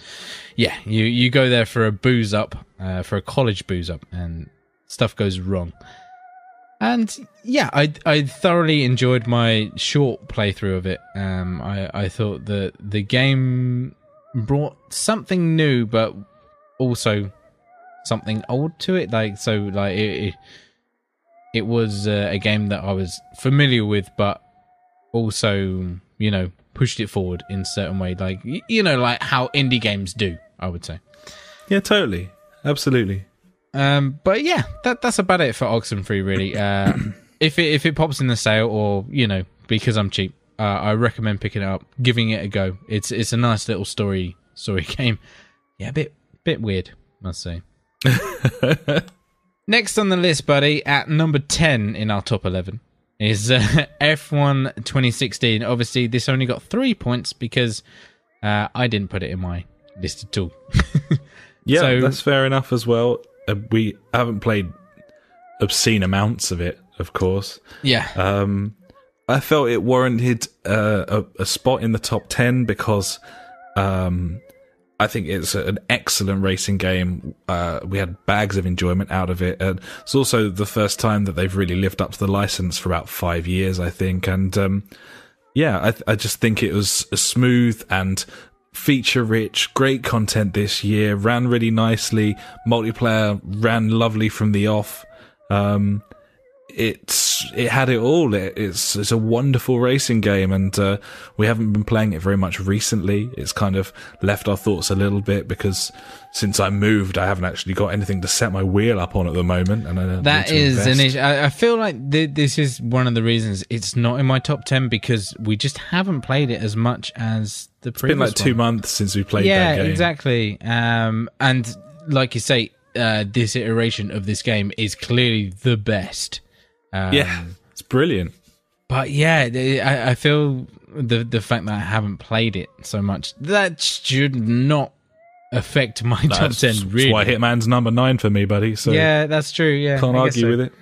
Speaker 1: yeah, you you go there for a booze up, uh, for a college booze up, and stuff goes wrong. And yeah, I I thoroughly enjoyed my short playthrough of it. Um, I I thought that the game brought something new, but also something old to it. Like so, like it it, it was uh, a game that I was familiar with, but also you know pushed it forward in certain way. Like you know, like how indie games do. I would say.
Speaker 2: Yeah, totally, absolutely.
Speaker 1: Um, but yeah, that that's about it for Oxenfree. Really, uh, if it if it pops in the sale, or you know, because I'm cheap, uh, I recommend picking it up, giving it a go. It's it's a nice little story story game. Yeah, a bit bit weird, must say. Next on the list, buddy, at number ten in our top eleven is uh, F1 2016. Obviously, this only got three points because uh, I didn't put it in my list at all.
Speaker 2: Yeah,
Speaker 1: So-
Speaker 2: that's fair enough as well. Uh, we haven't played obscene amounts of it, of course.
Speaker 1: yeah,
Speaker 2: Um, I felt it warranted uh, a, a spot in the top 10 because um, I think it's an excellent racing game. Uh, we had bags of enjoyment out of it. And it's also the first time that they've really lived up to the license for about five years, I think. And um, yeah, I, th- I just think it was smooth and feature rich, great content this year, ran really nicely. Multiplayer ran lovely from the off. Um, it's it had it all. It, it's it's a wonderful racing game, and uh, we haven't been playing it very much recently. It's kind of left our thoughts a little bit because since I moved, I haven't actually got anything to set my wheel up on at the moment, and I
Speaker 1: That is an issue. I, I feel like th- this is one of the reasons it's not in my top ten because we just haven't played it as much as the
Speaker 2: It's been like two
Speaker 1: one.
Speaker 2: months since we played
Speaker 1: yeah,
Speaker 2: that game.
Speaker 1: exactly. Um, and like you say, uh, this iteration of this game is clearly the best. Um,
Speaker 2: Yeah, it's brilliant.
Speaker 1: but yeah, I, I feel the the fact that I haven't played it so much that should not affect my top
Speaker 2: That's,
Speaker 1: ten.
Speaker 2: that's
Speaker 1: Really,
Speaker 2: why Hitman's number nine for me, buddy. So
Speaker 1: yeah, that's true. Yeah,
Speaker 2: can't
Speaker 1: I
Speaker 2: argue
Speaker 1: so.
Speaker 2: with it.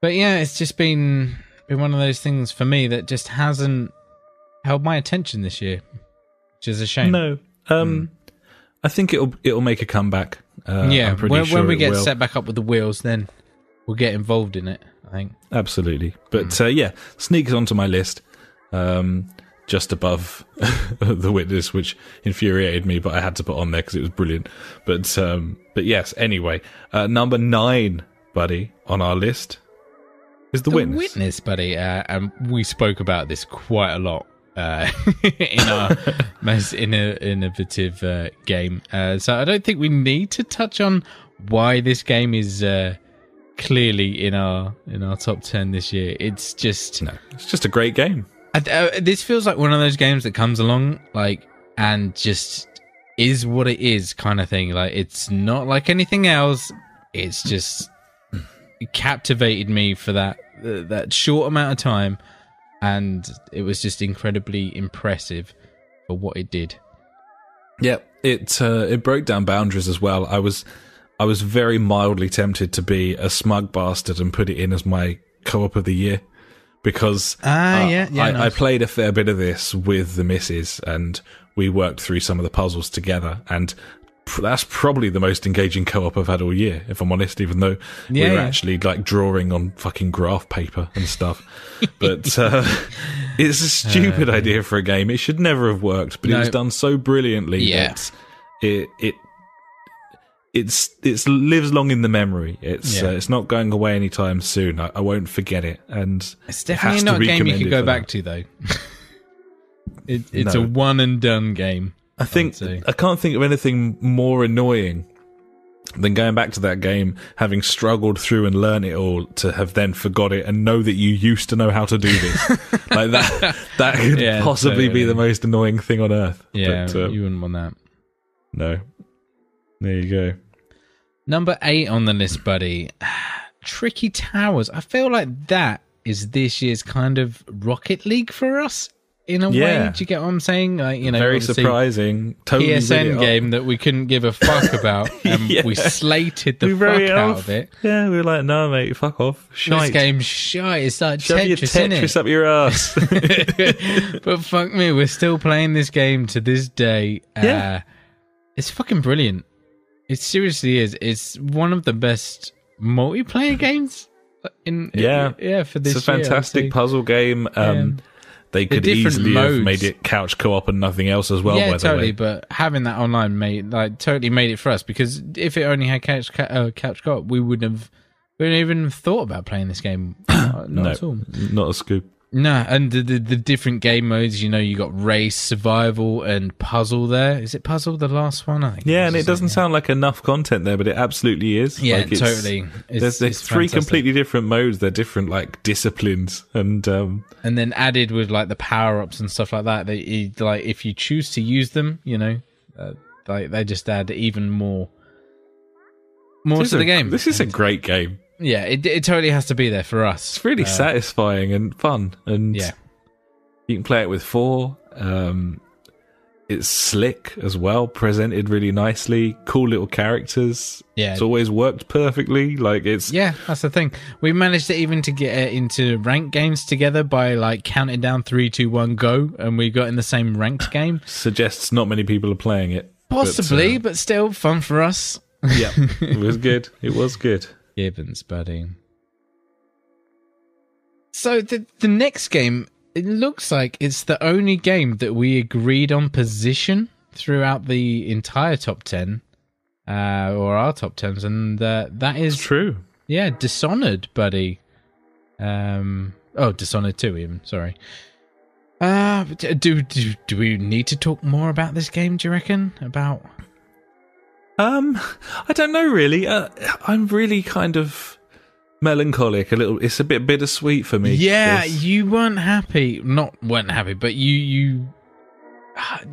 Speaker 1: But yeah, it's just been been one of those things for me that just hasn't held my attention this year, which is a shame.
Speaker 2: No, um, I think it'll it'll make a comeback. Uh,
Speaker 1: yeah, when,
Speaker 2: sure
Speaker 1: when we get
Speaker 2: will.
Speaker 1: set back up with the wheels, then we'll get involved in it. I think.
Speaker 2: Absolutely. But
Speaker 1: Hmm.
Speaker 2: uh, yeah, sneaks onto my list. Um, just above the witness, which infuriated me, but I had to put on there because it was brilliant. But um, but yes. Anyway, uh, number nine, buddy, on our list is the,
Speaker 1: The
Speaker 2: witness.
Speaker 1: witness, buddy, uh, and we spoke about this quite a lot uh, in our most inno- innovative uh, game. Uh, so I don't think we need to touch on why this game is uh, clearly in our in our top ten this year. It's just
Speaker 2: No, it's just a great game.
Speaker 1: I, uh, this feels like one of those games that comes along like and just is what it is kind of thing. Like it's not like anything else. It's just it captivated me for that uh, that short amount of time, and it was just incredibly impressive for what it did.
Speaker 2: Yeah, it uh, it broke down boundaries as well. I was I was very mildly tempted to be a smug bastard and put it in as my co-op of the year because
Speaker 1: Ah,
Speaker 2: uh,
Speaker 1: yeah, yeah,
Speaker 2: I, I played a fair bit of this with the missus and we worked through some of the puzzles together and that's probably the most engaging co-op I've had all year, if I'm honest. Even though we
Speaker 1: Yeah,
Speaker 2: were
Speaker 1: yeah.
Speaker 2: actually like drawing on fucking graph paper and stuff, but uh, it's a stupid idea for a game. It should never have worked, but it was done so brilliantly
Speaker 1: Yeah.
Speaker 2: that it it it's it's lives long in the memory. It's
Speaker 1: Yeah.
Speaker 2: uh, it's not going away anytime soon. I, I won't forget it, and
Speaker 1: It's definitely
Speaker 2: to
Speaker 1: not a game you can go back
Speaker 2: that.
Speaker 1: to though. it, it's
Speaker 2: No.
Speaker 1: a one and done game.
Speaker 2: I think
Speaker 1: say.
Speaker 2: I can't think of anything more annoying than going back to that game, having struggled through and learn it all, to have then forgot it and know that you used to know how to do this. like that, that could
Speaker 1: Yeah,
Speaker 2: possibly be the most annoying thing on earth.
Speaker 1: Yeah,
Speaker 2: but, uh,
Speaker 1: you wouldn't want that.
Speaker 2: no. There you go.
Speaker 1: Number eight on the list, buddy. Tricky Towers. I feel like that is this year's kind of Rocket League for us in a
Speaker 2: Yeah.
Speaker 1: way. Do you get what I'm saying? Like, you know,
Speaker 2: Very surprising. Totally
Speaker 1: PSN game that we couldn't give a fuck about, and
Speaker 2: Yeah.
Speaker 1: we slated the
Speaker 2: We
Speaker 1: fuck out
Speaker 2: off.
Speaker 1: of it.
Speaker 2: Yeah, we were like, no, mate, fuck off.
Speaker 1: This
Speaker 2: Shite.
Speaker 1: game's shite. It's like
Speaker 2: Shove your
Speaker 1: Tetris, innit?
Speaker 2: Tetris up your ass.
Speaker 1: but fuck me, we're still playing this game to this day.
Speaker 2: Yeah.
Speaker 1: Uh, it's fucking brilliant. It seriously is. It's one of the best multiplayer games in
Speaker 2: Yeah.
Speaker 1: yeah for this
Speaker 2: it's a fantastic
Speaker 1: say.
Speaker 2: puzzle game. Um, They could
Speaker 1: different
Speaker 2: easily have made it couch co-op and nothing else as well.
Speaker 1: yeah,
Speaker 2: by the
Speaker 1: totally.
Speaker 2: way,
Speaker 1: But having that online made like totally made it for us because if it only had couch ca- uh, couch co-op, we wouldn't have we wouldn't even thought about playing this game. Not, not
Speaker 2: no,
Speaker 1: at all.
Speaker 2: not a scoop.
Speaker 1: No, and the, the the different game modes. You know, you got race, survival, and puzzle. There is it puzzle the last one? I.
Speaker 2: Yeah, and it doesn't
Speaker 1: like-
Speaker 2: sound like enough content there, but it absolutely is.
Speaker 1: Yeah,
Speaker 2: Like, it's-
Speaker 1: totally. It's,
Speaker 2: There's, there's
Speaker 1: it's
Speaker 2: three
Speaker 1: fantastic.
Speaker 2: completely different modes. They're different like disciplines, and um,
Speaker 1: and then added with like the power ups and stuff like that. They like if you choose to use them, you know, uh, like they just add even more. More to the
Speaker 2: a-
Speaker 1: game.
Speaker 2: This is a great game.
Speaker 1: Yeah. It it totally has to be there for us.
Speaker 2: It's really
Speaker 1: Uh,
Speaker 2: satisfying and fun, and
Speaker 1: Yeah.
Speaker 2: you can play it with four. Um, it's slick as well, presented really nicely. Cool little characters.
Speaker 1: Yeah.
Speaker 2: it's always worked perfectly. Like it's
Speaker 1: Yeah, that's the thing. We managed to even to get uh, into rank games together by like counting down three, two, one, go, and we got in the same ranked game.
Speaker 2: suggests not many people are playing it. but,
Speaker 1: Possibly,
Speaker 2: uh,
Speaker 1: but still fun for us.
Speaker 2: yeah, it was good. It was good.
Speaker 1: Gibbons, buddy. So the the next game, it looks like it's the only game that we agreed on position throughout the entire top ten, uh, or our top tens, and uh, that
Speaker 2: It's true.
Speaker 1: yeah, Dishonored, buddy. Um, oh, Dishonored 2, even. Sorry. Uh, do, do do we need to talk more about this game? Do you reckon about?
Speaker 2: Um, I don't know really. Uh, I'm really kind of melancholic. A little. It's a bit bittersweet for me.
Speaker 1: Yeah,
Speaker 2: this.
Speaker 1: you weren't happy. Not weren't happy, but you you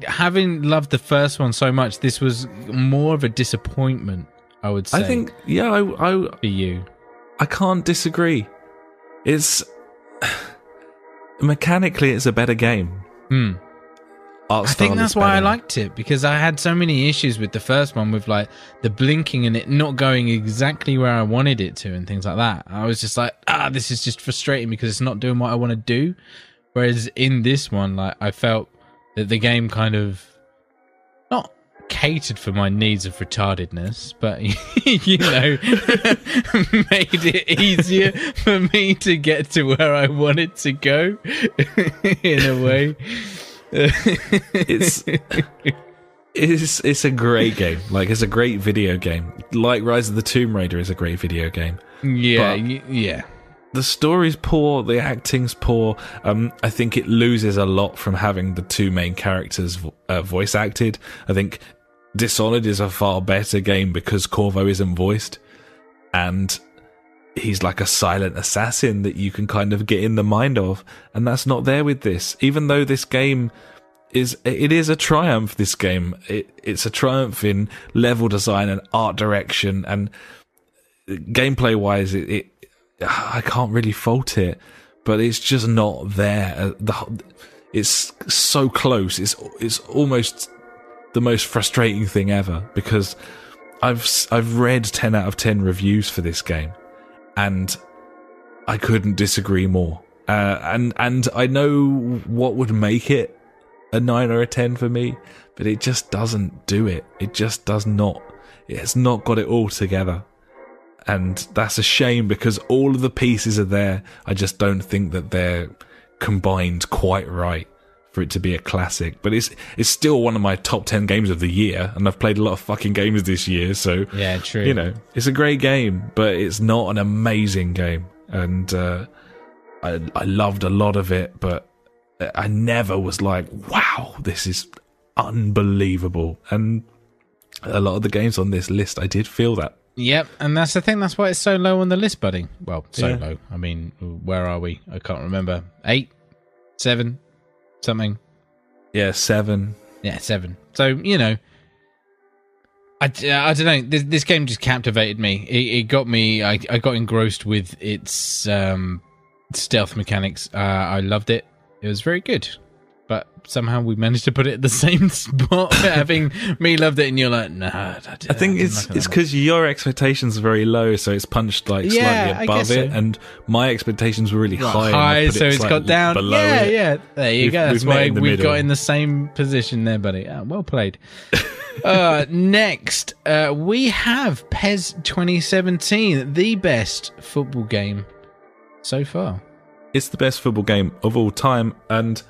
Speaker 1: having loved the first one so much, this was more of a disappointment. I would say.
Speaker 2: I think. Yeah, I, I
Speaker 1: for you.
Speaker 2: I can't disagree. It's mechanically, it's a better game.
Speaker 1: Hmm.
Speaker 2: Art
Speaker 1: I think that's why I liked it because I had so many issues with the first one with like the blinking and it not going exactly where I wanted it to and things like that. I was just like, ah, this is just frustrating because it's not doing what I want to do. Whereas in this one, like I felt that the game kind of not catered for my needs of retardedness, but you know, made it easier for me to get to where I wanted to go in a way.
Speaker 2: It's it's it's a great game. Like it's a great video game. Like Rise of the Tomb Raider is a great video game.
Speaker 1: Yeah, y- yeah.
Speaker 2: The story's poor, the acting's poor. Um, I think it loses a lot from having the two main characters vo- uh, voice acted. I think Dishonored is a far better game because Corvo isn't voiced, and he's like a silent assassin that you can kind of get in the mind of, and that's not there with this. Even though this game is it is a triumph. This game it, it's a triumph in level design and art direction and gameplay wise. It, it I can't really fault it, but it's just not there. Uh, The it's so close. It's it's almost the most frustrating thing ever because I've I've read ten out of ten reviews for this game, and I couldn't disagree more. Uh, and and I know what would make it a nine or a ten for me, but it just doesn't do it. It just does not. It has not got it all together, and that's a shame because all of the pieces are there. I just don't think that they're combined quite right for it to be a classic. But it's it's still one of my top ten games of the year, and I've played a lot of fucking games this year, so
Speaker 1: Yeah, true.
Speaker 2: you know, it's a great game, but it's not an amazing game. And uh, I I loved a lot of it, but I never was like, wow, this is unbelievable. And a lot of the games on this list, I did feel that.
Speaker 1: Yep, and that's the thing. That's why it's so low on the list, buddy. Well, so
Speaker 2: Yeah.
Speaker 1: low. I mean, where are we? I can't remember. Eight, seven, something.
Speaker 2: Yeah, seven.
Speaker 1: Yeah, seven. So you know, I, I don't know. This, this game just captivated me. It, it got me. I, I got engrossed with its um, stealth mechanics. Uh, I loved it. It was very good. But somehow we managed to put it at the same spot, having me loved it, and you're like, nah. I,
Speaker 2: I think it's it's because your expectations are very low, so it's punched like
Speaker 1: Yeah,
Speaker 2: slightly above it,
Speaker 1: so.
Speaker 2: and my expectations were really high.
Speaker 1: high,
Speaker 2: put it
Speaker 1: so it's got down.
Speaker 2: below
Speaker 1: Yeah,
Speaker 2: it.
Speaker 1: yeah. There you
Speaker 2: We've-
Speaker 1: go. That's
Speaker 2: we've
Speaker 1: why we've got in the same position there, buddy. Ah, well played. uh, next, uh, we have PES 2017, the best football game so far.
Speaker 2: it's the best football game of all time and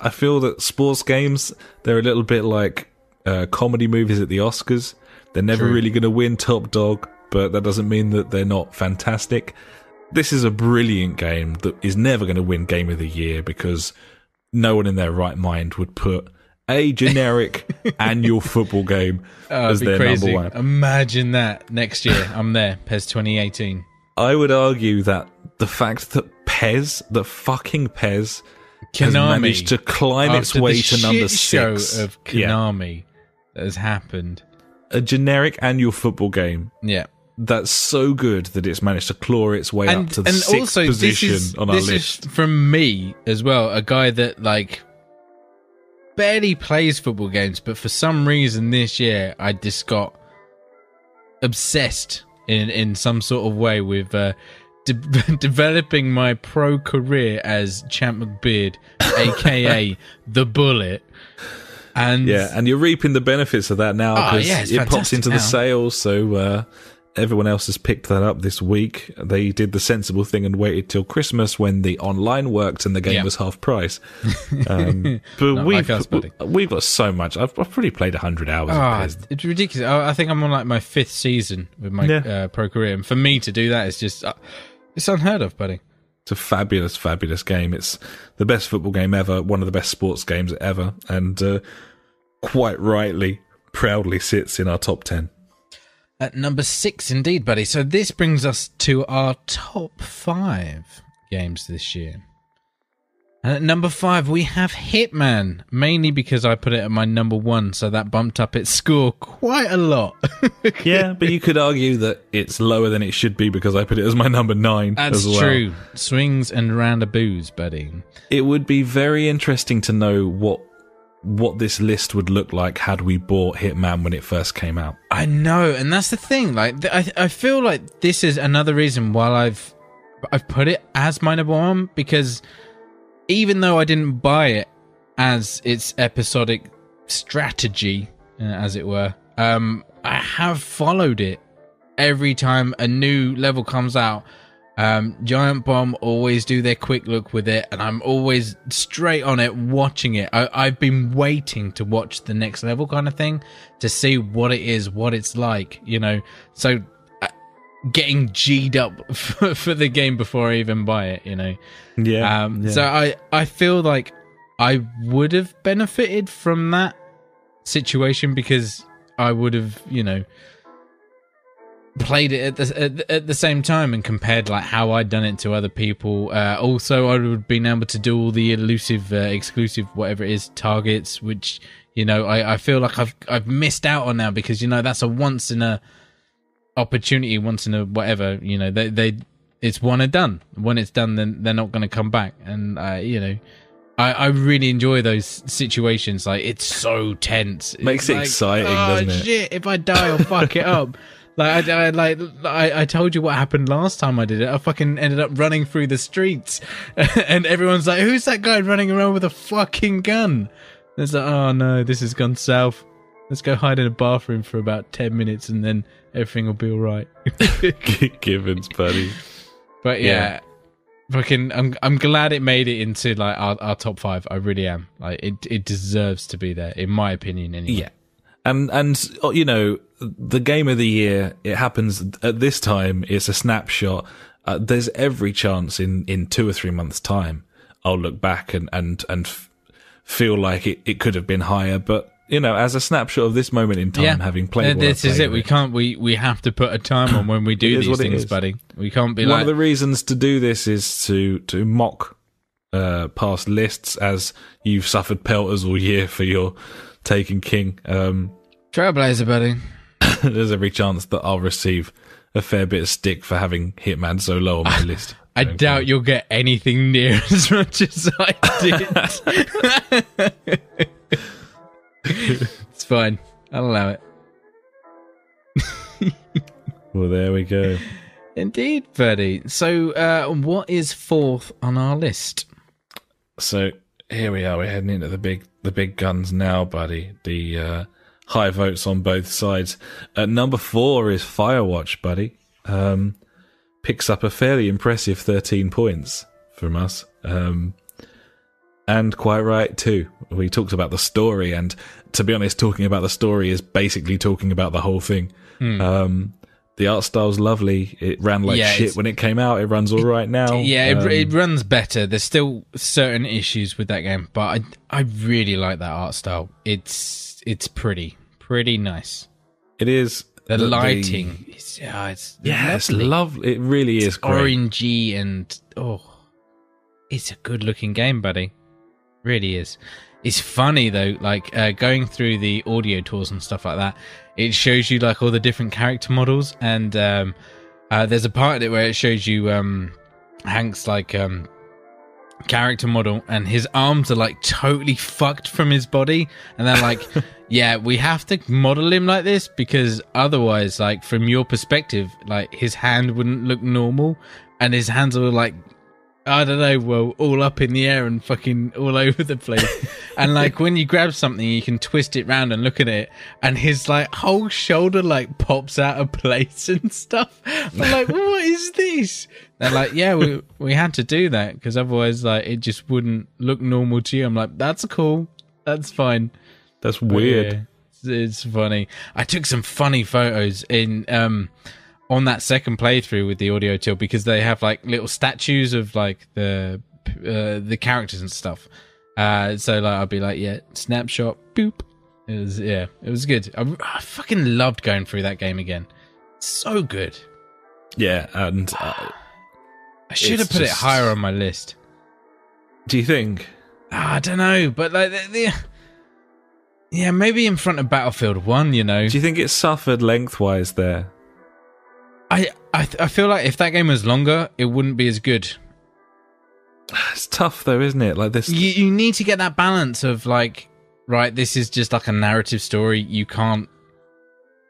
Speaker 2: i feel that sports games they're a little bit like uh, comedy movies at the oscars they're never
Speaker 1: True.
Speaker 2: really going to win top dog but that doesn't mean that they're not fantastic this is a brilliant game that is never going to win game of the year because no one in their right mind would put a generic annual football game
Speaker 1: Oh,
Speaker 2: as their
Speaker 1: crazy.
Speaker 2: number one
Speaker 1: Imagine that next year. I'm there. PES 2018.
Speaker 2: I would argue that the fact that PES, the fucking PES, has
Speaker 1: Konami.
Speaker 2: managed to climb its way to number six.
Speaker 1: of
Speaker 2: yeah,
Speaker 1: Konami that has happened.
Speaker 2: a generic annual football game
Speaker 1: Yeah.
Speaker 2: that's so good that it's managed to claw its way
Speaker 1: and
Speaker 2: up to the sixth
Speaker 1: also
Speaker 2: position
Speaker 1: is
Speaker 2: on our
Speaker 1: this
Speaker 2: list.
Speaker 1: is from me as well, a guy that like barely plays football games, but for some reason this year I just got obsessed in in some sort of way with uh, de- developing my pro career as Champ McBeard, aka the Bullet. And
Speaker 2: yeah, and you're reaping the benefits of that now
Speaker 1: Oh,
Speaker 2: because
Speaker 1: yeah,
Speaker 2: it pops into the sales. So uh, everyone else has picked that up this week. They did the sensible thing and waited till Christmas when the online worked and the game
Speaker 1: Yeah.
Speaker 2: was half price. Um, but we've
Speaker 1: like us,
Speaker 2: we've got so much. I've, I've probably played hundred hours.
Speaker 1: Ah,
Speaker 2: of
Speaker 1: it's ridiculous. I, I think I'm on like my fifth season with my
Speaker 2: Yeah.
Speaker 1: uh, pro career, and for me to do that is just uh, It's unheard of, buddy.
Speaker 2: It's a fabulous, fabulous game. It's the best football game ever, one of the best sports games ever, and uh, quite rightly, proudly sits in our top 10.
Speaker 1: At number six, indeed, buddy. So this brings us to our top five games this year. And at number five, we have Hitman, mainly because I put it at my number one, so that bumped up its score quite a lot.
Speaker 2: Yeah, but you could argue that it's lower than it should be because I put it as my number nine.
Speaker 1: That's
Speaker 2: as well.
Speaker 1: true. Swings and roundabouts, buddy.
Speaker 2: It would be very interesting to know what what this list would look like had we bought Hitman when it first came out.
Speaker 1: I know, and that's the thing. Like, th- I I feel like this is another reason why I've I've put it as my number one because even though I didn't buy it as its episodic strategy, uh, as it were, um, I have followed it every time a new level comes out. Um, Giant Bomb always do their quick look with it, and I'm always straight on it watching it. I, I've been waiting to watch the next level kind of thing to see what it is, what it's like, you know. So getting G'd up for, for the game before I even buy it, you know.
Speaker 2: Yeah.
Speaker 1: Um, So I, I feel like I would have benefited from that situation because I would have, you know, played it at the, at, the- at the same time and compared like how I'd done it to other people. Uh, also, I would have been able to do all the elusive, uh, exclusive, whatever it is, targets, which you know I, I feel like I've I've missed out on now because you know that's a once in a opportunity, once in a whatever. You know they they it's one and done. When it's done, then they're not going to come back. And uh, you know, I, I really enjoy those situations. Like it's so tense, It's
Speaker 2: Makes it
Speaker 1: like,
Speaker 2: exciting,
Speaker 1: oh,
Speaker 2: doesn't it?"
Speaker 1: Shit! If I die, I'll fuck it up. Like I, I like I, I told you what happened last time I did it. I fucking ended up running through the streets, and everyone's like, "Who's that guy running around with a fucking gun?" And it's like, "Oh no, this has gone south. Let's go hide in a bathroom for about ten minutes, and then everything will be all right."
Speaker 2: Givens, buddy.
Speaker 1: But yeah, fucking, I'm I'm glad it made it into like our, our top five. I really am. Like it it deserves to be there, in my opinion. Anyway.
Speaker 2: Yeah. And and oh, you know the game of the year it happens at this time it's a snapshot uh, there's every chance in in 2 or 3 months time I'll look back and and and f- feel like it, it could have been higher but you know as a snapshot of this moment in time having played
Speaker 1: this is
Speaker 2: played
Speaker 1: it. We can't. We we have to put a time on when we do these things, buddy. We can't be
Speaker 2: one
Speaker 1: like
Speaker 2: of the reasons to do this is to to mock uh, past lists as you've suffered pelters all year for your taking king. Um,
Speaker 1: trailblazer, buddy.
Speaker 2: there's every chance that I'll receive a fair bit of stick for having Hitman so low on my list.
Speaker 1: I doubt you'll get anything near as much as I did. it's fine. I'll allow it.
Speaker 2: Well, there we go.
Speaker 1: Indeed, buddy. So, uh, what is fourth on our list?
Speaker 2: So here we are. We're heading into the big the big guns now, buddy. The uh, high votes on both sides. At number four is Firewatch, buddy. Um, picks up a fairly impressive 13 points from us. Um, and quite right too. We talked about the story, and to be honest, talking about the story is basically talking about the whole thing. Um, the art style's lovely. It ran like
Speaker 1: Yeah,
Speaker 2: shit when it came out. It runs all right now.
Speaker 1: Yeah, it,
Speaker 2: Um,
Speaker 1: it runs better. There's still certain issues with that game, but I I really like that art style. It's it's pretty pretty nice.
Speaker 2: it is
Speaker 1: The, lighting, is, yeah, it's
Speaker 2: Yeah, it's
Speaker 1: lovely.
Speaker 2: lovely. It really is great.
Speaker 1: orangey and oh, it's a good looking game, buddy. Really is. It's funny though, like uh, going through the audio tours and stuff like that. It shows you like all the different character models, and um, uh, there's a part of it where it shows you um, Hank's like um, character model, and his arms are like totally fucked from his body, and they're like, yeah, we have to model him like this because otherwise, like from your perspective, like his hand wouldn't look normal, and his hands are like I don't know, well, all up in the air and fucking all over the place. and like when you grab something, you can twist it round and look at it, and his like whole shoulder like pops out of place and stuff. I'm like, what is this? They're like, yeah, we we had to do that because otherwise, like, it just wouldn't look normal to you. I'm like, that's cool, that's fine.
Speaker 2: That's weird.
Speaker 1: Yeah, it's, it's funny. I took some funny photos in. Um, on that second playthrough with the audio tool because they have like little statues of like the uh, the characters and stuff. Uh, so like I'd be like, yeah, snapshot, boop. It was yeah, it was good. I, I fucking loved going through that game again. So good.
Speaker 2: Yeah, and uh,
Speaker 1: I should have put it higher on my list.
Speaker 2: do you think?
Speaker 1: Ah, I don't know, but like the, the yeah, maybe in front of Battlefield One. You know,
Speaker 2: Do you think it suffered lengthwise there?
Speaker 1: I I I feel like if that game was longer, it wouldn't be as good.
Speaker 2: It's tough though, isn't it? Like this.
Speaker 1: You you need to get that balance of like, right, this is just like a narrative story. You can't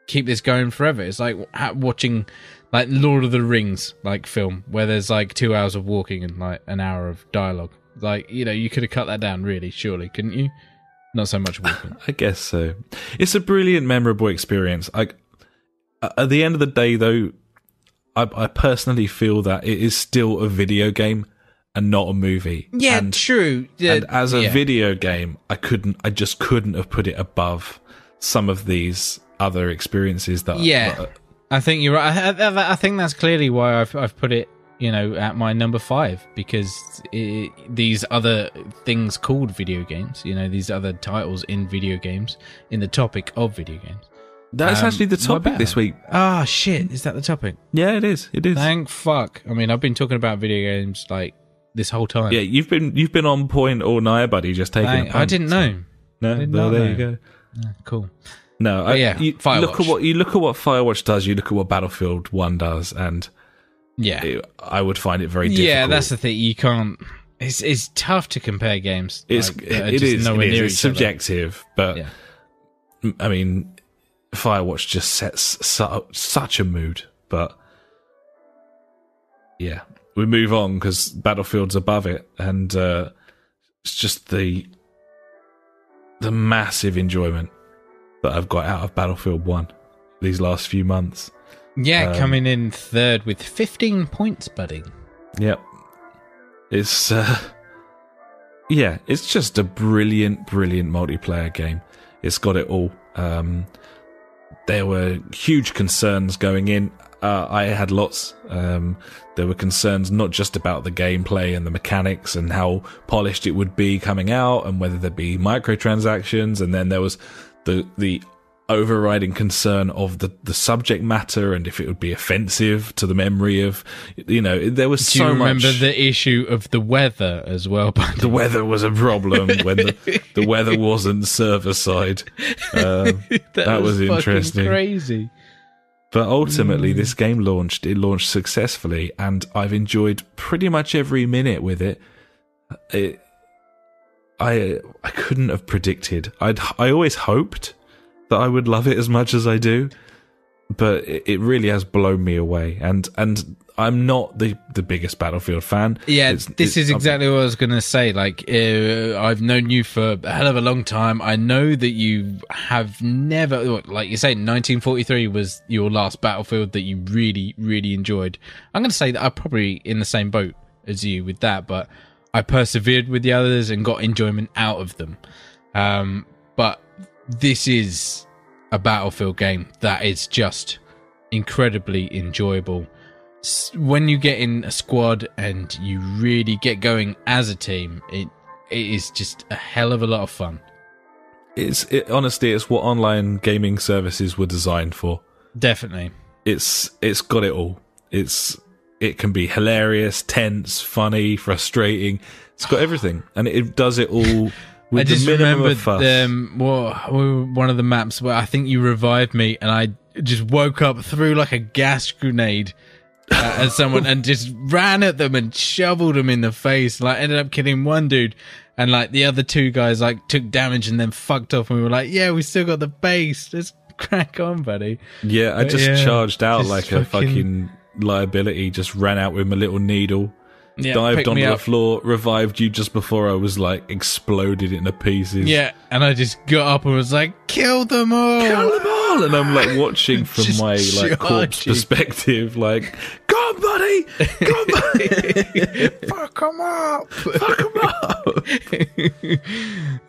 Speaker 1: keep this going forever. It's like ha- watching like Lord of the Rings like film where there's like two hours of walking and like an hour of dialogue. Like you know, you could have cut that down really, surely, couldn't you? Not so much walking.
Speaker 2: I guess so. It's a brilliant, memorable experience. I, at the end of the day, though, I, I personally feel that it is still a video game and not a movie.
Speaker 1: Yeah,
Speaker 2: and,
Speaker 1: true. Yeah,
Speaker 2: and as a
Speaker 1: yeah.
Speaker 2: video game, I couldn't. I just couldn't have put it above some of these other experiences that.
Speaker 1: Yeah.
Speaker 2: that-
Speaker 1: I think you're right. I, I, I think that's clearly why I've I've put it, you know, at my number five because it, these other things called video games, you know, these other titles in video games, in the topic of video games.
Speaker 2: That's
Speaker 1: Um,
Speaker 2: actually the topic this week.
Speaker 1: Ah, shit! Is that the topic?
Speaker 2: Yeah, it is. It is.
Speaker 1: Thank fuck. I mean, I've been talking about video games like this whole time.
Speaker 2: yeah, you've been you've been on point all night, buddy. Just taking.
Speaker 1: Thank- I didn't know.
Speaker 2: No,
Speaker 1: did not
Speaker 2: there you go.
Speaker 1: Yeah, cool.
Speaker 2: No, I,
Speaker 1: yeah,
Speaker 2: you
Speaker 1: Firewatch.
Speaker 2: look at what you look at what Firewatch does. You look at what Battlefield One does, and
Speaker 1: Yeah.
Speaker 2: it, I would find it very difficult.
Speaker 1: Yeah, that's the thing. You can't. It's it's tough to compare games.
Speaker 2: it's
Speaker 1: like,
Speaker 2: it
Speaker 1: just
Speaker 2: is, it is. It's
Speaker 1: each other.
Speaker 2: subjective, but
Speaker 1: Yeah.
Speaker 2: I mean, Firewatch just sets su- such a mood. But yeah, we move on because Battlefield's above it, and uh, it's just the the massive enjoyment that I've got out of Battlefield One these last few months.
Speaker 1: Yeah,
Speaker 2: Um,
Speaker 1: coming in third with 15 points, buddy.
Speaker 2: Yep. It's uh yeah, it's just a brilliant, brilliant multiplayer game. It's got it all. Um there were huge concerns going in. Uh, I had lots. Um, there were concerns not just about the gameplay and the mechanics and how polished it would be coming out, and whether there'd be microtransactions. And then there was the the overriding concern of the the subject matter and if it would be offensive to the memory of you know there was
Speaker 1: Do
Speaker 2: so
Speaker 1: you remember
Speaker 2: much
Speaker 1: the issue of the weather as well,
Speaker 2: the weather was a problem when the, the weather wasn't server side. Um, that was
Speaker 1: fucking
Speaker 2: interesting.
Speaker 1: Crazy.
Speaker 2: but ultimately, this game launched. It launched successfully, and I've enjoyed pretty much every minute with it. It, I I couldn't have predicted. I'd I always hoped that I would love it as much as I do, but it, it really has blown me away. And and I'm not the the biggest Battlefield fan.
Speaker 1: Yeah,
Speaker 2: It's-
Speaker 1: this
Speaker 2: it's-
Speaker 1: is exactly what I was going to say. Like, uh, I've known you for a hell of a long time. I know that you have never, like you say, 1943 was your last battlefield that you really, really enjoyed. I'm going to say that I'm probably in the same boat as you with that, but I persevered with the others and got enjoyment out of them. Um, but this is a battlefield game that is just incredibly enjoyable when you get in a squad and you really get going as a team, it it is just a hell of a lot of fun.
Speaker 2: It's it, honestly, it's what online gaming services were designed for.
Speaker 1: Definitely.
Speaker 2: It's it's got it all. It's it can be hilarious, tense, funny, frustrating. It's got everything, and it does it all
Speaker 1: I just remembered um, one of the maps where I think you revived me and I just woke up, threw like a gas grenade uh, at someone and just ran at them and shoveled them in the face. Like ended up killing one dude. And like the other two guys like took damage and then fucked off and we were like, yeah, we still got the base. Let's crack on, buddy.
Speaker 2: yeah, I
Speaker 1: but
Speaker 2: just
Speaker 1: yeah,
Speaker 2: charged out
Speaker 1: just
Speaker 2: like a
Speaker 1: fucking-
Speaker 2: fucking liability. Just ran out with my little needle,
Speaker 1: Yeah,
Speaker 2: dived onto the
Speaker 1: up.
Speaker 2: floor, revived you just before I was like exploded into pieces.
Speaker 1: Yeah, and I just got up and was like, kill them all.
Speaker 2: Kill them all, and I'm like watching from my like corpse perspective, like, "Go on, buddy, come, buddy,
Speaker 1: Fuck them up.
Speaker 2: fuck 'em up."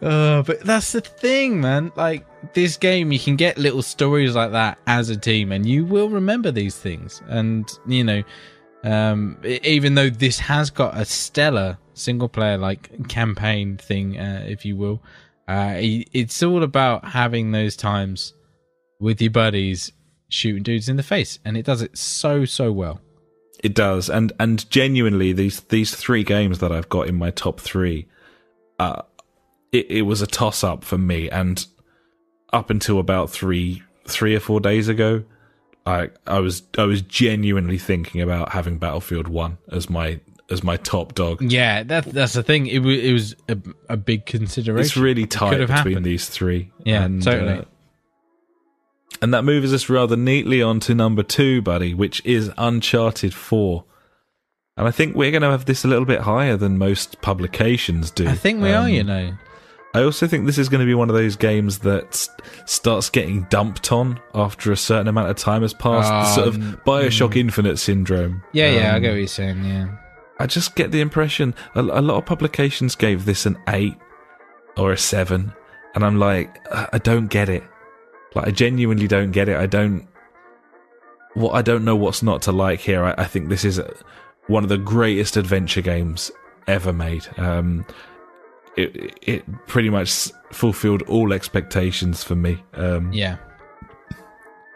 Speaker 1: uh, but that's the thing, man. Like this game, you can get little stories like that as a team, and you will remember these things. And you know, um, even though this has got a stellar single player like campaign thing, uh, if you will, uh, it's all about having those times with your buddies shooting dudes in the face, and it does it so so well.
Speaker 2: It does, and and genuinely, these these three games that I've got in my top three, uh, it, it was a toss up for me, and up until about three three or four days ago, I I was I was genuinely thinking about having Battlefield One as my as my top dog.
Speaker 1: Yeah, that that's the thing. It was it was a, a big consideration.
Speaker 2: It's really tight
Speaker 1: could
Speaker 2: between
Speaker 1: happened.
Speaker 2: these three.
Speaker 1: Yeah,
Speaker 2: and,
Speaker 1: totally.
Speaker 2: uh, and that moves us rather neatly on to number two, buddy, which is Uncharted 4. And I think we're going to have this a little bit higher than most publications do.
Speaker 1: I think we
Speaker 2: Um,
Speaker 1: are, you know.
Speaker 2: I also think this is going to be one of those games that starts getting dumped on after a certain amount of time has passed. the sort of
Speaker 1: Um,
Speaker 2: Bioshock Infinite syndrome.
Speaker 1: Yeah, yeah, I
Speaker 2: Um,
Speaker 1: get what you're saying. Yeah,
Speaker 2: I just get the impression a, a lot of publications gave this an eight or a seven, and I'm like, I don't get it. Like, I genuinely don't get it. I don't. What I don't know what's not to like here. I, I think this is uh, one of the greatest adventure games ever made. Um, it it pretty much fulfilled all expectations for me. Um,
Speaker 1: yeah.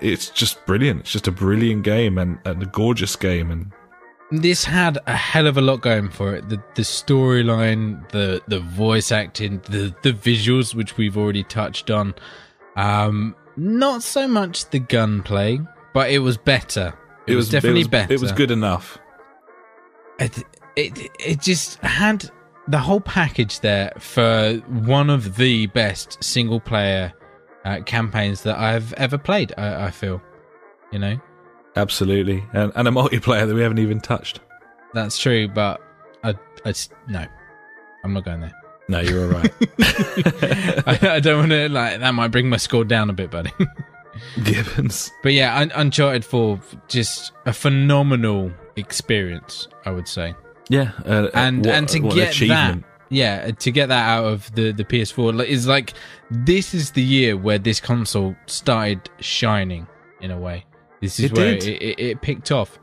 Speaker 2: It's just brilliant. It's just a brilliant game and, and a gorgeous game and
Speaker 1: This had a hell of a lot going for it. The the storyline, the the voice acting, the the visuals, which we've already touched on. Um, not so much the gunplay, but it was better. It, was, definitely
Speaker 2: it was,
Speaker 1: better.
Speaker 2: It was good enough.
Speaker 1: it, it it just had the whole package there for one of the best single player uh, campaigns that I've ever played. I, I feel, you know,
Speaker 2: Absolutely, and, and a multiplayer that we haven't even touched.
Speaker 1: that's true. But I, no, I'm not going there.
Speaker 2: No, you're all right.
Speaker 1: I, I don't want to like that. Might bring my score down a bit, buddy.
Speaker 2: Gibbons.
Speaker 1: but yeah, Un- Uncharted Four, just a phenomenal experience. I would say.
Speaker 2: Yeah, uh,
Speaker 1: and
Speaker 2: what-
Speaker 1: and to get that yeah to get that out of the the ps4 is like this is the year where this console started shining in a way this is
Speaker 2: It
Speaker 1: where it, it, it picked off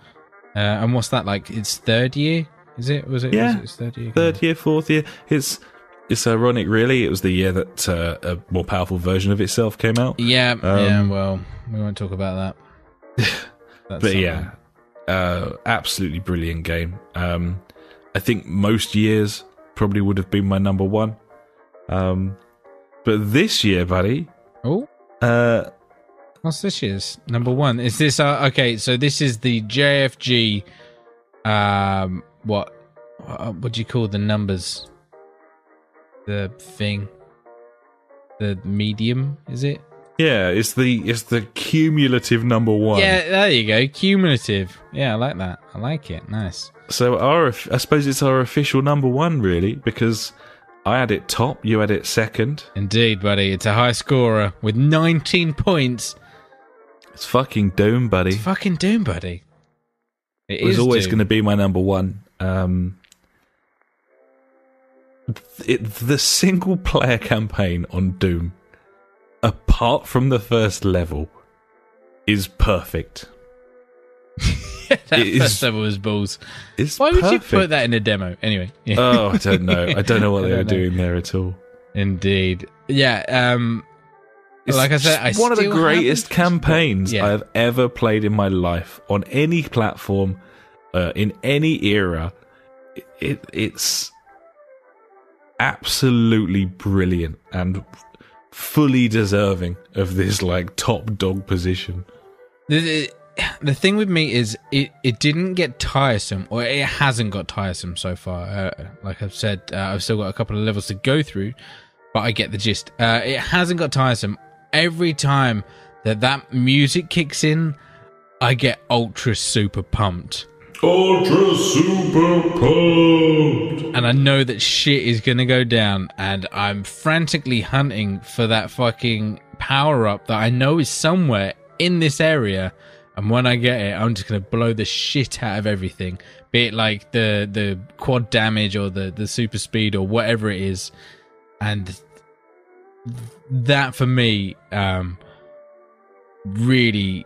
Speaker 1: uh, and what's that like its third year is it was it
Speaker 2: Yeah.
Speaker 1: was it its third year
Speaker 2: third year, fourth year. It's it's ironic, really. It was the year that uh, a more powerful version of itself came out.
Speaker 1: yeah yeah
Speaker 2: Um,
Speaker 1: well we won't talk about that
Speaker 2: but yeah, uh, absolutely brilliant game. Um, I think most years probably would have been my number one. Um, but this year, buddy,
Speaker 1: oh.
Speaker 2: uh,
Speaker 1: what's this year's number one? Is this uh, okay so this is the jfg um what uh, what do you call the numbers? The thing? The medium is it
Speaker 2: yeah, it's the it's the cumulative number one.
Speaker 1: yeah there you go. Cumulative. Yeah i like that. I like it. Nice.
Speaker 2: So our, I suppose it's our official number one, really, because I had it top, you had it second.
Speaker 1: indeed buddy. It's a high scorer with 19 points.
Speaker 2: It's fucking Doom, buddy.
Speaker 1: it's fucking doom buddy.
Speaker 2: It was always going to be my number one. Um, it, the single player campaign on Doom, apart from the first level, is perfect.
Speaker 1: that
Speaker 2: it is-
Speaker 1: first level was balls why would you put that in a demo anyway yeah.
Speaker 2: Oh, I don't know. I don't know what they were
Speaker 1: know.
Speaker 2: doing there at all.
Speaker 1: Indeed. Yeah. Um.
Speaker 2: It's
Speaker 1: like I said, I
Speaker 2: one of the greatest campaigns
Speaker 1: Yeah.
Speaker 2: I have ever played in my life on any platform, uh, in any era. It, it's absolutely brilliant and fully deserving of this like top dog position.
Speaker 1: The, the, thing with me is it, it didn't get tiresome, or it hasn't got tiresome so far. Uh, like I've said, uh, I've still got a couple of levels to go through, but I get the gist. Uh, it hasn't got tiresome. Every time that that music kicks in, I get ultra super pumped.
Speaker 3: Ultra super pumped.
Speaker 1: and I know that shit is gonna go down, and I'm frantically hunting for that fucking power up that I know is somewhere in this area. And when I get it, I'm just gonna blow the shit out of everything, be it like the the quad damage or the the super speed or whatever it is. And that for me um, really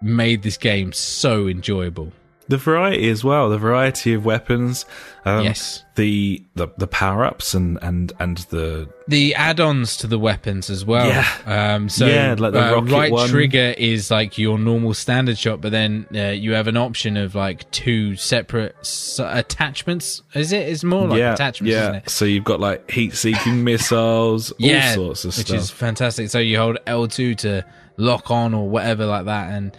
Speaker 1: made this game so enjoyable.
Speaker 2: The variety as well, the variety of weapons, um,
Speaker 1: Yes.
Speaker 2: the the, the power ups and, and and the
Speaker 1: The add-ons to the weapons as well.
Speaker 2: Yeah.
Speaker 1: Um, so
Speaker 2: Yeah, like the
Speaker 1: uh,
Speaker 2: rocket
Speaker 1: right
Speaker 2: one.
Speaker 1: trigger is like your normal standard shot, but then uh, you have an option of like two separate s- attachments. Is it? It's more like
Speaker 2: yeah
Speaker 1: attachments,
Speaker 2: yeah.
Speaker 1: isn't it?
Speaker 2: So you've got like heat seeking missiles, all
Speaker 1: yeah,
Speaker 2: sorts of
Speaker 1: which
Speaker 2: stuff.
Speaker 1: is fantastic. So you hold L2 to lock on or whatever like that, and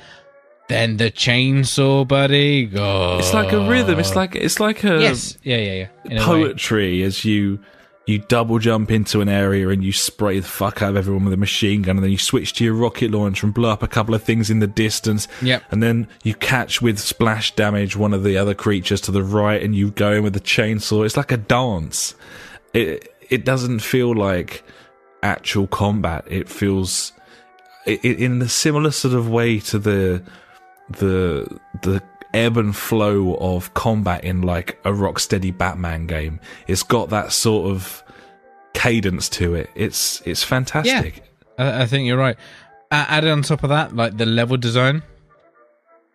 Speaker 1: then the chainsaw, buddy. Oh,
Speaker 2: It's like a rhythm. It's like it's like a
Speaker 1: yes, yeah, yeah, yeah. In
Speaker 2: poetry as you you double jump into an area and you spray the fuck out of everyone with a machine gun, and then you switch to your rocket launcher and blow up a couple of things in the distance.
Speaker 1: Yep.
Speaker 2: And then you catch with splash damage one of the other creatures to the right, and you go in with the chainsaw. It's like a dance. It it doesn't feel like actual combat. It feels in a similar sort of way to the the the ebb and flow of combat in like a rocksteady Batman game. It's got that sort of cadence to it. It's it's fantastic.
Speaker 1: I, I think you're right. Added on top of that, like the level design,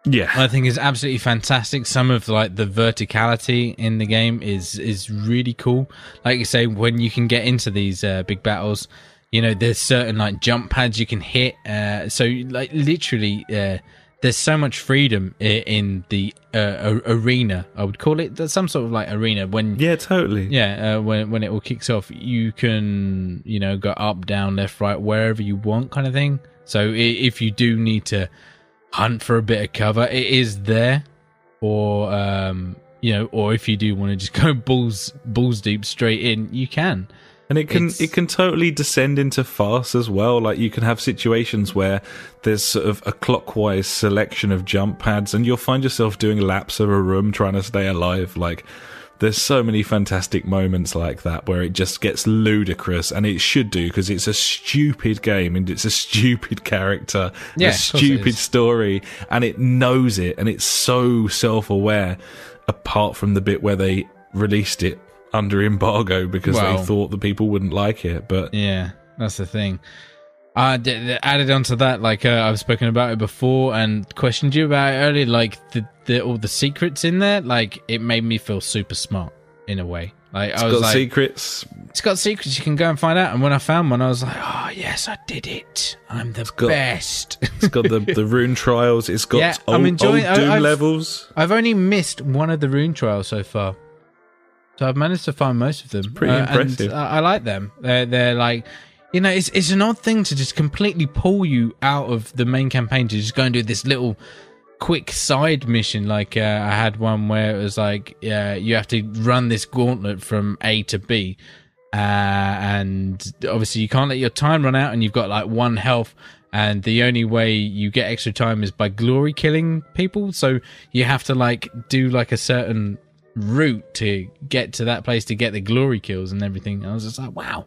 Speaker 2: Yeah.
Speaker 1: I think is absolutely fantastic. Some of like the verticality in the game is is really cool. Like you say, when you can get into these uh, big battles, you know, there's certain like jump pads you can hit. Uh, so like literally, uh, there's so much freedom in the uh, arena. I would call it There's some sort of like arena when
Speaker 2: yeah, totally.
Speaker 1: yeah, uh, when when it all kicks off, you can you know go up, down, left, right, wherever you want, kind of thing. So if you do need to hunt for a bit of cover, it is there, or um, you know, or if you do want to just go balls balls deep straight in, you can.
Speaker 2: And it can
Speaker 1: It's-
Speaker 2: it can totally descend into farce as well. Like you can have situations where there's sort of a clockwise selection of jump pads, and you'll find yourself doing laps of a room trying to stay alive. Like there's so many fantastic moments like that where it just gets ludicrous, and it should do because it's a stupid game and it's a stupid character,
Speaker 1: Yeah,
Speaker 2: a
Speaker 1: of course it
Speaker 2: stupid story, and it knows it, and it's so self aware. Apart from the bit where they released it under embargo because
Speaker 1: Well-
Speaker 2: they thought the people wouldn't like it. But
Speaker 1: Yeah, that's the thing. Uh, d- d- added onto that, like uh, I've spoken about it before and questioned you about it earlier, like the, the all the secrets in there, like it made me feel super smart in a way. Like
Speaker 2: it's
Speaker 1: I was
Speaker 2: got
Speaker 1: like,
Speaker 2: secrets.
Speaker 1: it's got secrets you can go and find out. And when I found one, I was like, oh yes, I did it. I'm the
Speaker 2: got-
Speaker 1: best.
Speaker 2: It's got the, the rune trials. It's got
Speaker 1: Yeah,
Speaker 2: old,
Speaker 1: I'm enjoying-
Speaker 2: old Doom
Speaker 1: I- I've-
Speaker 2: levels.
Speaker 1: I've only missed one of the rune trials so far, so I've managed to find most of them. Uh,
Speaker 2: pretty impressive.
Speaker 1: And I, I like them. They're they're like, you know, it's it's an odd thing to just completely pull you out of the main campaign to just go and do this little quick side mission. Like uh, I had one where it was like, yeah, you have to run this gauntlet from A to B. Uh, and obviously you can't let your time run out and you've got like one health and the only way you get extra time is by glory killing people so you have to like do like a certain route to get to that place to get the glory kills and everything i was just like wow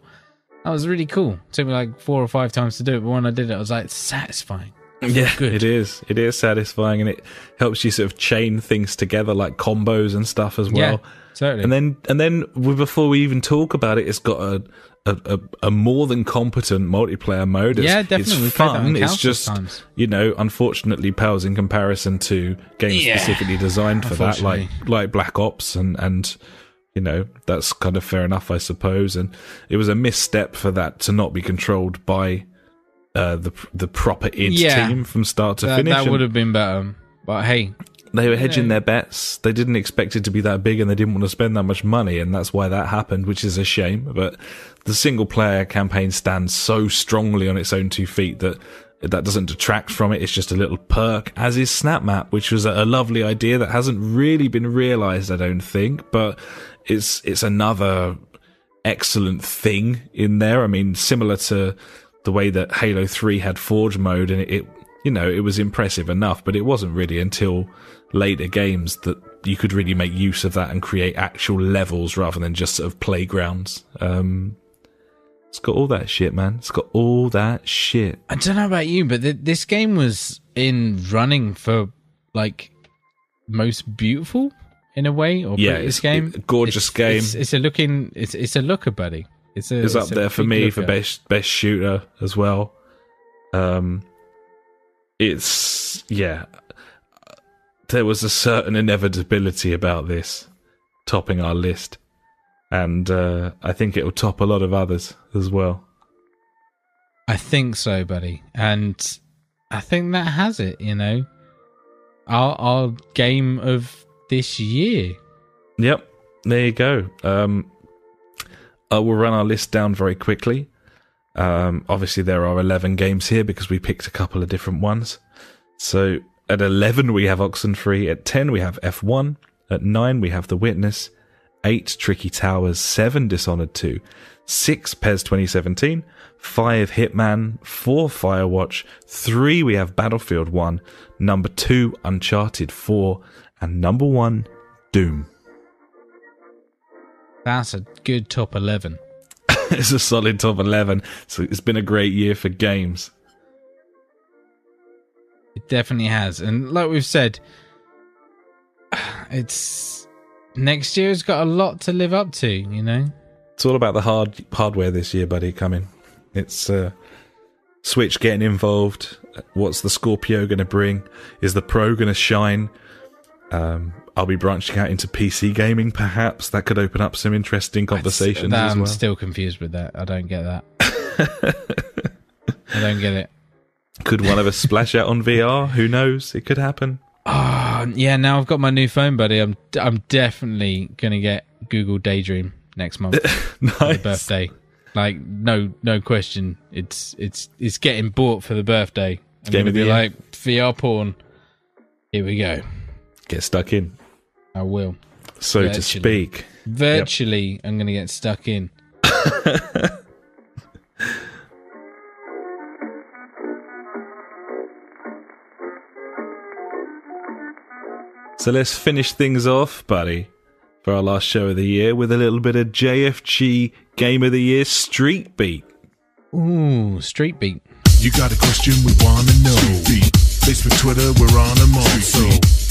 Speaker 1: that was really cool took me like four or five times to do it but when i did it i was like satisfying
Speaker 2: Yeah,
Speaker 1: good.
Speaker 2: it is. It is satisfying, and it helps you sort of chain things together like combos and stuff as well.
Speaker 1: yeah certainly
Speaker 2: And then, and then before we even talk about it, it's got a a, a, a more than competent multiplayer mode. It's,
Speaker 1: Yeah, definitely. We've
Speaker 2: It's
Speaker 1: played that
Speaker 2: fun.
Speaker 1: on
Speaker 2: It's just
Speaker 1: times.
Speaker 2: you know, unfortunately, pales in comparison to games
Speaker 1: Yeah,
Speaker 2: specifically designed for that, like like Black Ops, and and you know that's kind of fair enough, I suppose. And it was a misstep for that to not be controlled by uh, the the proper id
Speaker 1: Yeah.
Speaker 2: team from start to
Speaker 1: that,
Speaker 2: finish.
Speaker 1: that would have been better but hey
Speaker 2: they were hedging their bets. They didn't expect it to be that big and they didn't want to spend that much money, and that's why that happened, which is a shame. But the single player campaign stands so strongly on its own two feet that that doesn't detract from it. It's just a little perk, as is Snap Map, which was a, a lovely idea that hasn't really been realized, I don't think, but it's it's another excellent thing in there. I mean, similar to the way that Halo 3 had Forge mode and it, it you know, it was impressive enough, but it wasn't really until later games that you could really make use of that and create actual levels rather than just sort of playgrounds. Um, it's got all that shit, man. It's got all that shit.
Speaker 1: I don't know about you, but th- this game was in running for like most beautiful in a way, or
Speaker 2: Yeah, it's
Speaker 1: game.
Speaker 2: a gorgeous
Speaker 1: It's-
Speaker 2: game.
Speaker 1: It's, it's a looking. It's it's a looker, buddy. It's, a, it's
Speaker 2: up there for me
Speaker 1: look
Speaker 2: for best best shooter as well. Um, it's yeah. There was a certain inevitability about this topping our list, and uh, I think it will top a lot of others as well.
Speaker 1: I think so, buddy, and I think that has it. You know, our our game of this year.
Speaker 2: Yep, there you go. Um, I will run our list down very quickly. Um, obviously, there are 11 games here because we picked a couple of different ones. So at 11, we have Oxenfree. At 10, we have F1. At 9, we have The Witness. 8, Tricky Towers. 7, Dishonored 2. 6, PES 2017. 5, Hitman. 4, Firewatch. 3, we have Battlefield 1. Number 2, Uncharted 4. And number 1, Doom.
Speaker 1: That's a good top eleven.
Speaker 2: it's a solid top 11. So it's been a great year for games.
Speaker 1: It definitely has, and like we've said, it's next year's got a lot to live up to. You know,
Speaker 2: It's all about the hard hardware this year, buddy, coming. It's uh, Switch getting involved. What's the Scorpio going to bring? Is the Pro going to shine? Um, I'll be branching out into PC gaming, perhaps. That could open up some interesting conversations
Speaker 1: That- I'm
Speaker 2: well.
Speaker 1: still confused with that. I don't get that. I don't get it.
Speaker 2: Could one of us splash out on VR? Who knows? It could happen.
Speaker 1: Oh, yeah. Now I've got my new phone, buddy. I'm I'm definitely gonna get Google Daydream next month for the birthday. Like no no question. It's it's it's getting bought for the birthday. I'm
Speaker 2: Game
Speaker 1: gonna be
Speaker 2: year.
Speaker 1: like VR porn. Here we go.
Speaker 2: Get stuck in,
Speaker 1: I will.
Speaker 2: so to speak.
Speaker 1: Virtually, I'm gonna get stuck in.
Speaker 2: So let's finish things off, buddy, for our last show of the year with a little bit of JFG Game of the Year Street Beat.
Speaker 1: Ooh, Street Beat.
Speaker 4: You got a question we wanna know. beat Facebook, Twitter, we're on them all. So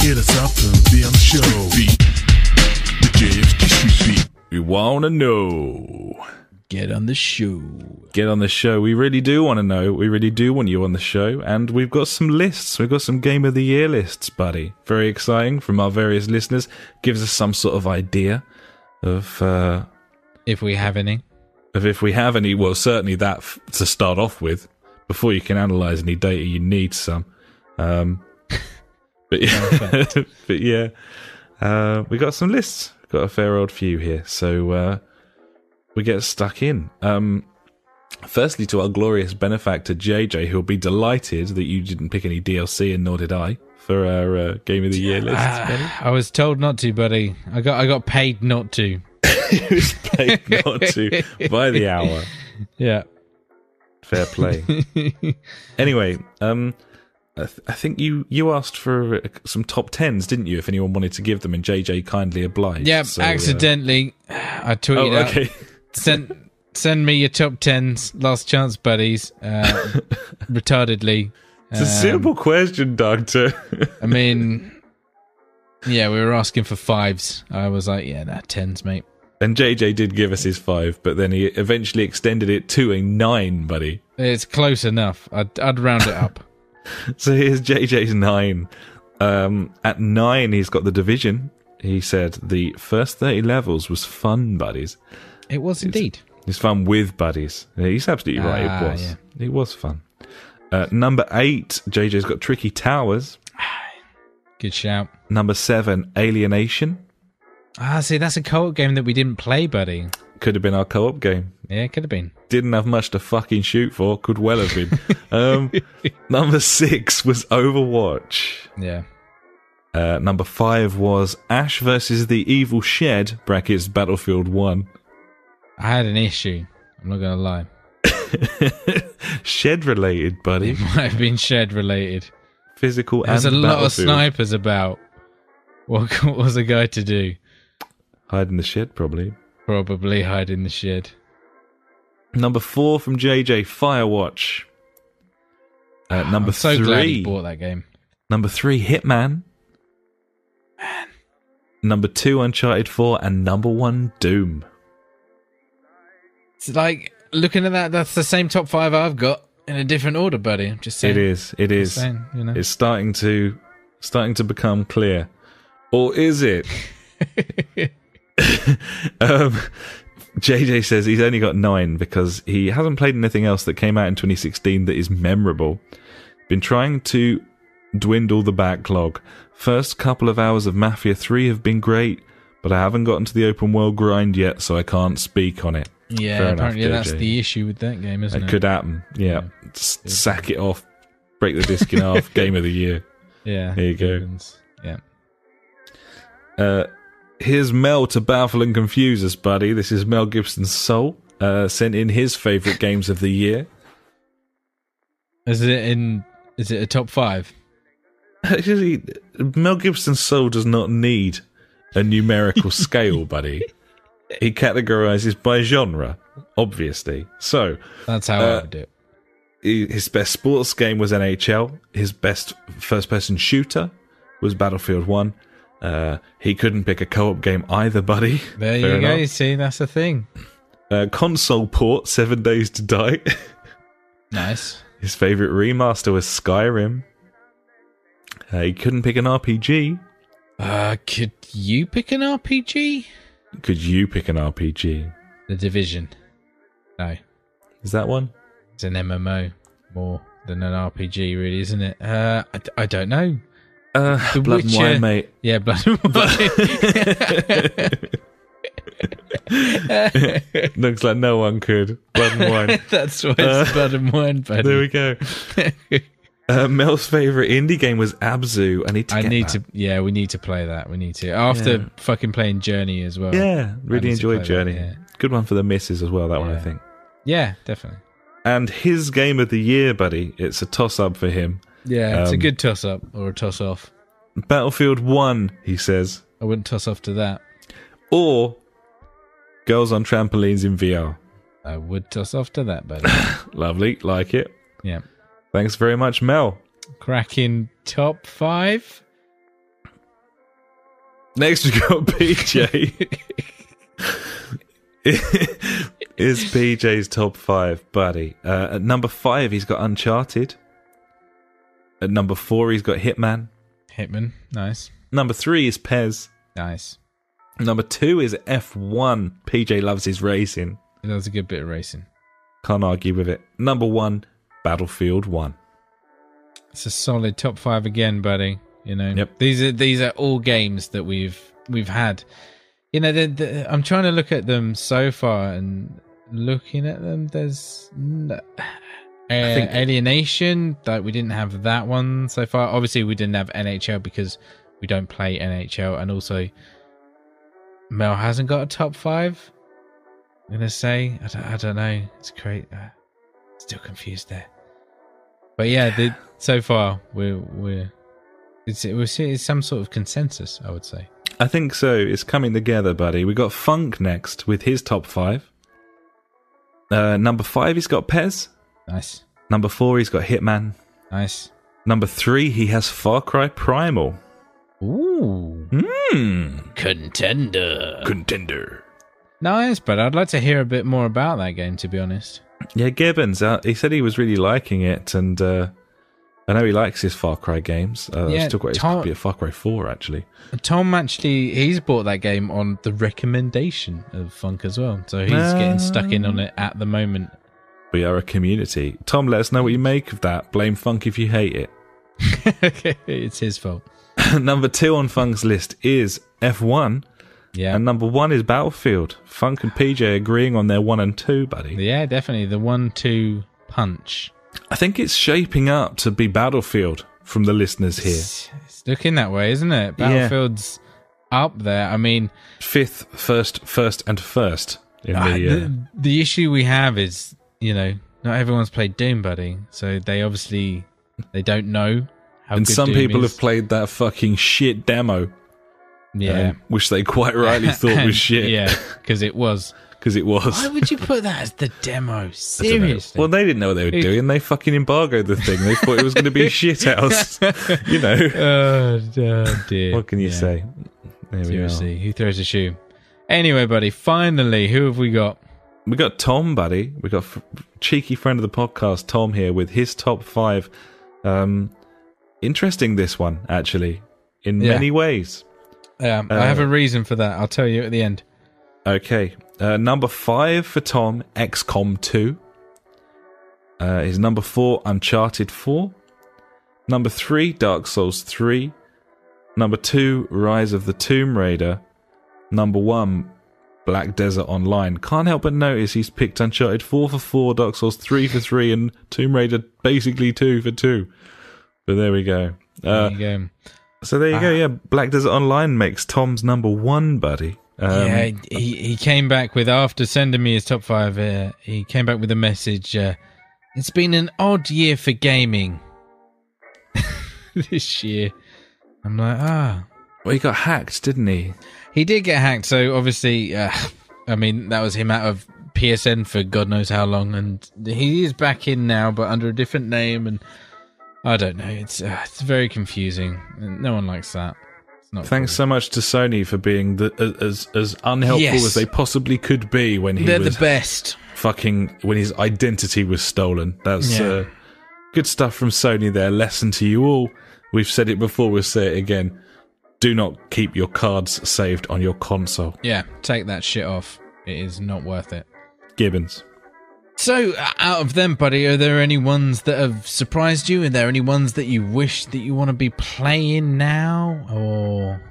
Speaker 4: hit us up and be on the show. beat The JFG Street Beat.
Speaker 2: We want to know.
Speaker 1: Get on the show.
Speaker 2: Get on the show. We really do want to know. We really do want you on the show. And we've got some lists. We've got some Game of the Year lists, buddy. Very exciting from our various listeners. Gives us some sort of idea of uh,
Speaker 1: If we have any.
Speaker 2: of if we have any. Well, certainly that f- to start off with. Before you can analyze any data, you need some. Um, but yeah, but yeah, uh, we got some lists. Got a fair old few here, so uh, we get stuck in. Um, firstly, to our glorious benefactor JJ, who'll be delighted that you didn't pick any DLC, and nor did I for our uh, Game of the Year list.
Speaker 1: Ah, I was told not to, buddy. I got I got paid not to.
Speaker 2: He was paid not to by the hour.
Speaker 1: Yeah.
Speaker 2: Fair play. anyway, um, I, th- I think you you asked for uh, some top tens, didn't you? If anyone wanted to give them, and JJ kindly obliged.
Speaker 1: Yeah,
Speaker 2: So, uh,
Speaker 1: accidentally, I tweeted
Speaker 2: oh,
Speaker 1: out. Send send me your top tens, last chance buddies. Uh, retardedly.
Speaker 2: It's a
Speaker 1: Um,
Speaker 2: simple question, Doctor.
Speaker 1: I mean, yeah, we were asking for fives. I was like, yeah, nah, tens, mate.
Speaker 2: and JJ did give us his five, but then he eventually extended it to a nine, buddy.
Speaker 1: It's close enough. I'd, I'd round it up.
Speaker 2: So here's JJ's nine. Um, at nine, he's got the division. He said the first 30 levels was fun, buddies.
Speaker 1: It was indeed.
Speaker 2: It's fun with buddies. He's absolutely right.
Speaker 1: Ah,
Speaker 2: It was.
Speaker 1: yeah.
Speaker 2: It was fun. Uh, number eight, JJ's got Tricky Towers.
Speaker 1: Good shout.
Speaker 2: Number seven, Alienation.
Speaker 1: Ah, see, that's a co-op game that we didn't play, buddy.
Speaker 2: Could have been our co-op game.
Speaker 1: Yeah, it could have been.
Speaker 2: Didn't have much to fucking shoot for. Could well have been. um, number six was Overwatch.
Speaker 1: Yeah.
Speaker 2: Uh, number five was Ash versus the Evil Shed. Brackets Battlefield One.
Speaker 1: I had an issue. I'm not gonna lie.
Speaker 2: Shed related, buddy.
Speaker 1: It might have been shed related.
Speaker 2: Physical
Speaker 1: There's a lot of snipers about. What, was a guy to do?
Speaker 2: Hide in the shed, probably.
Speaker 1: Probably hide in the shed.
Speaker 2: Number four from JJ, Firewatch. Uh, number
Speaker 1: I'm so
Speaker 2: three,
Speaker 1: glad he bought that game.
Speaker 2: number three, Hitman. Number two, Uncharted Four, and number one, Doom.
Speaker 1: It's like looking at that. That's the same top five I've got in a different order, buddy. I'm just saying.
Speaker 2: It is. It is.
Speaker 1: Saying, you know.
Speaker 2: It's starting to starting to become clear, or is it? um, JJ says he's only got nine because he hasn't played anything else that came out in 2016 that is memorable. Been trying to dwindle the backlog. First couple of hours of Mafia 3 have been great, but I haven't gotten to the open world grind yet, so I can't speak on it.
Speaker 1: Yeah,
Speaker 2: Fair enough,
Speaker 1: apparently that's the issue with that game, isn't
Speaker 2: It
Speaker 1: it?
Speaker 2: could happen. Yeah. S- sack it off. Break the disc in half. Game of the year.
Speaker 1: Yeah.
Speaker 2: Here you go.
Speaker 1: Yeah.
Speaker 2: Uh, here's Mel to baffle and confuse us, buddy. This is Mel Gibson's soul. Uh, sent in his favourite games of the year.
Speaker 1: Is it in? Is it a top five?
Speaker 2: Actually, Mel Gibson's soul does not need a numerical scale, buddy. He categorizes by genre, obviously. So,
Speaker 1: That's how I
Speaker 2: Uh,
Speaker 1: would do it.
Speaker 2: his best sports game was NHL. His best first person shooter was Battlefield 1. Uh, he couldn't pick a co op game either, buddy.
Speaker 1: There
Speaker 2: Fair
Speaker 1: you go.
Speaker 2: enough.
Speaker 1: You see, that's the thing.
Speaker 2: Uh, console port, Seven Days to Die.
Speaker 1: Nice.
Speaker 2: His favorite remaster was Skyrim. Uh, he couldn't pick an RPG.
Speaker 1: Uh, could you pick an RPG?
Speaker 2: Could you pick an RPG?
Speaker 1: The Division. No,
Speaker 2: Is that one?
Speaker 1: it's an MMO more than an RPG, really, isn't it? Uh, I, I don't know.
Speaker 2: Uh,
Speaker 1: The
Speaker 2: Blood and Wine, mate.
Speaker 1: Yeah, Blood and Wine.
Speaker 2: Looks like no one could. Blood and Wine.
Speaker 1: That's why it's
Speaker 2: Uh,
Speaker 1: Blood and Wine, buddy.
Speaker 2: there we go. Uh, Mel's favorite indie game was Abzu. I need to.
Speaker 1: I
Speaker 2: get
Speaker 1: need
Speaker 2: that.
Speaker 1: to. Yeah, we need to play that. We need to after
Speaker 2: Yeah.
Speaker 1: fucking playing Journey as well.
Speaker 2: Yeah, really
Speaker 1: need to play
Speaker 2: enjoyed
Speaker 1: that,
Speaker 2: Journey.
Speaker 1: yeah.
Speaker 2: Good one for the misses as well. That one, I think.
Speaker 1: yeah, definitely.
Speaker 2: And his game of the year, buddy. It's a toss up for him.
Speaker 1: Yeah, it's a
Speaker 2: Um,
Speaker 1: good toss up or a toss off.
Speaker 2: Battlefield One, he says,
Speaker 1: I wouldn't toss off to that.
Speaker 2: or Girls on Trampolines in VR.
Speaker 1: I would toss off to that, buddy.
Speaker 2: Lovely, like it.
Speaker 1: yeah,
Speaker 2: Thanks very much, Mel.
Speaker 1: cracking top five.
Speaker 2: Next, we got PJ. is PJ's top five, buddy. Uh, at number five, he's got Uncharted. At number four, he's got Hitman.
Speaker 1: Hitman, nice,
Speaker 2: Number three is PES.
Speaker 1: nice.
Speaker 2: Number two is F1. PJ loves his racing.
Speaker 1: That was a good bit of racing.
Speaker 2: Can't argue with it. Number one, Battlefield 1.
Speaker 1: It's a solid top five again, buddy. You know,
Speaker 2: Yep.
Speaker 1: these are these are all games that we've we've had. You know, the, the, I'm trying to look at them so far, and looking at them, there's no, uh,
Speaker 2: think-
Speaker 1: alienation. That we didn't have that one so far. Obviously, we didn't have NHL because we don't play NHL, and also Mel hasn't got a top five. I'm gonna say I don't, I don't know. It's great. Uh, still confused there. But yeah, the, so far we're we're it's we're seeing some sort of consensus. I would say.
Speaker 2: I think so. It's coming together, buddy. We got Funk next with his top five. Uh, number five, he's got PES.
Speaker 1: Nice,
Speaker 2: Number four, he's got Hitman.
Speaker 1: nice.
Speaker 2: Number three, he has Far Cry Primal.
Speaker 1: Ooh,
Speaker 2: Hmm.
Speaker 1: contender.
Speaker 2: Contender.
Speaker 1: Nice, but I'd like to hear a bit more about that game. To be honest.
Speaker 2: Yeah, Gibbons. Uh, he said he was really liking it, and uh, I know he likes his Far Cry games. Uh,
Speaker 1: Yeah,
Speaker 2: still got his
Speaker 1: Tom-
Speaker 2: copy of Far Cry Four, actually.
Speaker 1: Tom actually he's bought that game on the recommendation of Funk as well, so he's getting stuck in on it at the moment.
Speaker 2: We are a community. Tom, let us know what you make of that. Blame Funk if you hate it.
Speaker 1: Okay, it's his fault.
Speaker 2: number two on Funk's list is F1,
Speaker 1: Yeah,
Speaker 2: and number one is Battlefield. Funk and PJ agreeing on their one and two, buddy.
Speaker 1: yeah, definitely the one-two punch.
Speaker 2: I think it's shaping up to be Battlefield from the listeners here.
Speaker 1: It's, it's looking that way, isn't it?
Speaker 2: Yeah.
Speaker 1: Battlefield's up there. I mean,
Speaker 2: Fifth, first, first, and first in
Speaker 1: ah,
Speaker 2: the. Uh,
Speaker 1: the, the issue we have is, you know, not everyone's played Doom, buddy. So they obviously they don't know how.
Speaker 2: and some
Speaker 1: Doom
Speaker 2: people
Speaker 1: is.
Speaker 2: have played that fucking shit demo,
Speaker 1: yeah,
Speaker 2: um, which they quite rightly thought was shit.
Speaker 1: yeah, because it was.
Speaker 2: because it was.
Speaker 1: Why would you put that as the demo?
Speaker 2: I don't know.
Speaker 1: Seriously.
Speaker 2: Well, they didn't know what they were doing. They fucking embargoed the thing. They thought it was going to be shit house. you know.
Speaker 1: oh, oh, dear.
Speaker 2: What can you
Speaker 1: Yeah,
Speaker 2: say? There we are.
Speaker 1: Seriously, who throws a shoe? Anyway, buddy, finally, who have we got?
Speaker 2: we got Tom, buddy. We got f- cheeky friend of the podcast, Tom, here with his top five. Um, interesting, this one actually, in
Speaker 1: Yeah.
Speaker 2: many ways.
Speaker 1: Yeah, I have a reason for that. I'll tell you at the end.
Speaker 2: Okay, uh, number five for Tom, XCOM two. Uh, his number four, Uncharted four. Number three, Dark Souls three. Number two, Rise of the Tomb Raider. Number one, Black Desert Online. Can't help but notice he's picked Uncharted 4 for 4, Dark Souls 3 for 3, and Tomb Raider basically 2 for 2. But there we go. Uh,
Speaker 1: There you go.
Speaker 2: So there you go, yeah. Black Desert Online makes Tom's number one, buddy. Um,
Speaker 1: yeah, he he came back with after sending me his top five. Uh, he came back with a message. Uh, it's been an odd year for gaming this year. I'm like, ah,
Speaker 2: Well, he got hacked, didn't he?
Speaker 1: he did get hacked. So obviously, uh, I mean, that was him out of PSN for God knows how long, and he is back in now, but under a different name. And I don't know. It's uh, it's very confusing. No one likes that. Not
Speaker 2: Thanks so much to Sony for being the, as as unhelpful
Speaker 1: Yes.
Speaker 2: as they possibly could be when he
Speaker 1: They're
Speaker 2: was
Speaker 1: the best.
Speaker 2: fucking when his identity was stolen. That's
Speaker 1: Yeah.
Speaker 2: uh, good stuff from Sony there. Lesson to you all. We've said it before, we'll say it again. Do not keep your cards saved on your console.
Speaker 1: Yeah, take that shit off. It is not worth it.
Speaker 2: Gibbons.
Speaker 1: So, uh, out of them, buddy, are there any ones that have surprised you? Are there any ones that you wish that you want to be playing now, or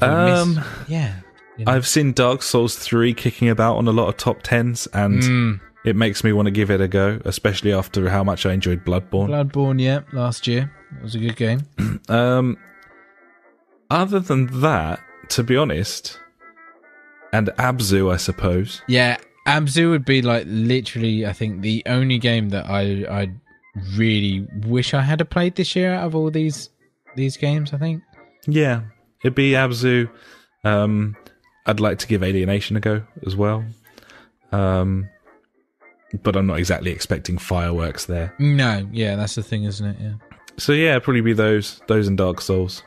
Speaker 2: Um,
Speaker 1: missed? Yeah, you know.
Speaker 2: I've seen Dark Souls 3 kicking about on a lot of top 10s, and
Speaker 1: Mm,
Speaker 2: it makes me want to give it a go, especially after how much I enjoyed Bloodborne.
Speaker 1: Bloodborne. Yeah, last year it was a good game.
Speaker 2: Um, other than that, to be honest, and Abzu, I suppose.
Speaker 1: Yeah, Abzu would be like literally, I think, the only game that I I really wish I had played this year out of all these these games. I think.
Speaker 2: Yeah, it'd be Abzu. Um, I'd like to give Alienation a go as well. Um, but I'm not exactly expecting fireworks there.
Speaker 1: No, yeah, that's the thing, isn't it? Yeah.
Speaker 2: So yeah, probably be those, those and Dark Souls.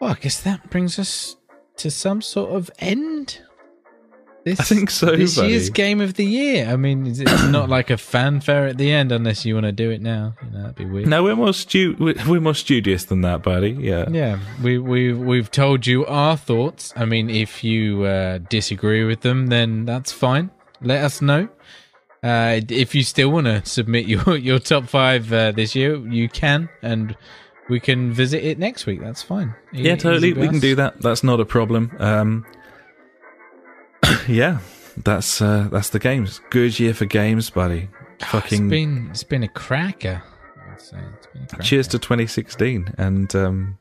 Speaker 1: Well, I guess that brings us to some sort of end. This,
Speaker 2: I think so,
Speaker 1: This
Speaker 2: buddy.
Speaker 1: year's game of the year. I mean, it's not like a fanfare at the end, unless you want to do it now. You know, that'd be weird.
Speaker 2: No, we're more stu- we're more studious than that, buddy. Yeah.
Speaker 1: Yeah, we we we've told you our thoughts. I mean, if you uh, disagree with them, then that's fine. Let us know. Uh, if you still want to submit your your top five uh, this year, you can, and we can visit it next week. That's fine.
Speaker 2: Yeah, totally. We can do that. That's not a problem. Um, yeah, that's uh, that's the games. Good year for games, buddy. Fucking
Speaker 1: It's been it's been a cracker. I would say it's been a cracker.
Speaker 2: cheers to 2016 and um,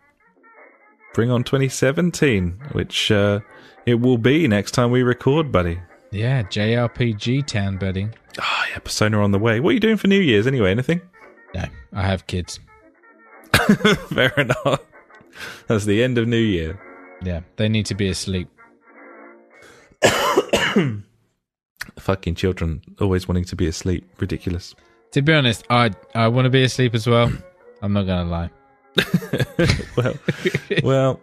Speaker 2: bring on 2017, which uh, it will be next time we record, buddy.
Speaker 1: Yeah, JRPG town, buddy.
Speaker 2: Ah, yeah, Persona on the way. What are you doing for New Year's anyway? Anything?
Speaker 1: No, I have kids.
Speaker 2: Fair enough. That's the end of New Year.
Speaker 1: Yeah, they need to be asleep.
Speaker 2: Fucking children always wanting to be asleep. Ridiculous.
Speaker 1: To be honest, I I want to be asleep as well. I'm not gonna lie.
Speaker 2: well, well,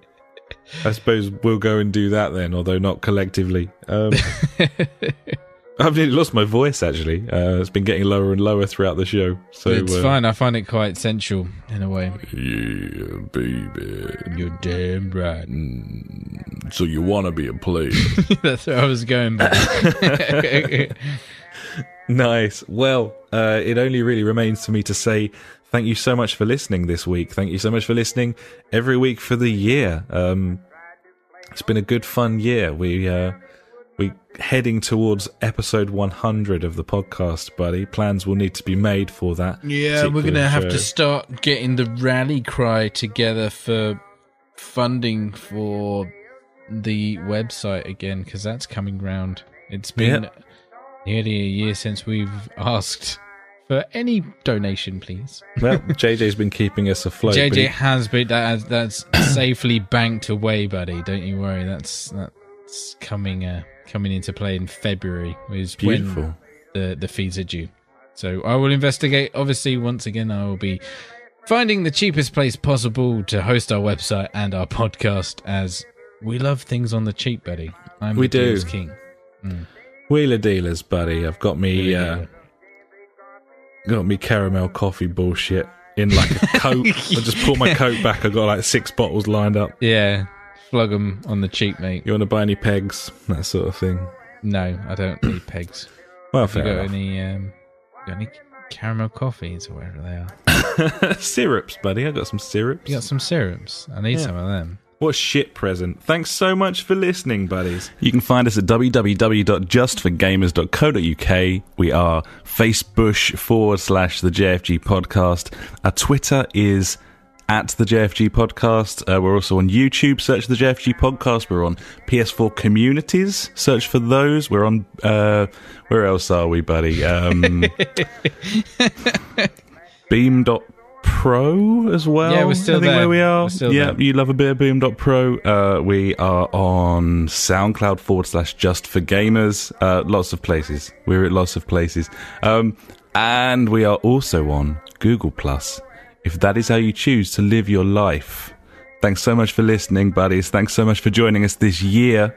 Speaker 2: I suppose we'll go and do that then, although not collectively. Um, I've nearly lost my voice. Actually, uh, it's been getting lower and lower throughout the show. So
Speaker 1: it's
Speaker 2: uh,
Speaker 1: fine. I find it quite sensual in a way.
Speaker 2: Yeah, baby.
Speaker 1: You're damn right.
Speaker 2: So you want to be a player?
Speaker 1: That's where I was going. But
Speaker 2: nice. Well, uh, it only really remains for me to say thank you so much for listening this week. Thank you so much for listening every week for the year. Um, it's been a good, fun year. We uh, we heading towards episode 100 of the podcast, buddy. Plans will need to be made for that.
Speaker 1: yeah, we're gonna have to start getting the rally cry together for funding for the website again because that's coming round. It's been
Speaker 2: Yeah.
Speaker 1: nearly a year since we've asked for any donation, please.
Speaker 2: Well, JJ's been keeping us afloat.
Speaker 1: JJ
Speaker 2: he-
Speaker 1: has been that that's safely banked away, buddy. Don't you worry. That's that's coming uh, coming into play in February. Is
Speaker 2: Beautiful.
Speaker 1: when the the fees are due. So I will investigate. Obviously, once again, I will be finding the cheapest place possible to host our website and our podcast. As we love things on the cheap, buddy. I'm
Speaker 2: We do.
Speaker 1: king.
Speaker 2: Wheeler dealers, buddy. I've got me, uh, got me caramel coffee bullshit in like a coat. I just pulled my coat back. I've got like six bottles lined up.
Speaker 1: Yeah, flog them on the cheek, mate.
Speaker 2: You want to buy any pegs? That sort of thing.
Speaker 1: No, I don't need pegs.
Speaker 2: Well,
Speaker 1: You got
Speaker 2: enough.
Speaker 1: any? Um, got any caramel coffees or whatever they are?
Speaker 2: syrups, buddy. I got some syrups.
Speaker 1: You got some syrups? I need
Speaker 2: Yeah.
Speaker 1: some of them.
Speaker 2: What a shit present. Thanks so much for listening, buddies. You can find us at www.justforgamers.co.uk. We are Facebook forward slash the JFG podcast. Our Twitter is at the JFG podcast. Uh, we're also on YouTube. Search the JFG podcast. We're on PS4 communities. Search for those. We're on, uh, where else are we, buddy? Um, Beam.pro as well.
Speaker 1: Yeah, we're still
Speaker 2: I think
Speaker 1: there.
Speaker 2: where we are.
Speaker 1: We're still
Speaker 2: yeah,
Speaker 1: there.
Speaker 2: you love a bit of Boom.pro. Uh, we are on SoundCloud forward slash just for gamers. Uh, lots of places. We're at lots of places. Um, and we are also on Google Plus. If that is how you choose to live your life. Thanks so much for listening, buddies. Thanks so much for joining us this year.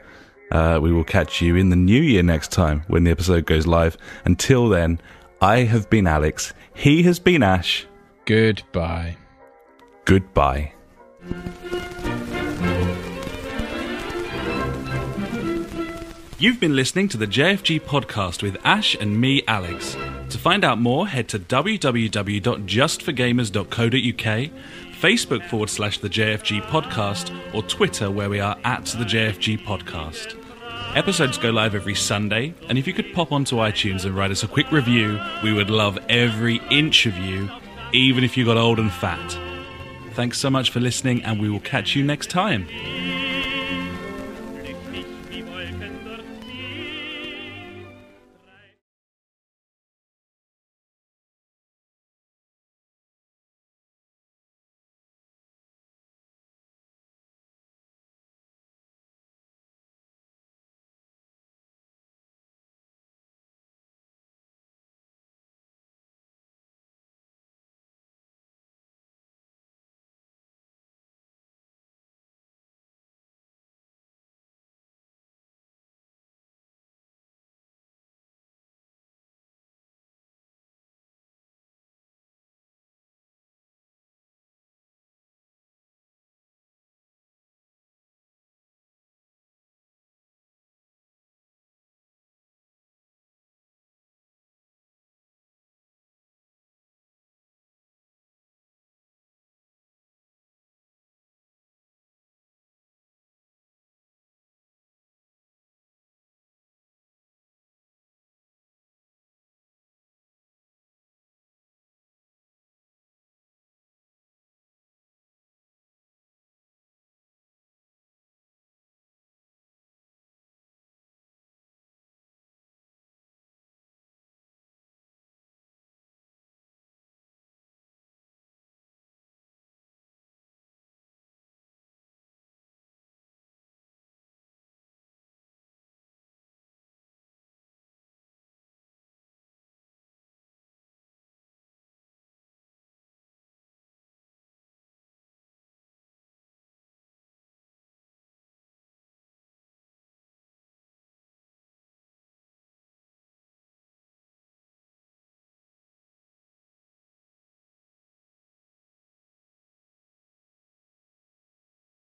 Speaker 2: Uh, we will catch you in the new year next time when the episode goes live. Until then, I have been Alex. He has been Ash.
Speaker 1: Goodbye.
Speaker 2: Goodbye. You've been listening to the JFG podcast with Ash and me, Alex. To find out more, head to www.justforgamers.co.uk, Facebook forward slash the JFG podcast, or Twitter where we are at the JFG podcast. Episodes go live every Sunday, and if you could pop onto iTunes and write us a quick review, we would love every inch of you, even if you got old and fat. Thanks so much for listening, and we will catch you next time.